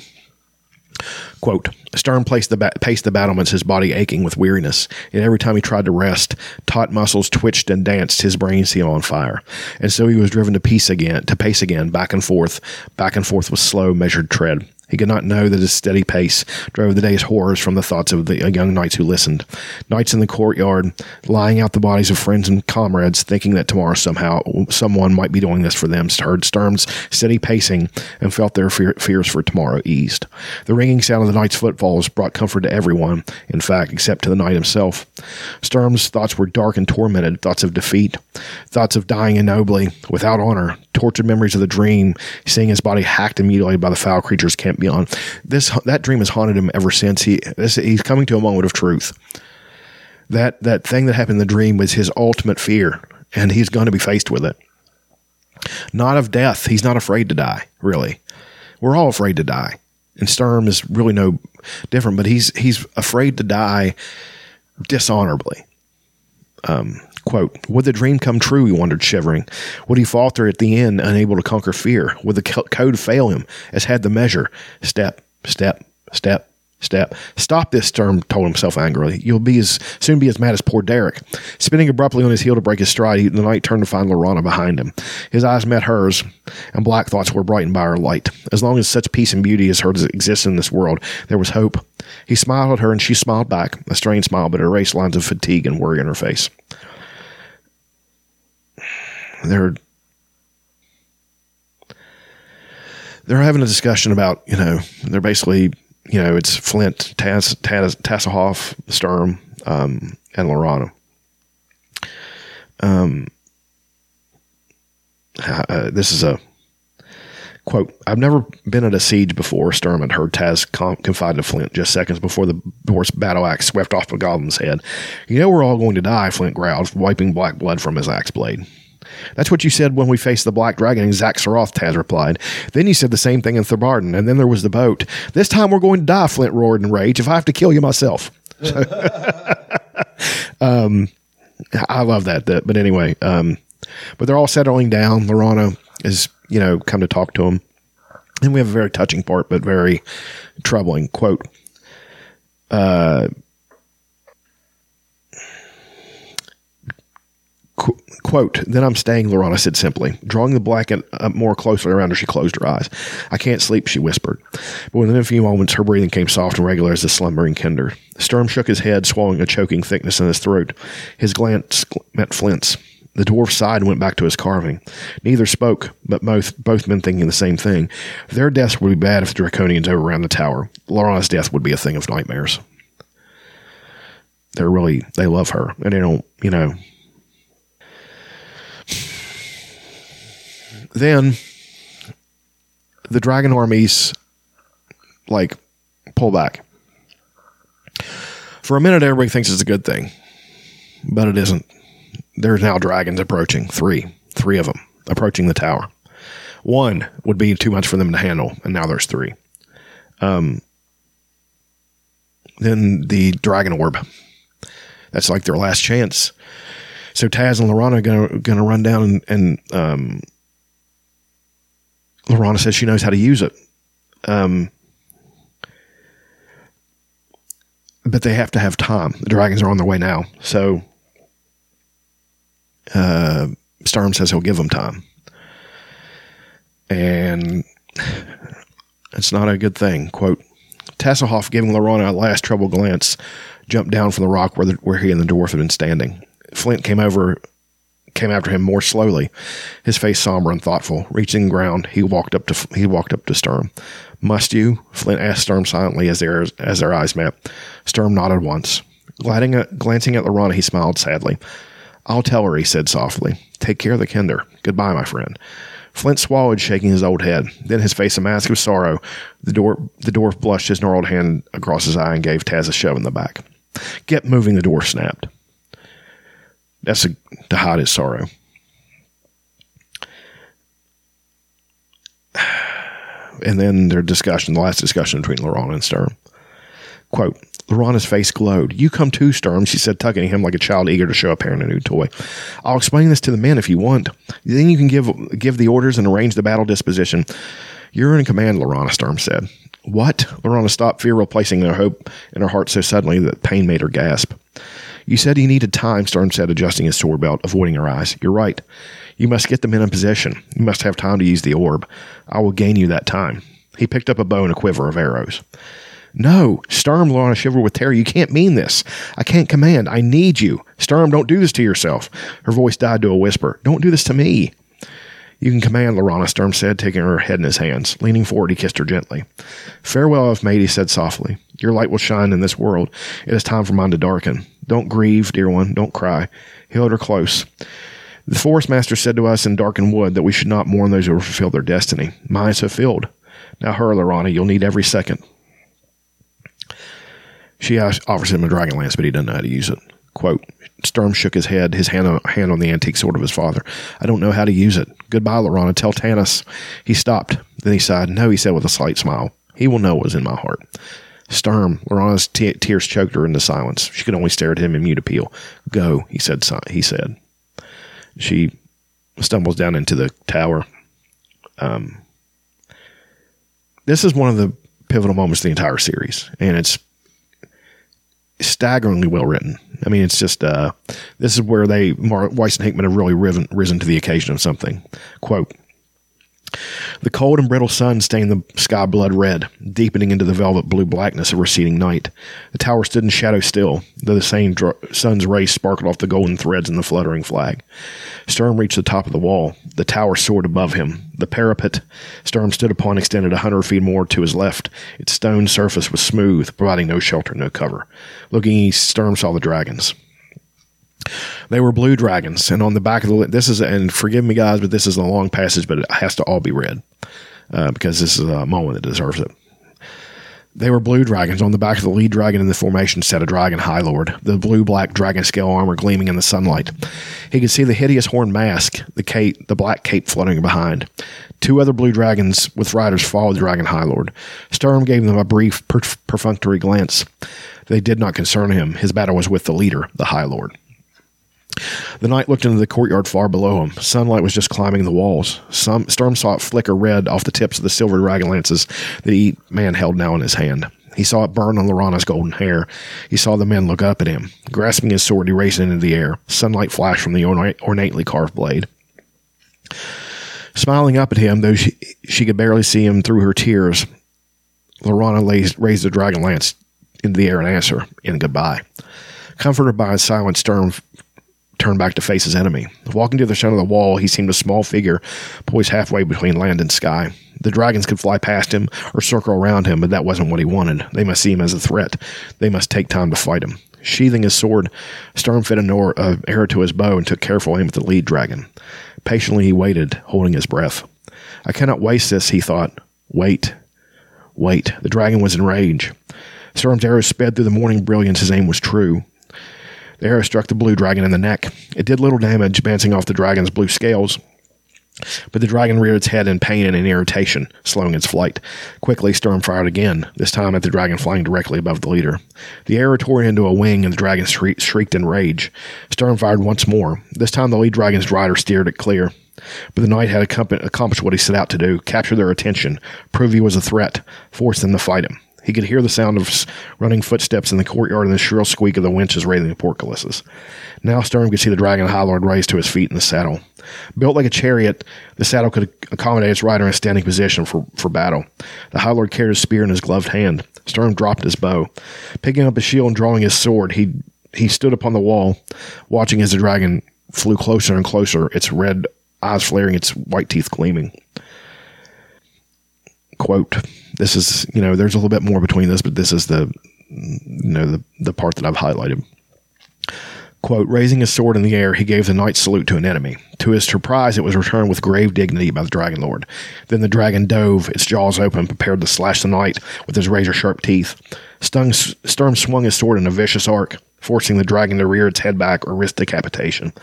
Quote, Sturm paced the, ba- paced the battlements, his body aching with weariness. And every time he tried to rest, taut muscles twitched and danced, his brain seemed on fire. And so he was driven to peace again, to pace again, back and forth, back and forth with slow, measured tread. He could not know that his steady pace drove the day's horrors from the thoughts of the young knights who listened. Knights in the courtyard, lying out the bodies of friends and comrades, thinking that tomorrow somehow someone might be doing this for them, heard Sturm's steady pacing and felt their fear, fears for tomorrow eased. The ringing sound of the knight's footfalls brought comfort to everyone, in fact, except to the knight himself. Sturm's thoughts were dark and tormented, thoughts of defeat, thoughts of dying ignobly, without honor, tortured memories of the dream, seeing his body hacked and mutilated by the foul creatures camped beyond. This that dream has haunted him ever since. He this, he's coming to a moment of truth. That that thing that happened in the dream was his ultimate fear, and he's going to be faced with it. Not of death. He's not afraid to die. Really, we're all afraid to die, and Sturm is really no different. But he's he's afraid to die dishonorably. Um, Quote, Would the dream come true? He wondered, shivering. Would he falter at the end, unable to conquer fear? Would the code fail him, as had the measure? Step, step, step, step. Stop this, Sturm told himself angrily. You'll be as soon be as mad as poor Derek. Spinning abruptly on his heel to break his stride, he, the knight turned to find Laurana behind him. His eyes met hers, and black thoughts were brightened by her light. As long as such peace and beauty as hers existed in this world, there was hope. He smiled at her, and she smiled back, a strange smile, but erased lines of fatigue and worry in her face. They're they're having a discussion about you know they're basically you know it's Flint, Tas, Tasslehoff, Sturm, um, and Laurana. Um, uh, this is a quote. I've never been at a siege before. Sturm had heard Tas com- confide to Flint just seconds before the horse battle axe swept off the goblin's head. You know we're all going to die. Flint growled, wiping black blood from his axe blade. That's what you said when we faced the Black Dragon and Xak Tsaroth, Tas replied. Then you said the same thing in Thorbardin, and then there was the boat. This time we're going to die, Flint roared in rage, if I have to kill you myself. *laughs* um, I love that, that but anyway, um, but they're all settling down. Laurana is, you know, come to talk to him. And we have a very touching part, but very troubling quote. Uh, Quote, then I'm staying, Laurana said simply. Drawing the blanket up more closely around her, she closed her eyes. I can't sleep, she whispered. But within a few moments, her breathing came soft and regular as the slumbering kender. Sturm shook his head, swallowing a choking thickness in his throat. His glance met Flint's. The dwarf sighed and went back to his carving. Neither spoke, but both both men thinking the same thing. Their deaths would be bad if the Draconians overran the tower. Laurana's death would be a thing of nightmares. They're really they love her, and they don't, you know, then the dragon armies like pull back. For a minute, everybody thinks it's a good thing, but it isn't. There's now dragons approaching. Three, three of them approaching the tower. One would be too much for them to handle, and now there's three. Um, then the dragon orb. That's like their last chance. So Tas and Laurana are gonna gonna run down and, and um, Laurana says she knows how to use it. Um, but they have to have time. The dragons are on their way now. So uh, Sturm says he'll give them time. And it's not a good thing. Quote Tasslehoff, giving Laurana a last troubled glance, jumped down from the rock where, the, where he and the dwarf had been standing. Flint came over came after him more slowly, his face somber and thoughtful. Reaching the ground, he walked up to he walked up to Sturm. Must you? Flint asked Sturm silently as their as their eyes met. Sturm nodded once. Glancing at, glancing at Laurana, he smiled sadly. I'll tell her, he said softly. Take care of the kender. Goodbye, my friend. Flint swallowed, shaking his old head. Then his face a mask of sorrow. The, door, the dwarf blushed his gnarled hand across his eye and gave Tas a shove in the back. Get moving, the dwarf snapped. That's a, his sorrow. And then their discussion, the last discussion between Laurana and Sturm. Quote, Laurana's face glowed. You come too, Sturm, she said, tugging at him like a child eager to show a parent a new toy. I'll explain this to the men if you want. Then you can give give the orders and arrange the battle disposition. You're in command, Laurana, Sturm said. What? Laurana stopped, fear replacing their hope in her heart so suddenly that pain made her gasp. You said he needed time, Sturm said, adjusting his sword belt, avoiding her eyes. You're right. You must get the men in possession. You must have time to use the orb. I will gain you that time. He picked up a bow and a quiver of arrows. No, Sturm, Laurana shivered with terror. You can't mean this. I can't command. I need you. Sturm, don't do this to yourself. Her voice died to a whisper. Don't do this to me. You can command, Laurana, Sturm said, taking her head in his hands. Leaning forward, he kissed her gently. Farewell, I've he said softly. Your light will shine in this world. It is time for mine to darken. Don't grieve, dear one. Don't cry. He held her close. The forest master said to us in darkened Wood that we should not mourn those who have fulfilled their destiny. Mine is fulfilled. Now hurry, Laurana. You'll need every second. She offers him a dragon lance, but he doesn't know how to use it. Quote, Sturm shook his head, his hand on, hand on the antique sword of his father. I don't know how to use it. Goodbye, Laurana. Tell Tanis. He stopped. Then he sighed. No, he said with a slight smile. He will know what is in my heart. Sturm, Laurana's t- tears choked her into silence. She could only stare at him in mute appeal. Go, he said. He said. She stumbles down into the tower. Um, this is one of the pivotal moments of the entire series, and it's staggeringly well written. I mean, it's just uh, this is where they Mar- Weis and Hickman have really risen, risen to the occasion of something. Quote. The cold and brittle sun stained the sky blood red, deepening into the velvet blue blackness of receding night. The tower stood in shadow still, though the same dr- sun's rays sparkled off the golden threads in the fluttering flag. Sturm reached the top of the wall. The tower soared above him. The parapet Sturm stood upon extended a hundred feet more to his left. Its stone surface was smooth, providing no shelter, no cover. Looking east, Sturm saw the dragons. They were blue dragons, and on the back of the this is and forgive me guys, but this is a long passage, but it has to all be read uh, because this is a moment that deserves it. They were blue dragons. On the back of the lead dragon in the formation sat a dragon high lord, the blue black dragon scale armor gleaming in the sunlight. He could see the hideous horn mask, the cape, the black cape fluttering behind. Two other blue dragons with riders followed the dragon high lord. Sturm gave them a brief, perf- perfunctory glance. They did not concern him. His battle was with the leader, the high lord. The knight looked into the courtyard far below him. Sunlight was just climbing the walls. Some Sturm saw it flicker red off the tips of the silver dragon lances that the man held now in his hand. He saw it burn on Laurana's golden hair. He saw the men look up at him. Grasping his sword, he raced into the air. Sunlight flashed from the ornately carved blade. Smiling up at him, though she, she could barely see him through her tears, Laurana raised, raised the dragon lance into the air and answered in goodbye. Comforted by his silent, Sturm turned back to face his enemy. Walking to the center of the wall, he seemed a small figure poised halfway between land and sky. The dragons could fly past him or circle around him, but that wasn't what he wanted. They must see him as a threat. They must take time to fight him. Sheathing his sword, Sturm fit an uh, arrow to his bow and took careful aim at the lead dragon. Patiently he waited, holding his breath. I cannot waste this, he thought. Wait. Wait. The dragon was in rage. Sturm's arrow sped through the morning brilliance. His aim was true. The arrow struck the blue dragon in the neck. It did little damage, bouncing off the dragon's blue scales, but the dragon reared its head in pain and in irritation, slowing its flight. Quickly, Sturm fired again, this time at the dragon flying directly above the leader. The arrow tore into a wing, and the dragon shriek- shrieked in rage. Sturm fired once more. This time, the lead dragon's rider steered it clear. But the knight had accomp- accomplished what he set out to do capture their attention, prove he was a threat, force them to fight him. He could hear the sound of running footsteps in the courtyard and the shrill squeak of the winches raising the portcullises. Now Sturm could see the dragon High Lord to his feet in the saddle. Built like a chariot, the saddle could accommodate its rider in a standing position for, for battle. The High Lord carried his spear in his gloved hand. Sturm dropped his bow. Picking up his shield and drawing his sword, he he stood upon the wall, watching as the dragon flew closer and closer, its red eyes flaring, its white teeth gleaming quote. This is you know there's a little bit more between this but this is the you know the, the part that i've highlighted quote raising his sword in the air he gave the knight's salute to an enemy to his surprise it was returned with grave dignity by the dragon lord then the dragon dove its jaws open prepared to slash the knight with his razor sharp teeth Stung, sturm swung his sword in a vicious arc forcing the dragon to rear its head back or risk decapitation.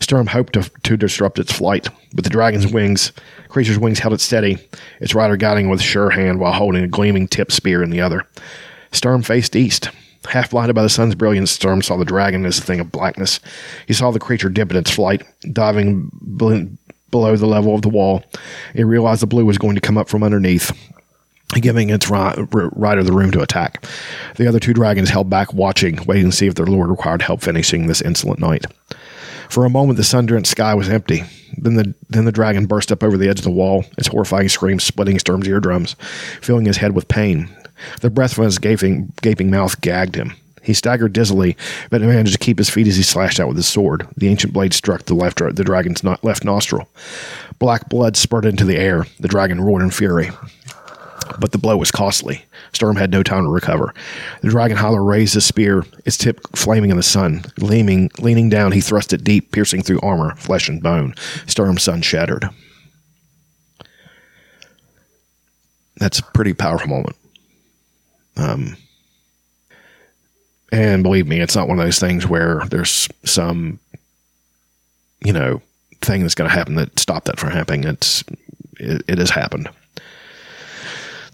Sturm hoped to, to disrupt its flight, but the dragon's wings, creature's wings held it steady, its rider guiding with sure hand while holding a gleaming tipped spear in the other. Sturm faced east. Half blinded by the sun's brilliance, Sturm saw the dragon as a thing of blackness. He saw the creature dip in its flight, diving bel- below the level of the wall. He realized the blue was going to come up from underneath, giving its ri- rider the room to attack. The other two dragons held back, watching, waiting to see if their lord required help finishing this insolent night. For a moment, the sun-drenched sky was empty. Then the then the dragon burst up over the edge of the wall, its horrifying scream splitting Sturm's eardrums, filling his head with pain. The breath from his gaping gaping mouth gagged him. He staggered dizzily, but managed to keep his feet as he slashed out with his sword. The ancient blade struck the left the dragon's left nostril. Black blood spurted into the air. The dragon roared in fury but the blow was costly. Sturm had no time to recover. The dragon howler raised his spear, its tip flaming in the sun. Leaning, leaning down, he thrust it deep, piercing through armor, flesh, and bone. Sturm's sun shattered. That's a pretty powerful moment. Um, and believe me, it's not one of those things where there's some, you know, thing that's going to happen that stop that from happening. It's it, it has happened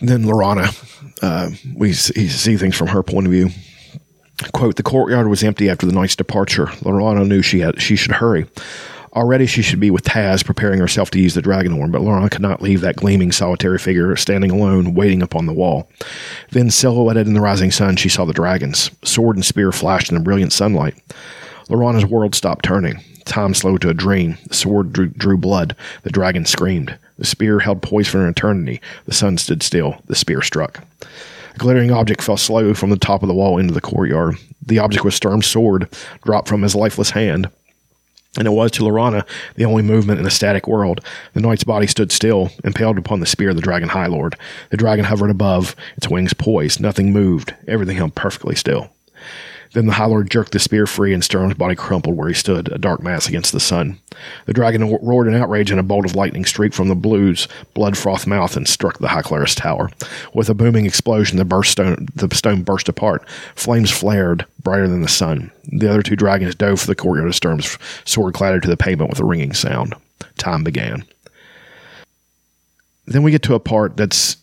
then Laurana, uh, we see, see things from her point of view. Quote, the courtyard was empty after the knight's departure. Laurana knew she had she should hurry. Already she should be with Tas, preparing herself to use the dragon horn, but Laurana could not leave that gleaming solitary figure standing alone, waiting upon the wall. Then, silhouetted in the rising sun, she saw the dragons. Sword and spear flashed in the brilliant sunlight. Laurana's world stopped turning. Time slowed to a dream. The sword drew, drew blood. The dragon screamed. The spear held poised for an eternity. The sun stood still. The spear struck. A glittering object fell slowly from the top of the wall into the courtyard. The object was Sturm's sword, dropped from his lifeless hand and it was to Laurana the only movement in the static world. The knight's body stood still, impaled upon the spear of the dragon High Lord. The dragon hovered above, its wings poised. Nothing moved. Everything held perfectly still. Then the High Lord jerked the spear free, and Sturm's body crumpled where he stood, a dark mass against the sun. The dragon roared in outrage, and a bolt of lightning streaked from the blue's blood froth mouth and struck the High Clerist tower. With a booming explosion, the, burst stone, the stone burst apart. Flames flared, brighter than the sun. The other two dragons dove for the courtyard of Sturm's sword clattered to the pavement with a ringing sound. Time began. Then we get to a part that's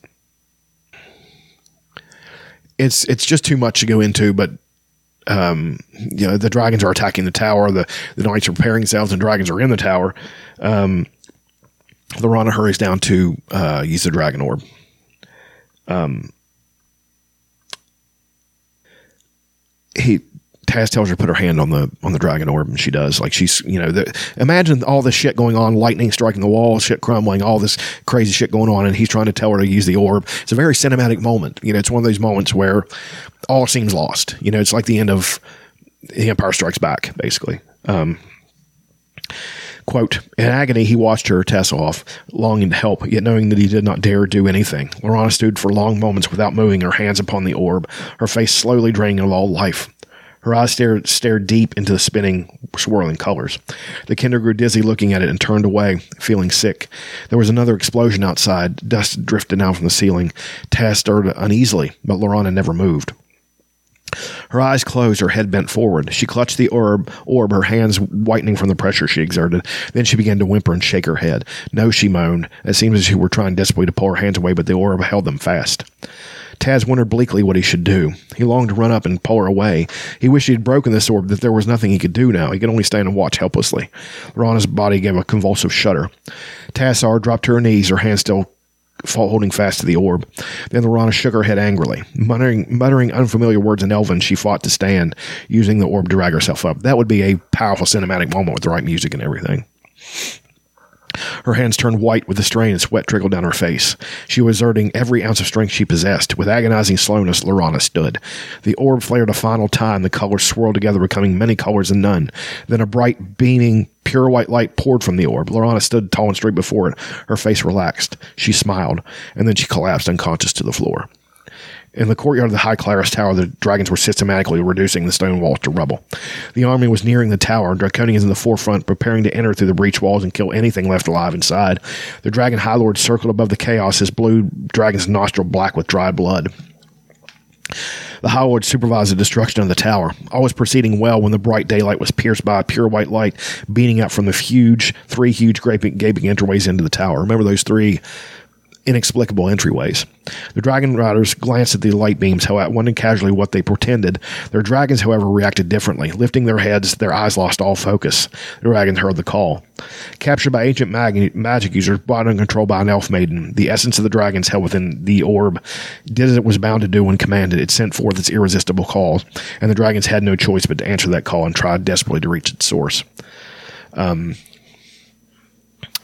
it's it's just too much to go into, but um, you know, the dragons are attacking the tower. The the knights are preparing themselves, and dragons are in the tower. Um, Laurana hurries down to uh, use the dragon orb. Um, he Tas tells her to put her hand on the on the dragon orb, and she does. Like she's, you know, the, imagine all this shit going on, lightning striking the wall, shit crumbling, all this crazy shit going on, and he's trying to tell her to use the orb. It's a very cinematic moment. You know, it's one of those moments where all seems lost. You know, it's like the end of The Empire Strikes Back, basically. Um, Quote, in agony, he watched her Tasslehoff, longing to help, yet knowing that he did not dare do anything. Laurana stood for long moments without moving, her hands upon the orb, her face slowly draining of all life. Her eyes stared, stared deep into the spinning, swirling colors. The kender grew dizzy looking at it and turned away, feeling sick. There was another explosion outside. Dust drifted down from the ceiling. Tas stirred uneasily, but Laurana never moved. Her eyes closed, her head bent forward. She clutched the orb, orb, her hands whitening from the pressure she exerted. Then she began to whimper and shake her head. No, she moaned. It seemed as if she were trying desperately to pull her hands away, but the orb held them fast. Tas wondered bleakly what he should do. He longed to run up and pull her away. He wished he had broken this orb, that there was nothing he could do now. He could only stand and watch helplessly. Laurana's body gave a convulsive shudder. Tas saw her drop to her knees, her hands still holding fast to the orb. Then Laurana shook her head angrily. Muttering, muttering unfamiliar words in Elven, she fought to stand, using the orb to drag herself up. That would be a powerful cinematic moment with the right music and everything. Her hands turned white with the strain and sweat trickled down her face. She was exerting every ounce of strength she possessed. With agonizing slowness, Laurana stood. The orb flared a final time. The colors swirled together, becoming many colors in none. Then a bright, beaming, pure white light poured from the orb. Laurana stood tall and straight before it. Her face relaxed. She smiled, and then she collapsed unconscious to the floor. In the courtyard of the High Clerist Tower, the dragons were systematically reducing the stone walls to rubble. The army was nearing the tower, Draconians in the forefront, preparing to enter through the breach walls and kill anything left alive inside. The dragon High Lord circled above the chaos, his blue dragon's nostril black with dry blood. The High Lord supervised the destruction of the tower. All was proceeding well when the bright daylight was pierced by a pure white light beating out from the huge, three huge gaping, gaping entryways into the tower. Remember those three inexplicable entryways. The dragon riders glanced at the light beams, however, wondering casually what they portended. Their dragons, however, reacted differently. Lifting their heads, their eyes lost all focus. The dragons heard the call. Captured by ancient mag- magic users, brought and controlled by an elf maiden, the essence of the dragons held within the orb did as it was bound to do when commanded. It sent forth its irresistible call, and the dragons had no choice but to answer that call and tried desperately to reach its source. Um,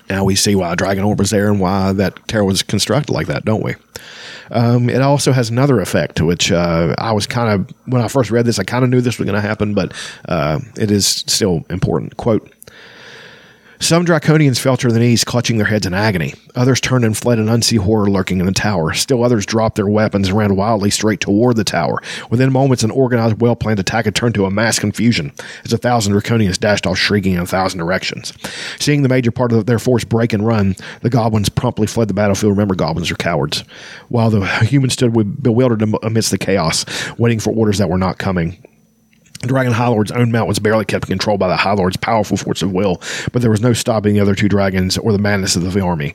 now we see why Dragon Orb was there and why that tower was constructed like that, don't we? Um, it also has another effect, which uh, I was kind of, when I first read this, I kind of knew this was going to happen, but uh, it is still important. Quote, some Draconians fell to their knees, clutching their heads in agony. Others turned and fled an unseen horror lurking in the tower. Still others dropped their weapons and ran wildly straight toward the tower. Within moments, an organized, well planned attack had turned to a mass confusion as a thousand Draconians dashed off shrieking in a thousand directions. Seeing the major part of their force break and run, the goblins promptly fled the battlefield. Remember, goblins are cowards. While the humans stood bewildered amidst the chaos, waiting for orders that were not coming. Dragon High Lord's own mount was barely kept in control by the High Lord's powerful force of will, but there was no stopping the other two dragons or the madness of the army.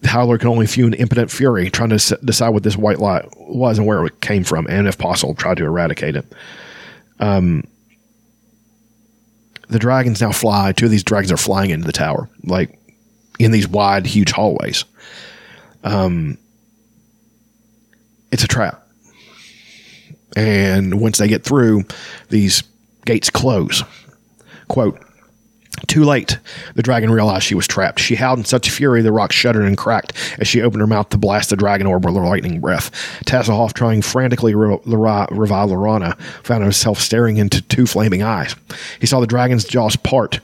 The High Lord could only fume in impotent fury, trying to s- decide what this white light was and where it came from, and if possible, try to eradicate it. Um, the dragons now fly. Two of these dragons are flying into the tower, like in these wide, huge hallways. Um, it's a trap. And once they get through, these gates close. Quote, too late. The dragon realized she was trapped. She howled in such fury the rock shuddered and cracked as she opened her mouth to blast the dragon orb with her lightning breath. Tasslehoff, trying frantically to re- re- revive Laurana, found himself staring into two flaming eyes. He saw the dragon's jaws part.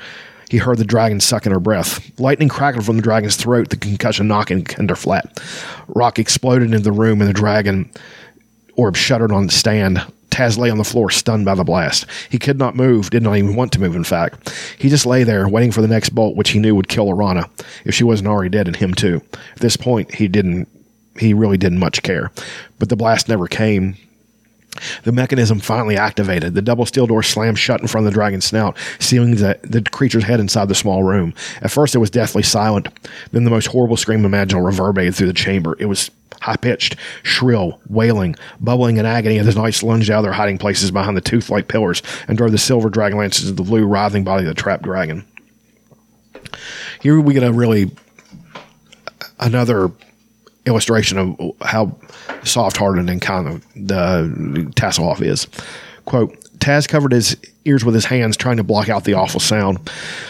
He heard the dragon suck in her breath. Lightning crackled from the dragon's throat, the concussion knocking Kender flat. Rock exploded into the room, and the dragon orb shuddered on the stand. Tas lay on the floor, stunned by the blast. He could not move, did not even want to move, in fact. He just lay there, waiting for the next bolt, which he knew would kill Arana, if she wasn't already dead and him too. At this point, he didn't, he really didn't much care. But the blast never came. The mechanism finally activated. The double steel door slammed shut in front of the dragon's snout, sealing the, the creature's head inside the small room. At first, it was deathly silent. Then the most horrible scream imaginable reverberated through the chamber. It was high pitched, shrill, wailing, bubbling in agony as the knights lunged out of their hiding places behind the tooth like pillars and drove the silver dragon lances into the blue, writhing body of the trapped dragon. Here we get a really another illustration of how soft hearted and kind of the Tasslehoff is. Quote, Tas covered his ears with his hands, trying to block out the awful sound.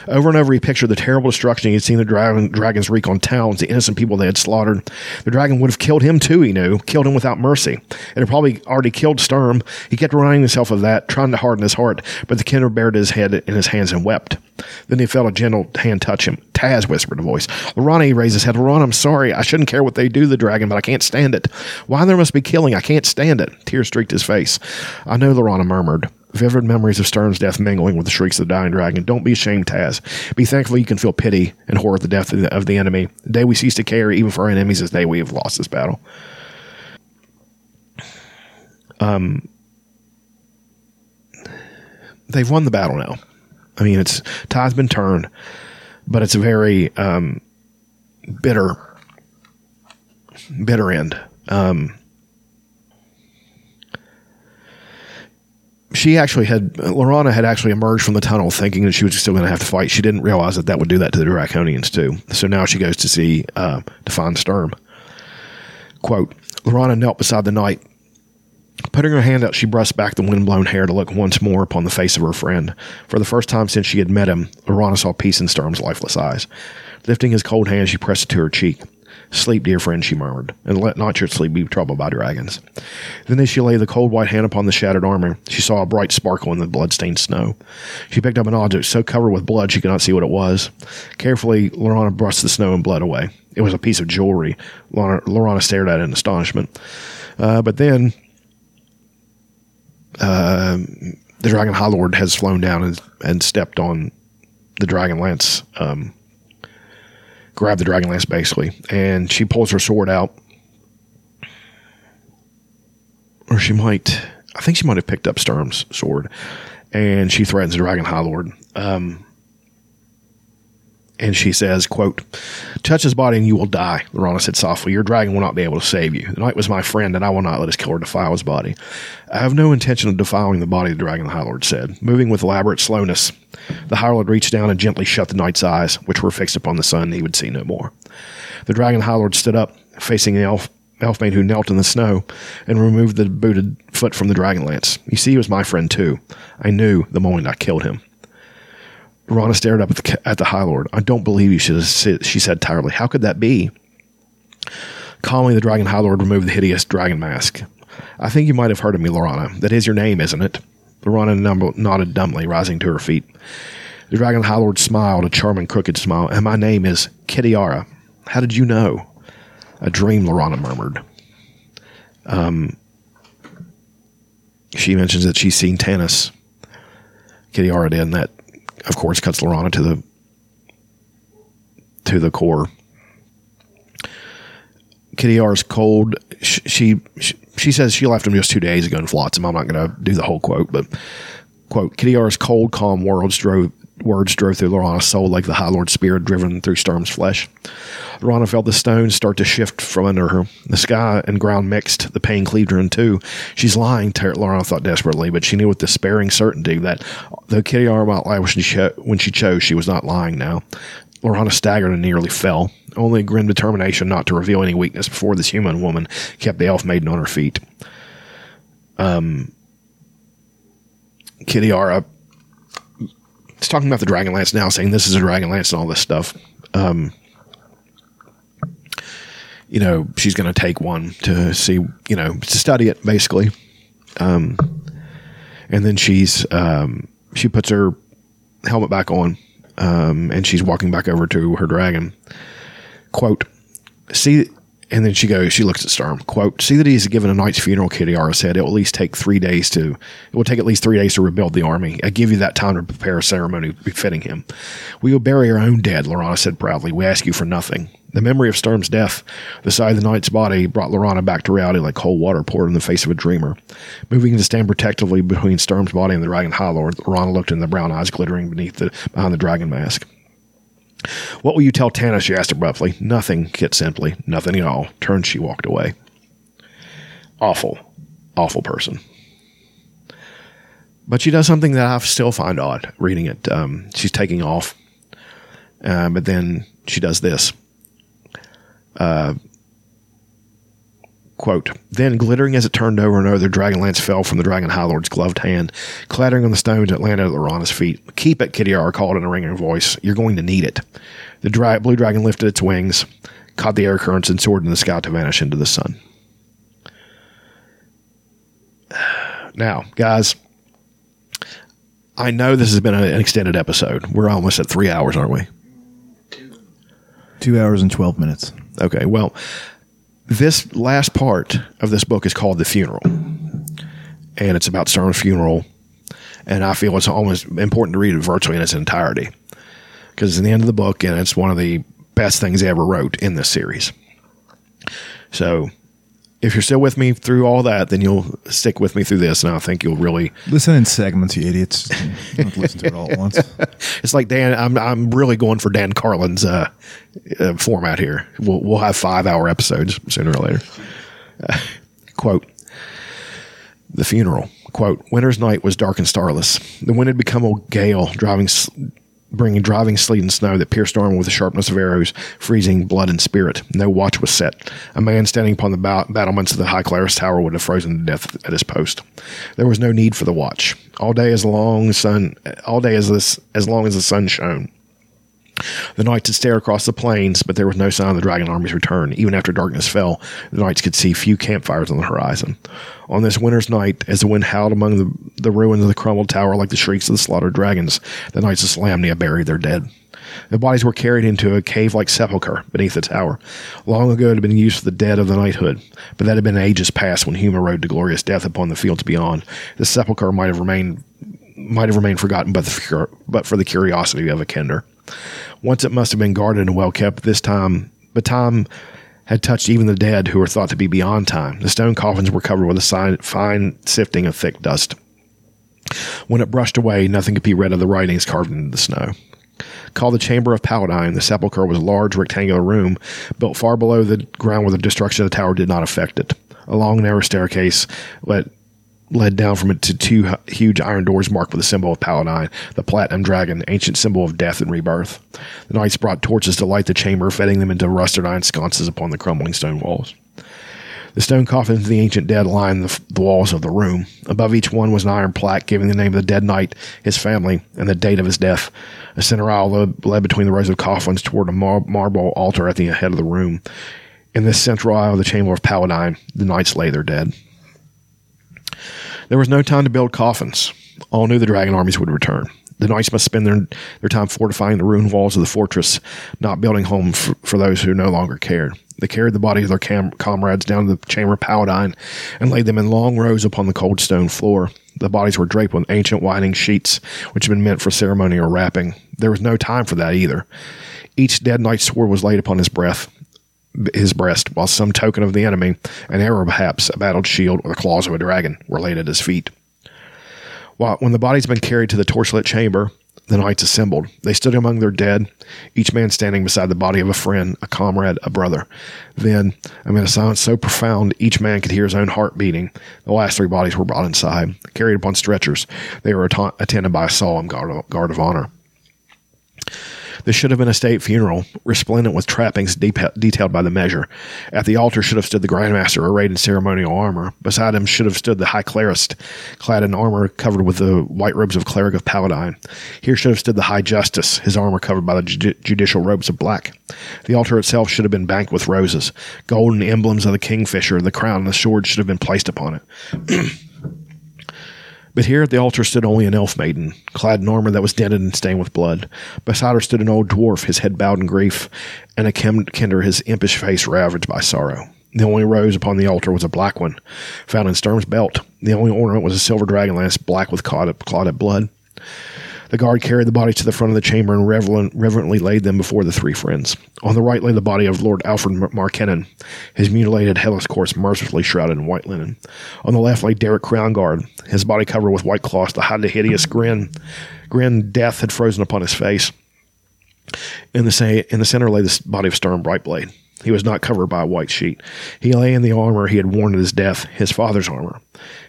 Over and over, he pictured the terrible destruction he had seen the dragon, dragons wreak on towns, the innocent people they had slaughtered. The dragon would have killed him too, he knew, killed him without mercy. It had probably already killed Sturm. He kept reminding himself of that, trying to harden his heart, but the killer bared his head in his hands and wept. Then he felt a gentle hand touch him. Tas, whispered a voice. Laurana raised his head. Laurana, I'm sorry. I shouldn't care what they do the dragon, but I can't stand it. Why there must be killing? I can't stand it. Tears streaked his face. I know, Laurana murmured. Vivid memories of Sturm's death mingling with the shrieks of the dying dragon. Don't be ashamed, Tas. Be thankful you can feel pity and horror at the death of the, of the enemy. The day we cease to care, even for our enemies, is the day we have lost this battle. Um, they've won the battle now. I mean, it's tide's been turned, but it's a very um, bitter, bitter end. Um, she actually had Laurana had actually emerged from the tunnel thinking that she was still going to have to fight. She didn't realize that that would do that to the Draconians too. So now she goes to see uh, to find Sturm. Quote: Laurana knelt beside the knight. Putting her hand out, she brushed back the windblown hair to look once more upon the face of her friend. For the first time since she had met him, Laurana saw peace in Sturm's lifeless eyes. Lifting his cold hand, she pressed it to her cheek. Sleep, dear friend, she murmured, and let not your sleep be troubled by dragons. Then as she laid the cold white hand upon the shattered armor, she saw a bright sparkle in the blood-stained snow. She picked up an object so covered with blood she could not see what it was. Carefully, Laurana brushed the snow and blood away. It was a piece of jewelry. Laurana stared at it in astonishment. Uh, but then uh, the Dragon High Lord has flown down and, and stepped on the Dragon Lance um, grab the dragon lance basically, and she pulls her sword out, or she might, I think she might have picked up Sturm's sword, and she threatens the dragon high lord. Um, and she says, quote, touch his body and you will die, Laurana said softly. Your dragon will not be able to save you. The knight was my friend, and I will not let his killer defile his body. I have no intention of defiling the body, of the dragon, the High Lord said. Moving with elaborate slowness, the High Lord reached down and gently shut the knight's eyes, which were fixed upon the sun he would see no more. The dragon High Lord stood up, facing the elf elfmaid who knelt in the snow and removed the booted foot from the dragon lance. You see, he was my friend too. I knew the moment I killed him. Rana stared up at the, at the High Lord. I don't believe you, she said, she said tiredly. How could that be? Calmly, the Dragon High Lord removed the hideous dragon mask. I think you might have heard of me, Laurana. That is your name, isn't it? Laurana nodded dumbly, rising to her feet. The Dragon High Lord smiled, a charming, crooked smile. And my name is Kitiara. How did you know? A dream, Laurana murmured. Um, she mentions that she's seen Tanis. Kitiara did, and that of course, cuts Laurana to the to the core. Kitiara is cold. She, she she says she left him just two days ago in Flotsam. I'm not going to do the whole quote, but quote Kitiara's cold, calm words drove words drove through Laurana's soul like the High Lord's spirit driven through Sturm's flesh. Laurana felt the stones start to shift from under her. The sky and ground mixed. The pain cleaved her in two. She's lying, Ter- Laurana thought desperately, but she knew with despairing certainty that though Kitiara might lie when she, cho- when she chose, she was not lying now. Laurana staggered and nearly fell. Only a grim determination not to reveal any weakness before this human woman kept the elf maiden on her feet. Um, Kitty Is talking about the Dragonlance now, saying this is a Dragonlance and all this stuff. Um, you know, she's going to take one to see, you know, to study it basically. Um, and then she's um, she puts her helmet back on, um, and she's walking back over to her dragon. Quote, see, and then she goes, she looks at Sturm, quote, see that he's given a knight's funeral, Kitiara said. It will at least take three days to, it will take at least three days to rebuild the army. I give you that time to prepare a ceremony befitting him. We will bury our own dead, Laurana said proudly. We ask you for nothing. The memory of Sturm's death, the sight of the knight's body, brought Laurana back to reality like cold water poured in the face of a dreamer. Moving to stand protectively between Sturm's body and the dragon High Lord, Laurana looked in the brown eyes glittering beneath the, behind the dragon mask. What will you tell Tana? She asked abruptly. Nothing, Kit simply. Nothing at all. Turned, she walked away. Awful, awful person. But she does something that I still find odd reading it. Um, she's taking off, uh, but then she does this. Uh, quote, then glittering as it turned over and over, the dragon lance fell from the dragon high lord's gloved hand, clattering on the stones that landed at Laurana's feet. Keep it, Kitiara called in a ringing voice. You're going to need it. The dry, blue dragon lifted its wings, caught the air currents, and soared in the sky to vanish into the sun. *sighs* Now, guys, I know this has been an extended episode. We're almost at three hours, aren't we? Two hours and 12 minutes. Okay, well, this last part of this book is called The Funeral. And it's about Sturm's funeral. And I feel it's almost important to read it virtually in its entirety. Because it's the end of the book, and it's one of the best things he ever wrote in this series. So if you're still with me through all that, then you'll stick with me through this, and I think you'll really Listen in segments, you idiots. *laughs* You listen to it all at once. It's like Dan. I'm I'm really going for Dan Carlin's uh, uh, format here. We'll we'll have five hour episodes sooner or later. Uh, quote: The funeral. Quote: Winter's night was dark and starless. The wind had become a gale, driving. s- Bringing driving sleet and snow that pierced armor with the sharpness of arrows, freezing blood and spirit. No watch was set. A man standing upon the ba- battlements of the High Clerist Tower would have frozen to death at his post. There was no need for the watch. All day as long sun, all day as this, as long as the sun shone. The knights had stared across the plains, but there was no sign of the dragon army's return. Even after darkness fell, the knights could see few campfires on the horizon. On this winter's night, as the wind howled among the, the ruins of the crumbled tower like the shrieks of the slaughtered dragons, the knights of Solamnia buried their dead. The bodies were carried into a cave like sepulchre beneath the tower. Long ago it had been used for the dead of the knighthood, but that had been ages past when human rode to glorious death upon the fields beyond. The sepulchre might have remained might have remained forgotten but, the, but for the curiosity of a kender. Once it must have been guarded and well kept, this time, but time had touched even the dead who were thought to be beyond time. The stone coffins were covered with a fine sifting of thick dust. When it brushed away, nothing could be read of the writings carved into the snow. Called the Chamber of Paladine, the sepulchre was a large rectangular room built far below the ground where the destruction of the tower did not affect it. A long, narrow staircase led, led down from it to two huge iron doors marked with the symbol of Paladine, the platinum dragon, ancient symbol of death and rebirth. The knights brought torches to light the chamber, fitting them into rusted iron sconces upon the crumbling stone walls. The stone coffins of the ancient dead lined the, the walls of the room. Above each one was an iron plaque giving the name of the dead knight, his family, and the date of his death. A led, led between the rows of coffins toward a mar- marble altar at the head of the room. In this central aisle of the chamber of Paladine, the knights lay their dead. There was no time to build coffins. All knew the dragon armies would return. The knights must spend their, their time fortifying the ruined walls of the fortress, not building home for, for those who no longer cared. They carried the bodies of their cam- comrades down to the chamber of Paladine and laid them in long rows upon the cold stone floor. The bodies were draped with ancient winding sheets, which had been meant for ceremony or wrapping. There was no time for that either. Each dead knight's sword was laid upon his breath, his breast, while some token of the enemy, an arrow perhaps, a battled shield, or the claws of a dragon, were laid at his feet. While, when the body's been carried to the torchlit chamber, the knights assembled. They stood among their dead, each man standing beside the body of a friend, a comrade, a brother. Then, amid a silence so profound, each man could hear his own heart beating. The last three bodies were brought inside, carried upon stretchers. They were att- attended by a solemn guard of, guard of honor. This should have been a state funeral, resplendent with trappings de- detailed by the measure. At the altar should have stood the Grandmaster, arrayed in ceremonial armor. Beside him should have stood the High Clerist, clad in armor covered with the white robes of cleric of Paladine. Here should have stood the High Justice, his armor covered by the ju- judicial robes of black. The altar itself should have been banked with roses. Golden emblems of the kingfisher, the crown, and the sword should have been placed upon it. *clears throat* But here at the altar stood only an elf maiden, clad in armor that was dented and stained with blood. Beside her stood an old dwarf, his head bowed in grief, and a kender, his impish face ravaged by sorrow. The only rose upon the altar was a black one, found in Sturm's belt. The only ornament was a silver dragon lance, black with clotted, clotted blood. The guard carried the bodies to the front of the chamber and reverently laid them before the three friends. On the right lay the body of Lord Alfred MarKenin, his mutilated headless corpse mercifully shrouded in white linen. On the left lay Derek Crownguard, his body covered with white cloth to hide the hideous grin. Grin death had frozen upon his face. In the, in the center lay the body of Sturm Brightblade. He was not covered by a white sheet. He lay in the armor he had worn at his death, his father's armor.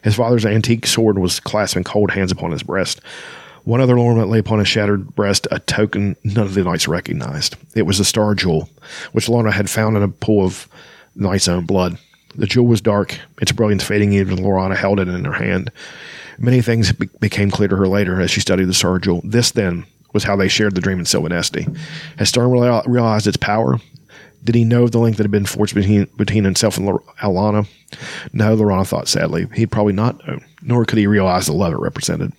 His father's antique sword was clasping cold hands upon his breast. One other ornament lay upon his shattered breast, a token none of the knights recognized. It was a star jewel, which Lorna had found in a pool of knight's own blood. The jewel was dark, its brilliance fading even Laurana held it in her hand. Many things be- became clear to her later as she studied the star jewel. This, then, was how they shared the dream in Silvanesti. Had Sturm realized its power? Did he know of the link that had been forged between, between himself and Alhana? No, Laurana thought sadly. He'd probably not know, nor could he realize the love it represented.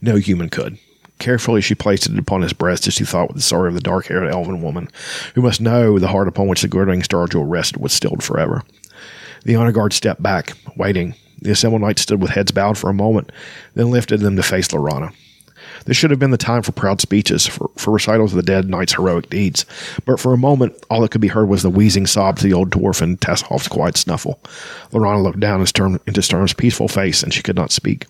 No human could. Carefully she placed it upon his breast as she thought with the sorrow of the dark haired elven woman, who must know the heart upon which the glittering star jewel rested was stilled forever. The honor guard stepped back, waiting. The assembled knights stood with heads bowed for a moment, then lifted them to face Laurana. This should have been the time for proud speeches, for, for recitals of the dead knight's heroic deeds. But for a moment, all that could be heard was the wheezing sobs of the old dwarf and Tasslehoff's quiet snuffle. Laurana looked down into Sturm's peaceful face, and she could not speak.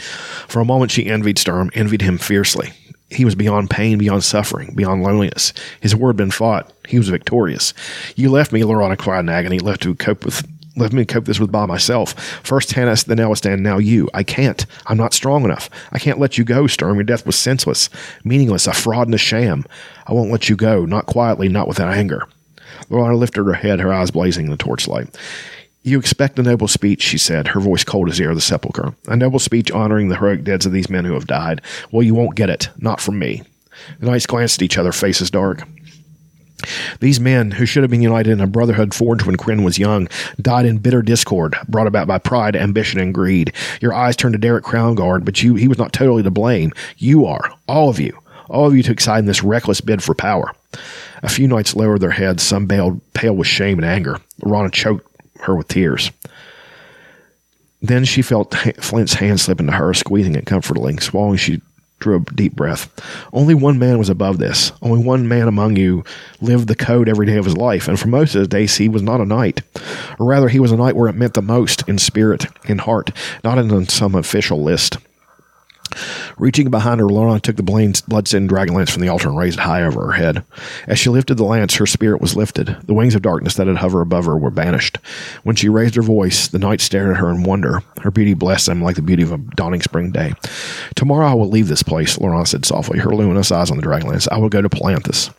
For a moment, she envied Sturm, envied him fiercely. He was beyond pain, beyond suffering, beyond loneliness. His war had been fought. He was victorious. You left me, Laurana cried in agony, left to cope with left me to cope this with by myself. First Tanis, then Elistan, now you. I can't. I'm not strong enough. I can't let you go, Sturm. Your death was senseless, meaningless, a fraud and a sham. I won't let you go, not quietly, not without anger. Laurana lifted her head, her eyes blazing in the torchlight. You expect a noble speech, she said, her voice cold as the air of the sepulchre. A noble speech honoring the heroic deeds of these men who have died. Well, you won't get it. Not from me. The knights glanced at each other, faces dark. These men, who should have been united in a brotherhood forged when Krynn was young, died in bitter discord, brought about by pride, ambition, and greed. Your eyes turned to Derek Crownguard, but you, he was not totally to blame. You are. All of you. All of you took side in this reckless bid for power. A few knights lowered their heads, some pale with shame and anger. Laurana choked her with tears. Then she felt Flint's hand slip into her, squeezing it comfortingly. Swallowing, she drew a deep breath. Only one man was above this. Only one man among you lived the code every day of his life, and for most of his days he was not a knight. Or rather, he was a knight where it meant the most in spirit, in heart, not in some official list. Reaching behind her, Lorna took the blood-stained dragon lance from the altar and raised it high over her head. As she lifted the lance, her spirit was lifted. The wings of darkness that had hovered above her were banished. When she raised her voice, the knights stared at her in wonder. Her beauty blessed them like the beauty of a dawning spring day. Tomorrow I will leave this place, Lorna said softly, her luminous eyes on the dragon lance. I will go to Palanthas.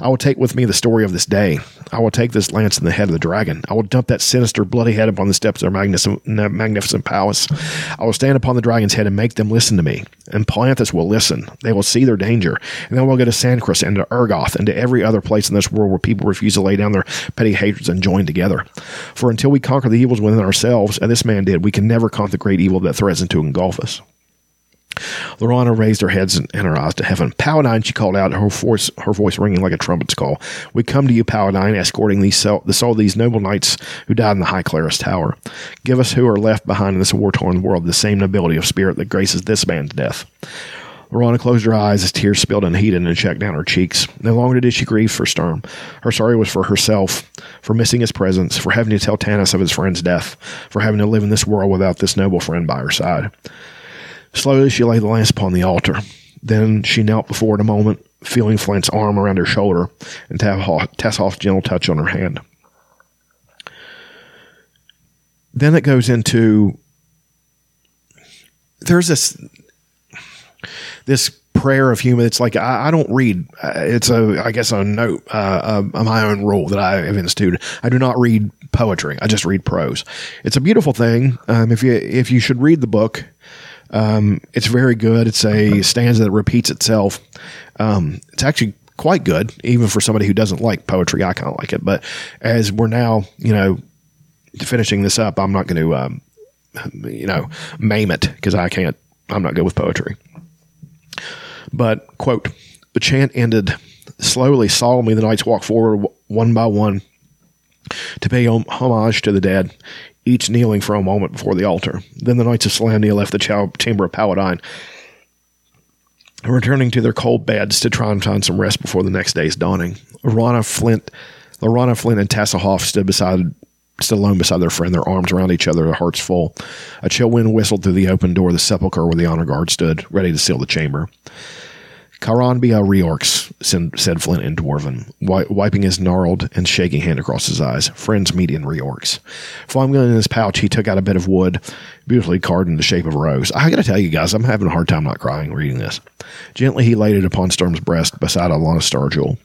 I will take with me the story of this day. I will take this lance in the head of the dragon. I will dump that sinister, bloody head upon the steps of their magnificent, palace. I will stand upon the dragon's head and make them listen to me. And Palanthas will listen. They will see their danger. And then we'll go to Sancrist and to Ergoth and to every other place in this world where people refuse to lay down their petty hatreds and join together. For until we conquer the evils within ourselves, as this man did, we can never conquer the great evil that threatens to engulf us. Laurana raised her head and her eyes to heaven. Paladine, she called out, her voice, her voice ringing like a trumpet's call. We come to you, Paladine, escorting these the soul of these noble knights who died in the High Clerist Tower. Give us who are left behind in this war-torn world the same nobility of spirit that graces this man's death. Laurana closed her eyes as tears spilled unheeded and checked down her cheeks. No longer did she grieve for Sturm. Her sorrow was for herself, for missing his presence, for having to tell Tanis of his friend's death, for having to live in this world without this noble friend by her side. Slowly, she laid the lance upon the altar. Then she knelt before it a moment, feeling Flint's arm around her shoulder and Tasslehoff's gentle touch on her hand. Then it goes into there's this this prayer of human. It's like I, I don't read. Uh, it's a I guess a note uh, uh, my own rule that I have instituted. I do not read poetry. I just read prose. It's a beautiful thing. Um, if you if you should read the book, um, it's very good. It's a stanza that repeats itself. Um, it's actually quite good, even for somebody who doesn't like poetry. I kind of like it, but as we're now, you know, finishing this up, I'm not going to, um, you know, maim it because I can't. I'm not good with poetry. But quote, the chant ended slowly, solemnly. The knights walked forward one by one to pay homage to the dead each kneeling for a moment before the altar. Then the Knights of Solamnia left the chamber of Paladine, returning to their cold beds to try and find some rest before the next day's dawning. Laurana Flint, Laurana Flint and Tasslehoff stood beside stood alone beside their friend, their arms around each other, their hearts full. A chill wind whistled through the open door of the sepulchre where the honor guard stood, ready to seal the chamber. Karan Bia Reorx, said Flint in Dwarven, wiping his gnarled and shaking hand across his eyes. Friends meet in Reorx. Fumbling in his pouch, he took out a bit of wood, beautifully carved in the shape of a rose. I gotta tell you guys, I'm having a hard time not crying reading this. Gently, he laid it upon Sturm's breast beside Alhana Starjewel.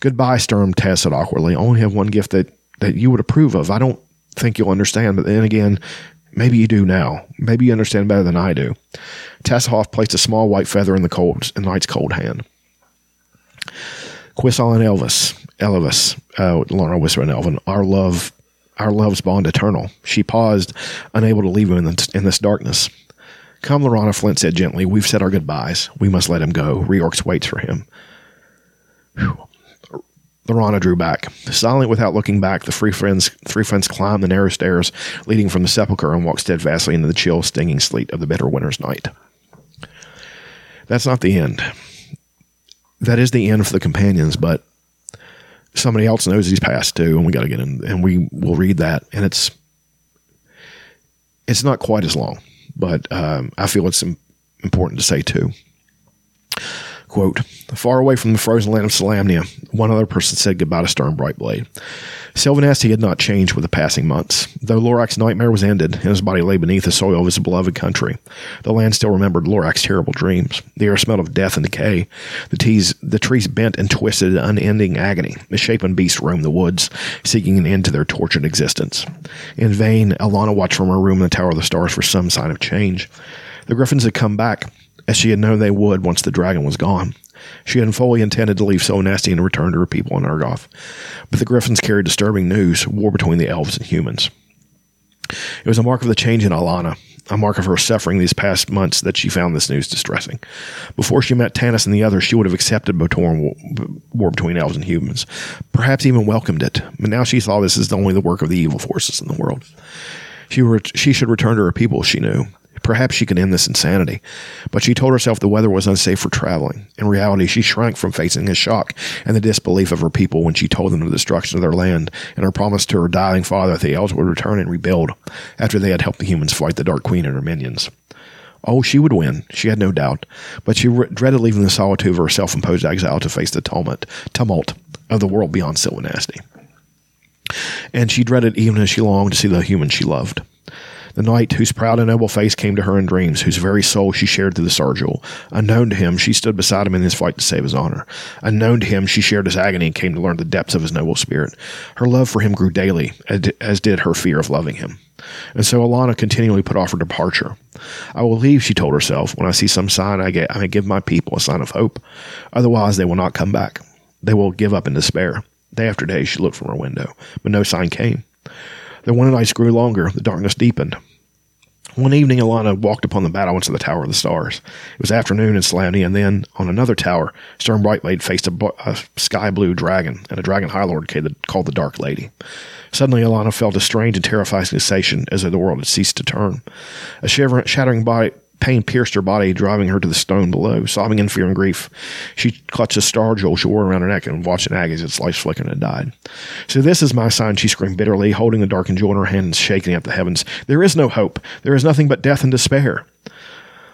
Goodbye, Sturm, Tess said awkwardly. I only have one gift that, that you would approve of. I don't think you'll understand, but then again, maybe you do now. Maybe you understand better than I do. Tasslehoff placed a small white feather in the cold in Knight's cold hand. Quisal Elvis, Elvis, uh, Lorna whispered in Elven, our love, our love's bond eternal. She paused, unable to leave him in, the, in this darkness. Come, Laurana Flint said gently, we've said our goodbyes. We must let him go. Reorx waits for him. Laurana drew back. Silent without looking back, the three friends, three friends climbed the narrow stairs leading from the sepulchre and walked steadfastly into the chill, stinging sleet of the bitter winter's night. That's not the end. That is the end for the companions, but somebody else knows he's passed too, and we got to get in, and we will read that, and it's it's not quite as long, but um, I feel it's important to say too. Quote, far away from the frozen land of Solamnia, one other person said goodbye to Sturm Brightblade. Silvanesti had not changed with the passing months. Though Lorac's nightmare was ended and his body lay beneath the soil of his beloved country, the land still remembered Lorac's terrible dreams. The air smelled of death and decay. The, teas, the trees bent and twisted in unending agony. Misshapen beasts roamed the woods, seeking an end to their tortured existence. In vain, Alhana watched from her room in the Tower of the Stars for some sign of change. The griffins had come back, as she had known they would once the dragon was gone. She had fully intended to leave Solnesti and return to her people in Ergoth. But the Griffins carried disturbing news war between the elves and humans. It was a mark of the change in Alhana, a mark of her suffering these past months that she found this news distressing. Before she met Tanis and the others, she would have accepted Botoran war between elves and humans, perhaps even welcomed it. But now she saw this as only the work of the evil forces in the world. She, re- she should return to her people, she knew, Perhaps she could end this insanity. But she told herself the weather was unsafe for traveling. In reality, she shrank from facing the shock and the disbelief of her people when she told them of the destruction of their land and her promise to her dying father that the elves would return and rebuild after they had helped the humans fight the Dark Queen and her minions. Oh, she would win, she had no doubt, but she re- dreaded leaving the solitude of her self imposed exile to face the tumult, tumult of the world beyond Silvanesti. And she dreaded even as she longed to see the human she loved. The knight whose proud and noble face came to her in dreams, whose very soul she shared through the Starjewel. Unknown to him, she stood beside him in his fight to save his honor. Unknown to him, she shared his agony and came to learn the depths of his noble spirit. Her love for him grew daily, as did her fear of loving him. And so Alhana continually put off her departure. I will leave, she told herself. When I see some sign, I, get, I may give my people a sign of hope. Otherwise, they will not come back. They will give up in despair. Day after day, she looked from her window, but no sign came. The winter nights grew longer, the darkness deepened. One evening, Alhana walked upon the battlements of the Tower of the Stars. It was afternoon in Solamnia, and then, on another tower, Sturm Brightblade faced a, a uh, sky blue dragon and a dragon high lord called the Dark Lady. Suddenly, Alhana felt a strange and terrifying sensation as though the world had ceased to turn. A shivering, shattering body, Pain pierced her body, driving her to the stone below. Sobbing in fear and grief, she clutched a star jewel she wore around her neck and watched it ag as its light flickered and died. So this is my sign, she screamed bitterly, holding the darkened jewel in her hand and shaking at the heavens. There is no hope. There is nothing but death and despair.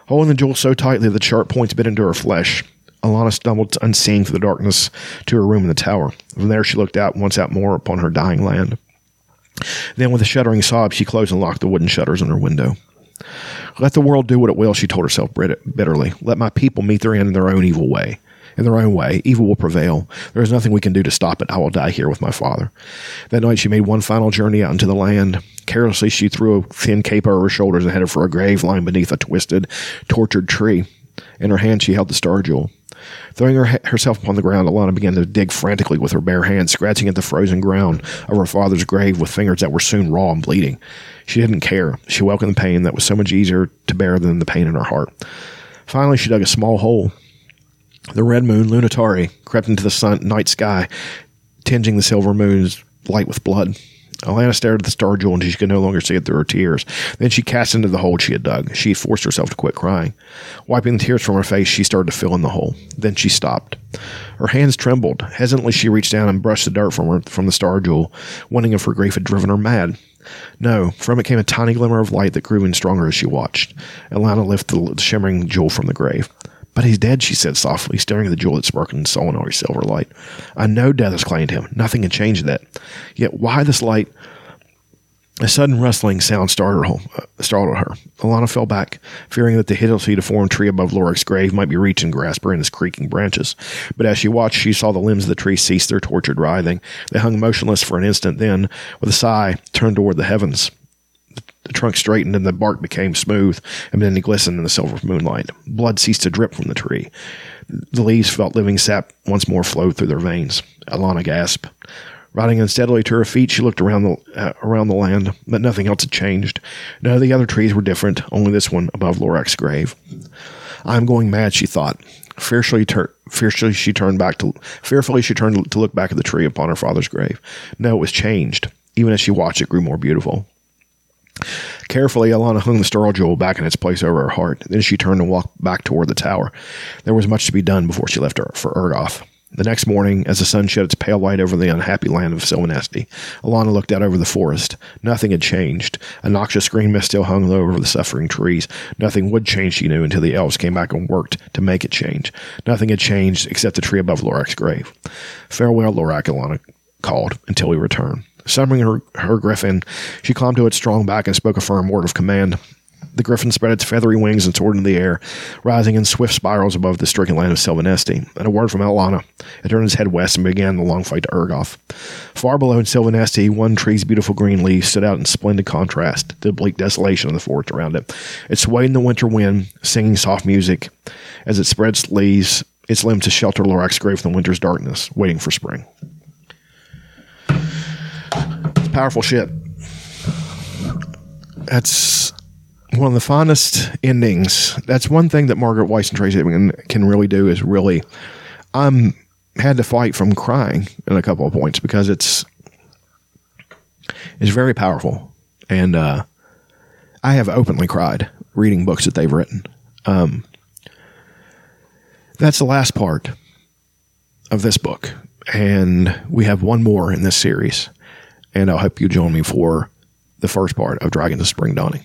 Holding the jewel so tightly that the sharp points bit into her flesh, Alhana stumbled unseen through the darkness to her room in the tower. From there, she looked out once out more upon her dying land. Then, with a shuddering sob, she closed and locked the wooden shutters on her window. Let the world do what it will, she told herself bitterly. Let my people meet their end in their own evil way. In their own way, evil will prevail. There is nothing we can do to stop it. I will die here with my father. That night, she made one final journey out into the land. Carelessly, she threw a thin cape over her shoulders and headed for a grave lying beneath a twisted, tortured tree. In her hand, she held the star jewel. Throwing her, herself upon the ground, Alhana began to dig frantically with her bare hands, scratching at the frozen ground of her father's grave with fingers that were soon raw and bleeding. She didn't care. She welcomed the pain that was so much easier to bear than the pain in her heart. Finally, she dug a small hole. The red moon, Lunitari, crept into the sun, night sky, tinging the silver moon's light with blood. Alhana stared at the star jewel until she could no longer see it through her tears. Then she cast into the hole she had dug. She forced herself to quit crying. Wiping the tears from her face, she started to fill in the hole. Then she stopped. Her hands trembled. Hesitantly, she reached down and brushed the dirt from her from the star jewel, wondering if her grief had driven her mad. No, from it came a tiny glimmer of light that grew in stronger as she watched. Alhana lifted the shimmering jewel from the grave. But he's dead, she said softly, staring at the jewel that sparkled in Solinari's silver light. I know death has claimed him. Nothing can change that. Yet why this light? A sudden rustling sound startled her. Alhana fell back, fearing that the deformed tree above Lorac's grave might be reaching and grasp her in its creaking branches. But as she watched, she saw the limbs of the tree cease their tortured writhing. They hung motionless for an instant, then, with a sigh, turned toward the heavens. The trunk straightened and the bark became smooth, and then it glistened in the silver moonlight. Blood ceased to drip from the tree. The leaves felt living sap once more flow through their veins. Alhana gasped. Riding unsteadily to her feet, she looked around the uh, around the land, but nothing else had changed. None of the other trees were different, only this one above Lorac's grave. I'm going mad, she thought. Fiercely, tur- fiercely she turned back to fearfully she turned to look back at the tree upon her father's grave. No, it was changed. Even as she watched, it grew more beautiful. Carefully, Alhana hung the star jewel back in its place over her heart. Then she turned and walked back toward the tower. There was much to be done before she left her for Ergoth. The next morning, as the sun shed its pale light over the unhappy land of Silvanesti, Alhana looked out over the forest. Nothing had changed. A noxious green mist still hung low over the suffering trees. Nothing would change, she knew, until the elves came back and worked to make it change. Nothing had changed except the tree above Lorac's grave. Farewell, Lorac, Alhana called, until we return. Summoning her, her griffin, she climbed to its strong back and spoke a firm word of command. The griffin spread its feathery wings and soared into the air, rising in swift spirals above the stricken land of Silvanesti. At a word from Alhana, it turned its head west and began the long flight to Ergoth. Far below in Silvanesti, one tree's beautiful green leaves stood out in splendid contrast to the bleak desolation of the forest around it. It swayed in the winter wind, singing soft music as it spread its leaves, its limbs to shelter Lorac's grave from the winter's darkness, waiting for spring. It's powerful shit. That's one of the fondest endings. That's one thing that Margaret Weis and Tracy can, can really do is really. I'm had to fight from crying in a couple of points because it's it's very powerful, and uh, I have openly cried reading books that they've written. Um, that's the last part of this book, and we have one more in this series, and I hope you join me for the first part of Dragons of Spring Dawning.